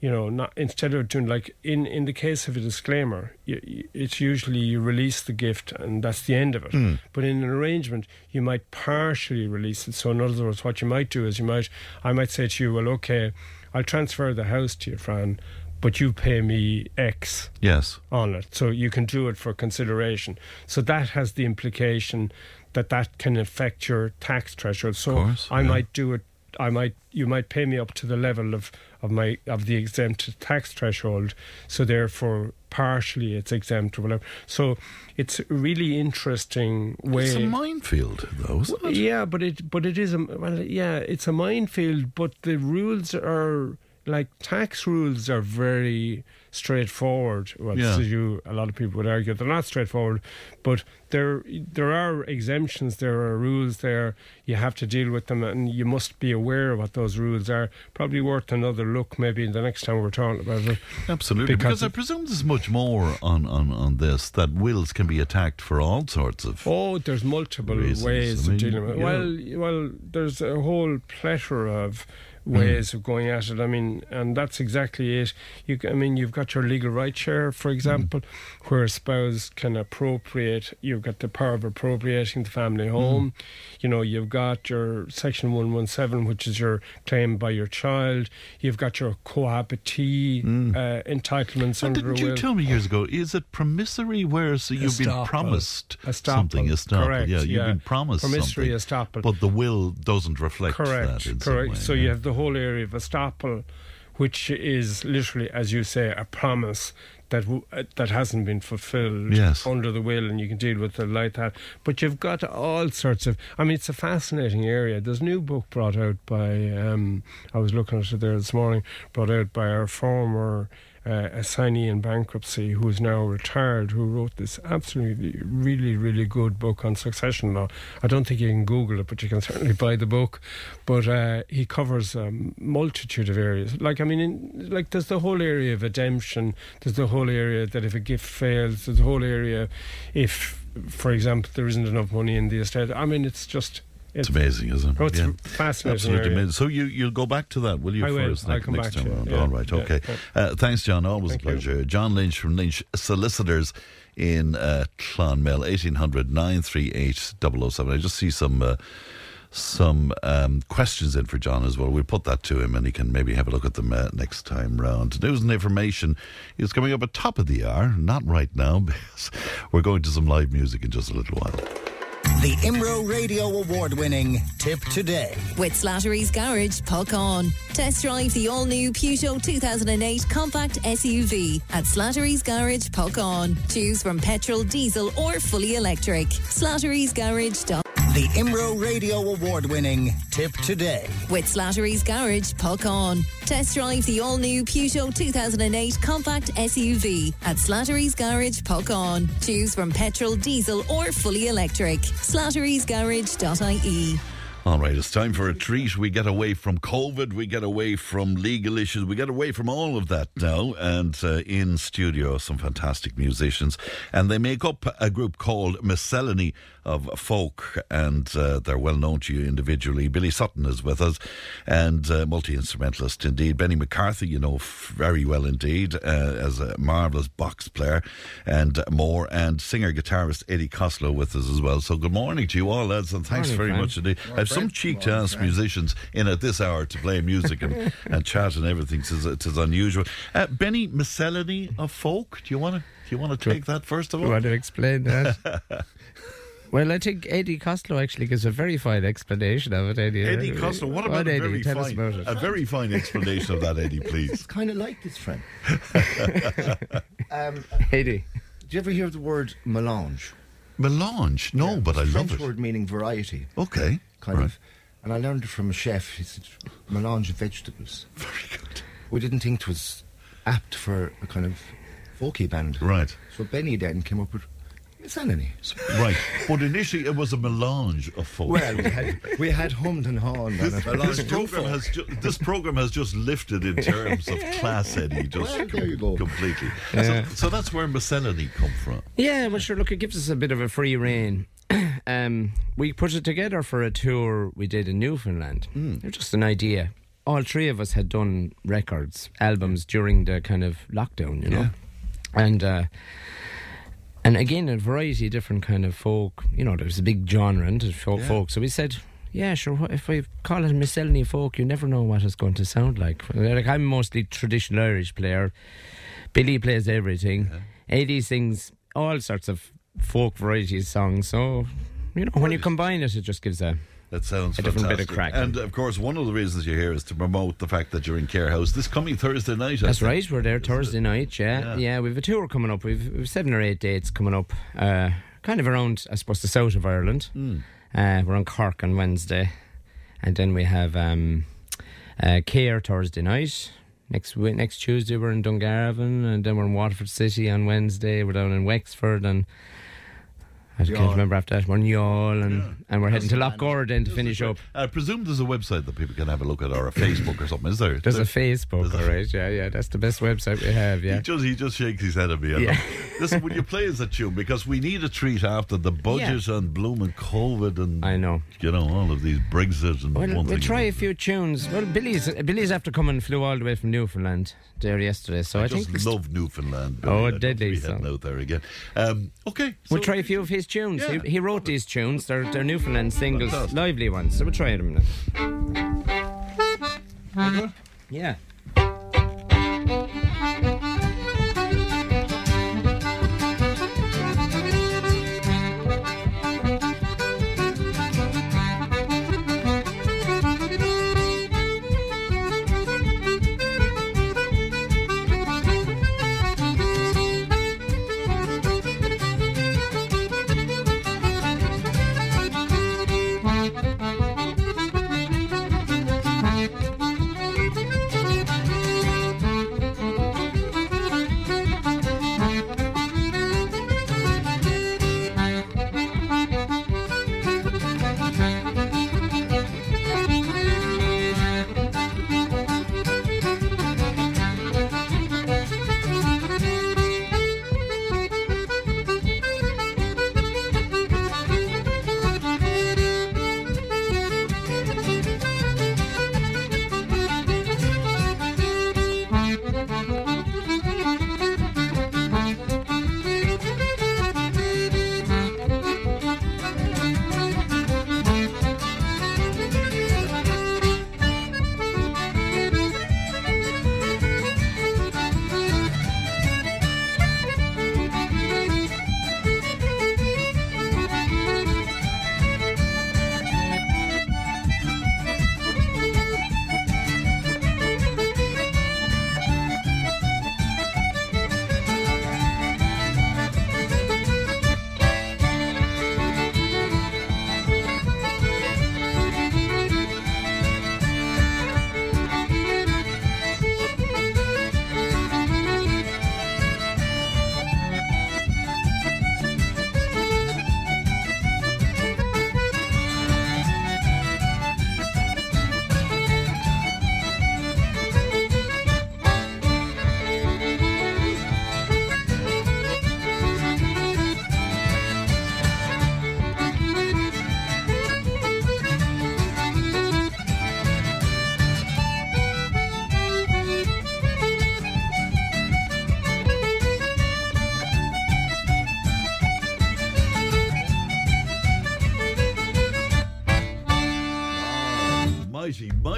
You know, not instead of doing like in in the case of a disclaimer, you, it's usually you release the gift and that's the end of it. Hmm. But in an arrangement, you might partially release it. So, in other words, what you might do is you might, I might say to you, well, okay, I'll transfer the house to you, Fran, but you pay me X Yes. on it. So you can do it for consideration. So that has the implication that that can affect your tax threshold. So course, I yeah. might do it. I might you might pay me up to the level of of my of the exempt tax threshold. So therefore, partially it's exempt or whatever. So it's a really interesting way. It's a minefield, though, isn't it? Yeah, but it but it is a well, yeah, it's a minefield. But the rules are like tax rules are very straightforward. Well, Yeah. you a lot of people would argue they're not straightforward, but there there are exemptions. There are rules there. You have to deal with them, and you must be aware of what those rules are. Probably worth another look, maybe the next time we're talking about it. Absolutely, because, I presume there's much more on, on, on this that wills can be attacked for all sorts of. Oh, there's multiple reasons. ways I mean, of dealing with it. Well, well, there's a whole plethora of Mm. ways of going at it. I mean, and that's exactly it. You, I mean, you've got your legal right share, for mm. example, where a spouse can appropriate. You've got the power of appropriating the family home. You know, you've got your Section One One Seven, which is your claim by your child. You've got your cohabitee uh, entitlements And didn't you will. tell me years ago? Is it promissory where so you've been promised Estoppel, something? Estoppel, correct, yeah, you've yeah. been promised Promissory something, estoppel. but the will doesn't reflect correct, that. In some correct. way, so yeah. you have the whole area of estoppel, which is literally, as you say, a promise that w- uh, that hasn't been fulfilled Yes. under the will, and you can deal with it like that. But you've got all sorts of. I mean, it's a fascinating area. There's a new book brought out by. Um, I was looking at it there this morning. Brought out by our former. Uh, assignee in bankruptcy who is now retired, who wrote this absolutely really, really good book on succession law. I don't think you can Google it, but you can certainly buy the book. But uh, he covers a multitude of areas. Like, I mean, in, like there's the whole area of redemption, there's the whole area that if a gift fails, there's the whole area if, for example, there isn't enough money in the estate. I mean, it's just. It's amazing, isn't it? Oh, it's Yeah. fascinating. Absolutely amazing. So you you'll go back to that, will you? I for will. us I'll next, next time around. yeah. All right. Okay. yeah. Uh, thanks, John. Always Thank a you. pleasure. John Lynch from Lynch Solicitors in uh, Clonmel, 1800 938 007. I just see some. Uh, some um, questions in for John as well. We'll put that to him and he can maybe have a look at them uh, next time round. News and information is coming up at top of the hour. Not right now because we're going to some live music in just a little while. The Imro Radio Award winning Tipp Today. With Slattery's Garage, Puckane. Test drive the all new Peugeot 2008 compact SUV at Slattery's Garage, Puckane. Choose from petrol, diesel, or fully electric. Slattery's Garage. The Imro Radio Award winning Tipp Today. With Slattery's Garage, Puckane. Test drive the all new Peugeot 2008 compact SUV at Slattery's Garage, Puckane. Choose from petrol, diesel, or fully electric. Slattery'sGarage.ie. All right, it's time for a treat. We get away from COVID, we get away from legal issues, we get away from all of that now. And uh, in studio, some fantastic musicians. And they make up a group called Miscellany of Folk. And uh, they're well known to you individually. Billy Sutton is with us, and uh, multi instrumentalist indeed. Benny McCarthy, you know very well indeed, uh, as a marvellous box player and more. And singer guitarist Eddie Costello with us as well. So good morning to you all, lads, and thanks Morning, very Fran. much indeed. Morning, I've Fran. some cheek to ask musicians in at this hour to play music and, and chat and everything. It is, it is unusual. Uh, Benny, miscellany of folk. Do you want to? Do you want to take that first of You all? want to explain that? well, I think Eddie Costello actually gives a very fine explanation of it. Eddie, Eddie Costello, what about a Eddie? very Tell us fine, about it. a very fine explanation of that, Eddie, please? It's kind of like this, friend. um, Eddie. Do you ever hear the word melange? Melange? No, but I love it. French it. word meaning variety. Okay, Kind right. of. And I learned it from a chef. He said melange of vegetables. Very good. We didn't think it was apt for a kind of folky band. Right. So Benny then came up with miscellany. Right, but initially it was a melange of folk. Well, we had, we had hummed and hawed on This, this program has ju- this program has just lifted in terms of class, Eddie. Just Well, there you go. completely. Yeah. So, so that's where miscellany come from. Yeah, well, sure. Look, it gives us a bit of a free rein. um, we put it together for a tour we did in Newfoundland. It was just an idea. All three of us had done records, albums during the kind of lockdown, you know, Yeah. and uh, and again a variety of different kind of folk. You know, there was a big genre into folk. Yeah. folk. So we said. Yeah, sure. what- If we call it miscellany folk, you never know what it's going to sound like. Like I'm mostly traditional Irish player. Billy plays everything. Eddie sings all sorts of folk variety songs. So, you know, when you combine it, it just gives a That sounds a different bit of fantastic. crack. And of course, one of the reasons you're here is to promote the fact that you're in Cahir House this coming Thursday night. I That's think. right. We're there Thursday night. Yeah. Yeah. yeah, We've a tour coming up. We've, we've seven or eight dates coming up. Uh, kind of around, I suppose, the south of Ireland. Mm. Uh, we're on Cork on Wednesday, and then we have um, uh, Cahir Thursday night. Next next Tuesday we're in Dungarvan, and then we're in Waterford City on Wednesday. We're down in Wexford, and I can't remember after that. We're in Youghal, and, and we're heading to Lough Gur then to finish up. I presume there's a website that people can have a look at, or a Facebook or something. Is there? There's a There- Facebook, all right. Yeah, yeah. That's the best website we have. Yeah. He just he just shakes his head at me. Yeah. Listen, will you play us a tune because we need a treat after the budget and blooming COVID and I know you know all of these Brexit and Well, one we'll try a few tunes. Well, Billy's Billy's after coming flew all the way from Newfoundland there yesterday, so I, I, just we love Newfoundland. Oh, I'd love to deadly be heading song. out there again. Um, okay, we'll try a few of his tunes. Yeah. He, he wrote these tunes. They're they're Newfoundland singles, Fantastic. lively ones. So we'll try a minute. Yeah.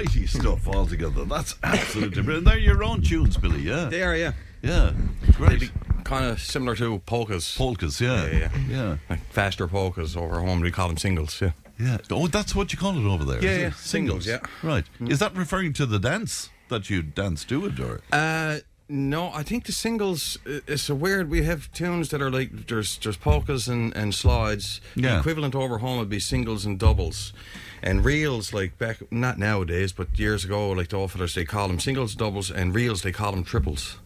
Mighty, mighty stuff altogether. That's absolutely brilliant. They're your own tunes, Billy, yeah? They are, yeah. Yeah, great. Kind of similar to polkas. Polkas, yeah. Yeah, yeah. Yeah. Like faster polkas over home, we call them singles, yeah. Yeah. Oh, that's what you call it over there. Yeah, is it? yeah, singles, yeah. Right. Is that referring to the dance that you dance to it, or? Uh, no, I think the singles. uh, It's a weird. We have tunes that are like there's there's polkas and, and slides. The Yeah. equivalent over home would be singles and doubles, and reels like back not nowadays, but years ago, like the offers they call them singles, doubles, and reels they call them triples.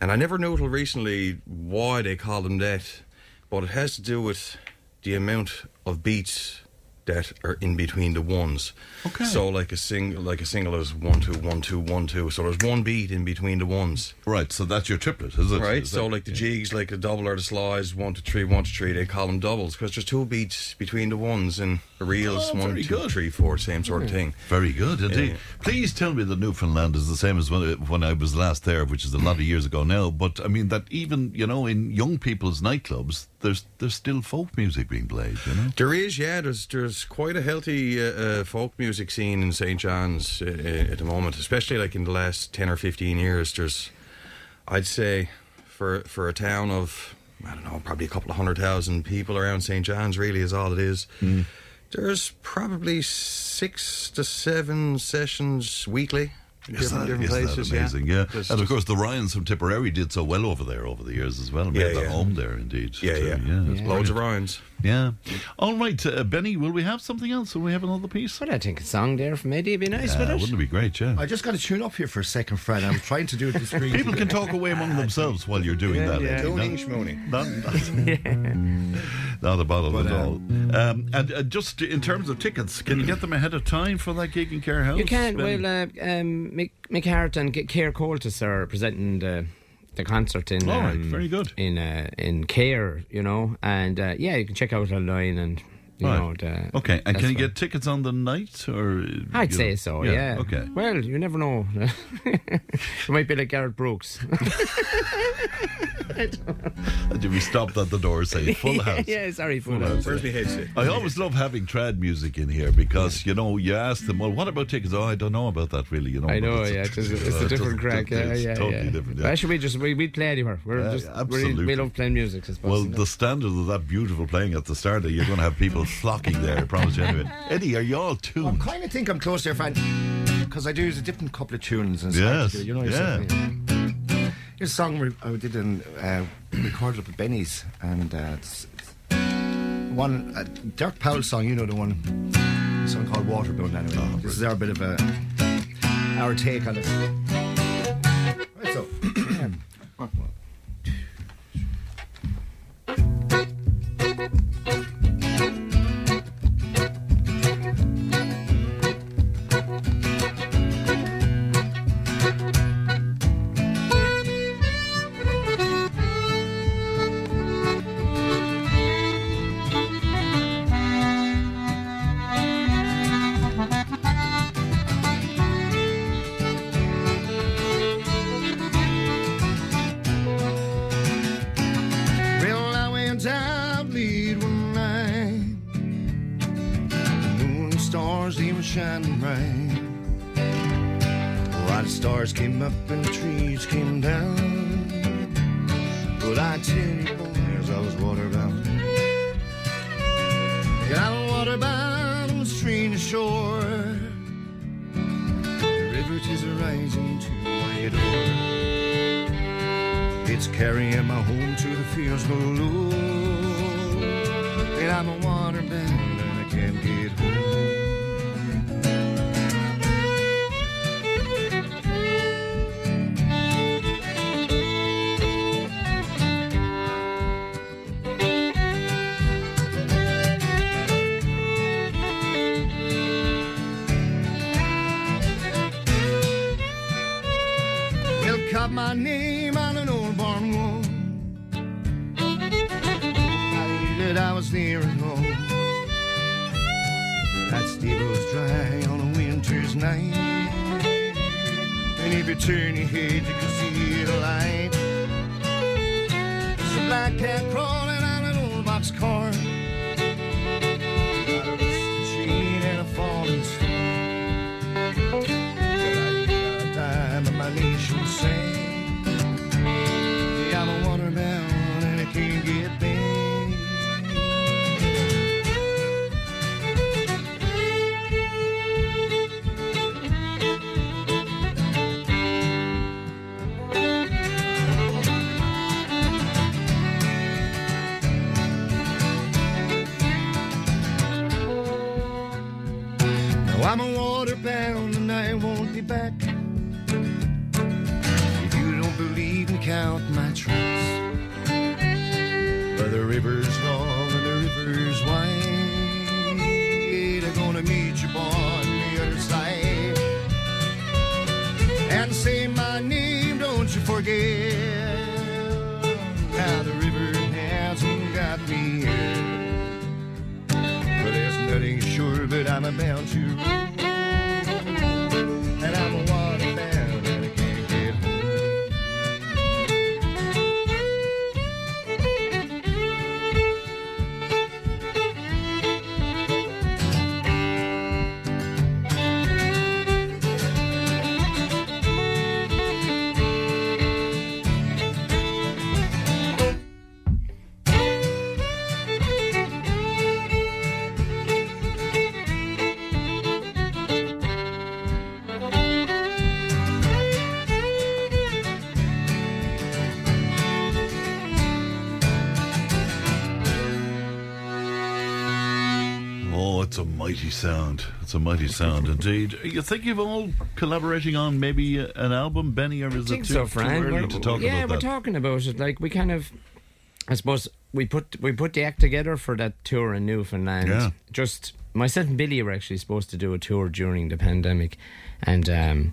And I never knew till recently why they call them that, but it has to do with the amount of beats that are in between the ones. Okay. So like a sing like a single is one two one two one two. So there's one beat in between the ones. Right. So that's your triplet, is it? Right. Is so that- like the jigs, like the double or the slides, one to three, one to three. They call them doubles because there's two beats between the ones and the reels. Oh, one, very two, good. three, four, same sort of hmm. thing. Very good indeed. Yeah. Please tell me that Newfoundland is the same as when, when I was last there, which is a lot of years ago now. But I mean that even you know in young people's nightclubs, there's there's still folk music being played. You know. There is, yeah. There's there's quite a healthy uh, uh, folk music scene in St John's uh, uh, at the moment, especially like in the last ten or fifteen years. There's, I'd say, for for a town of I don't know, probably a couple of hundred thousand people around St John's. Really, is all it is. There's probably six to seven sessions weekly. different, that, different is that places, amazing? Yeah, There's and of course the Ryans from Tipperary did so well over there over the years as well. Yeah, made their yeah. home there indeed. Yeah, yeah. yeah. Yeah. Loads of. Ryans. Yeah. All right, uh, Benny. Will we have something else? Will we have another piece? Well, I think a song there from Eddie would be nice, Yeah, would it? wouldn't it be great? Yeah. I just got to tune up here for a second, Fred. I'm trying to do it discreetly. People can talk away among themselves while you're doing Yeah, that. yeah. Eddie. Tuning, Not- schmooning. Not, not about it But, at all. Um, and uh, just in terms of tickets, can you get them ahead of time for that gig in Cahir House? You can. Benny? Well, uh, um, Mick, Mick Hart and K- Keir Coltis are presenting the the concert in. All right, um, very good. In uh, in Cahir, you know, and uh, yeah, you can check out online and you Right. know. The, Okay, and can you get tickets on the night or? uh, I'd say know? so. Yeah. Okay. Well, you never know. it might be like Garth Brooks. And you be stopped at the door saying full house. yeah, sorry, full, Full house. house. Where's my headset? I always love having trad music in here because you know you ask them, well, what about tickets? Oh, I don't know about that really. You know, I know, it's yeah, it's, a, you it's know, a different crack. Yeah, it's yeah, totally yeah. different. Yeah. Actually, we just we we play anywhere. We're Yeah, just absolutely. we, we love playing music. I suppose. Well, the standard of that beautiful playing at the start, you're going to have people flocking there. I promise you. Anyway, Eddie, are you all tuned? I tuned? kind of think I'm close there, Fred, because I do use a different couple of tunes and stuff. Yes, You know, yeah. Here's a song we, I did in uh, recorded up at Benny's, and uh, it's, it's one uh, Dirk Powell song. You know the one, song called Waterbound. Anyway, Oh, this is our bit of a our take on it. Fields. And I'm a waterbound and I can't get home. Mighty sound. It's a mighty sound indeed. You think you're all collaborating on maybe uh, an album, Benny, or is I it too, so, too early We're- to talk yeah, about we're that? talking about it. Like we kind of, I suppose we put we put the act together for that tour in Newfoundland. Yeah. Just myself and Billy were actually supposed to do a tour during the pandemic, and um,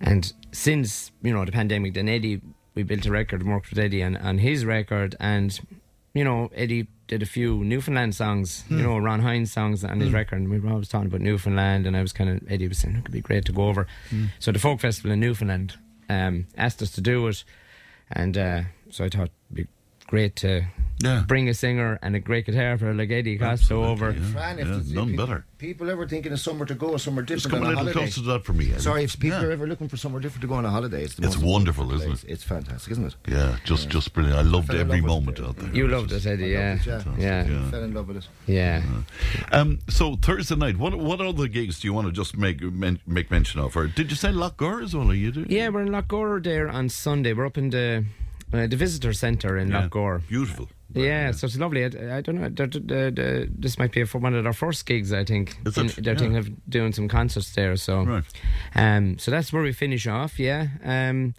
and since you know the pandemic, then Eddie we built a record, and worked with Eddie on, on his record, and you know Eddie did a few Newfoundland songs, you Hmm. know Ron Hynes songs on his Hmm. record, and we were always talking about Newfoundland, and I was kind of Eddie was saying it could be great to go over. Hmm. So the folk festival in Newfoundland um, asked us to do it, and uh, so I thought it'd be great to bring a singer and a great guitar player like Eddie Costa over. Fran, if there's- if pe- People ever thinking of somewhere to go, somewhere different come on a a little holiday. closer to that for me, Eddie. Sorry, if people Yeah. are ever looking for somewhere different to go on a holiday, it's, the It's most wonderful, isn't place. It's fantastic, isn't it? Yeah, just just brilliant. I loved fell in every love moment out there. You loved it, Eddie, yeah. Loved it, Yeah. yeah. Fell in love with it. Yeah. Um, so Thursday night, what what other gigs do you want to just make men, make mention of? Or did you say Lough Gur as well? Are you doing? Yeah, we're in Lough Gur there on Sunday. We're up in the uh, the visitor centre in Yeah. Beautiful. Yeah, so it's lovely. I, I don't know. the- the- the- the- this might be one of their first gigs, I think. In-? They're Yeah. thinking of doing some concerts there. So, Right. um, so that's where we finish off. Yeah, um,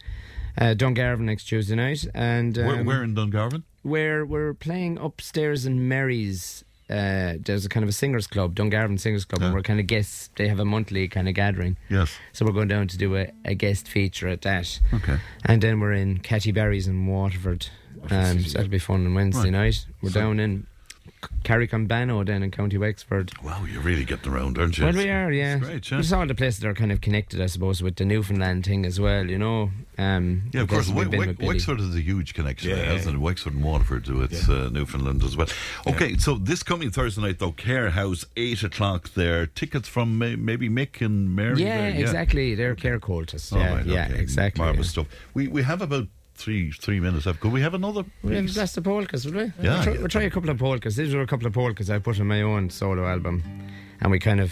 uh, Dungarvan next Tuesday night, and um, Where, where in Dungarvan? where we're playing upstairs in Mary's. Uh, there's a kind of a singers club, Dungarvan Singers Club, and we're kind of guests. They have a monthly kind of gathering. Yes. So we're going down to do a, a guest feature at that. Okay. And then we're in Katty Barry's in Waterford. Um, so that'll be fun on Wednesday Right. night. We're So- down in Carrig-on-Bannow down in County Wexford. Wow, you're really getting around, aren't you? Well, we are, yeah. It's great, yeah. It's all the places that are kind of connected, I suppose, with the Newfoundland thing as well, you know. Um, Yeah, of course. we've We- been We- with Billy. Wexford is a huge connection, Yeah. there, isn't it? Wexford and Waterford with uh, Newfoundland as well. Okay, so this coming Thursday night, though, Cahir House, 8 o'clock there. Tickets from may- maybe Mick and Mary Yeah, there, exactly. They're care cultists. All Yeah, right, yeah, okay. exactly. Marvellous yeah. stuff. We, we have about three three minutes left. Could we have another? We'll have piece? that's the polkas, would we? Yeah, We'll try, yeah. we'll try a couple of polkas. These were a couple of polkas I put on my own solo album, and we kind of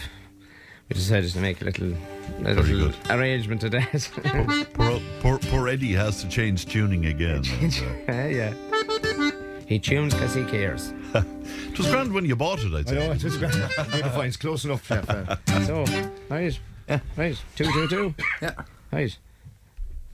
we decided to make a little, a little arrangement of that. Poor, poor, poor Eddie has to change tuning again. Uh, yeah. He tunes because he cares. it was grand when you bought it, I'd I say. know, it is grand. Beautiful, it's close enough. Yeah, Fran. So, right, Yeah. right, two, two, two. Yeah. Right.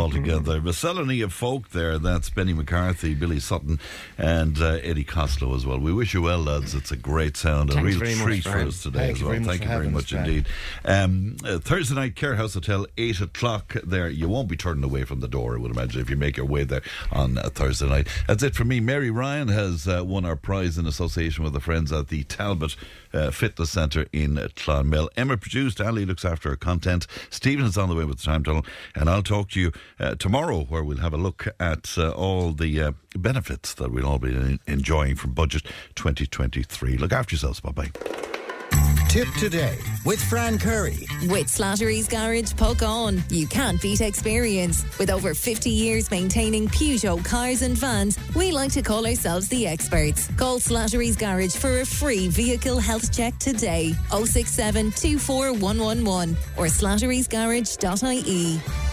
Altogether. Miscellany of folk there. That's Benny McCarthy, Billy Sutton, and uh, Eddie Costello as well. We wish you well, lads. It's a great sound, a real treat for Brian. us today Thank as well. Thank you very much indeed. Um, uh, Thursday night, Cahir House Hotel, 8 o'clock there. You won't be turning away from the door, I would imagine, if you make your way there on uh, Thursday night. That's it for me. Mary Ryan has uh, won our prize in association with the friends at the Talbot uh, Fitness Centre in Clonmel. Emma produced, Ali looks after her content. Stephen is on the way with the time tunnel, and I'll talk to you uh, tomorrow where we'll have a look at uh, all the uh, benefits that we'll all be enjoying from Budget 2023. Look after yourselves. Bye bye. Tipp today with Fran Curry. With Slattery's Garage, Puckane. You can't beat experience. With over 50 years maintaining Peugeot cars and vans, we like to call ourselves the experts. Call Slattery's Garage for a free vehicle health check today. 067 24111 or slatterysgarage.ie.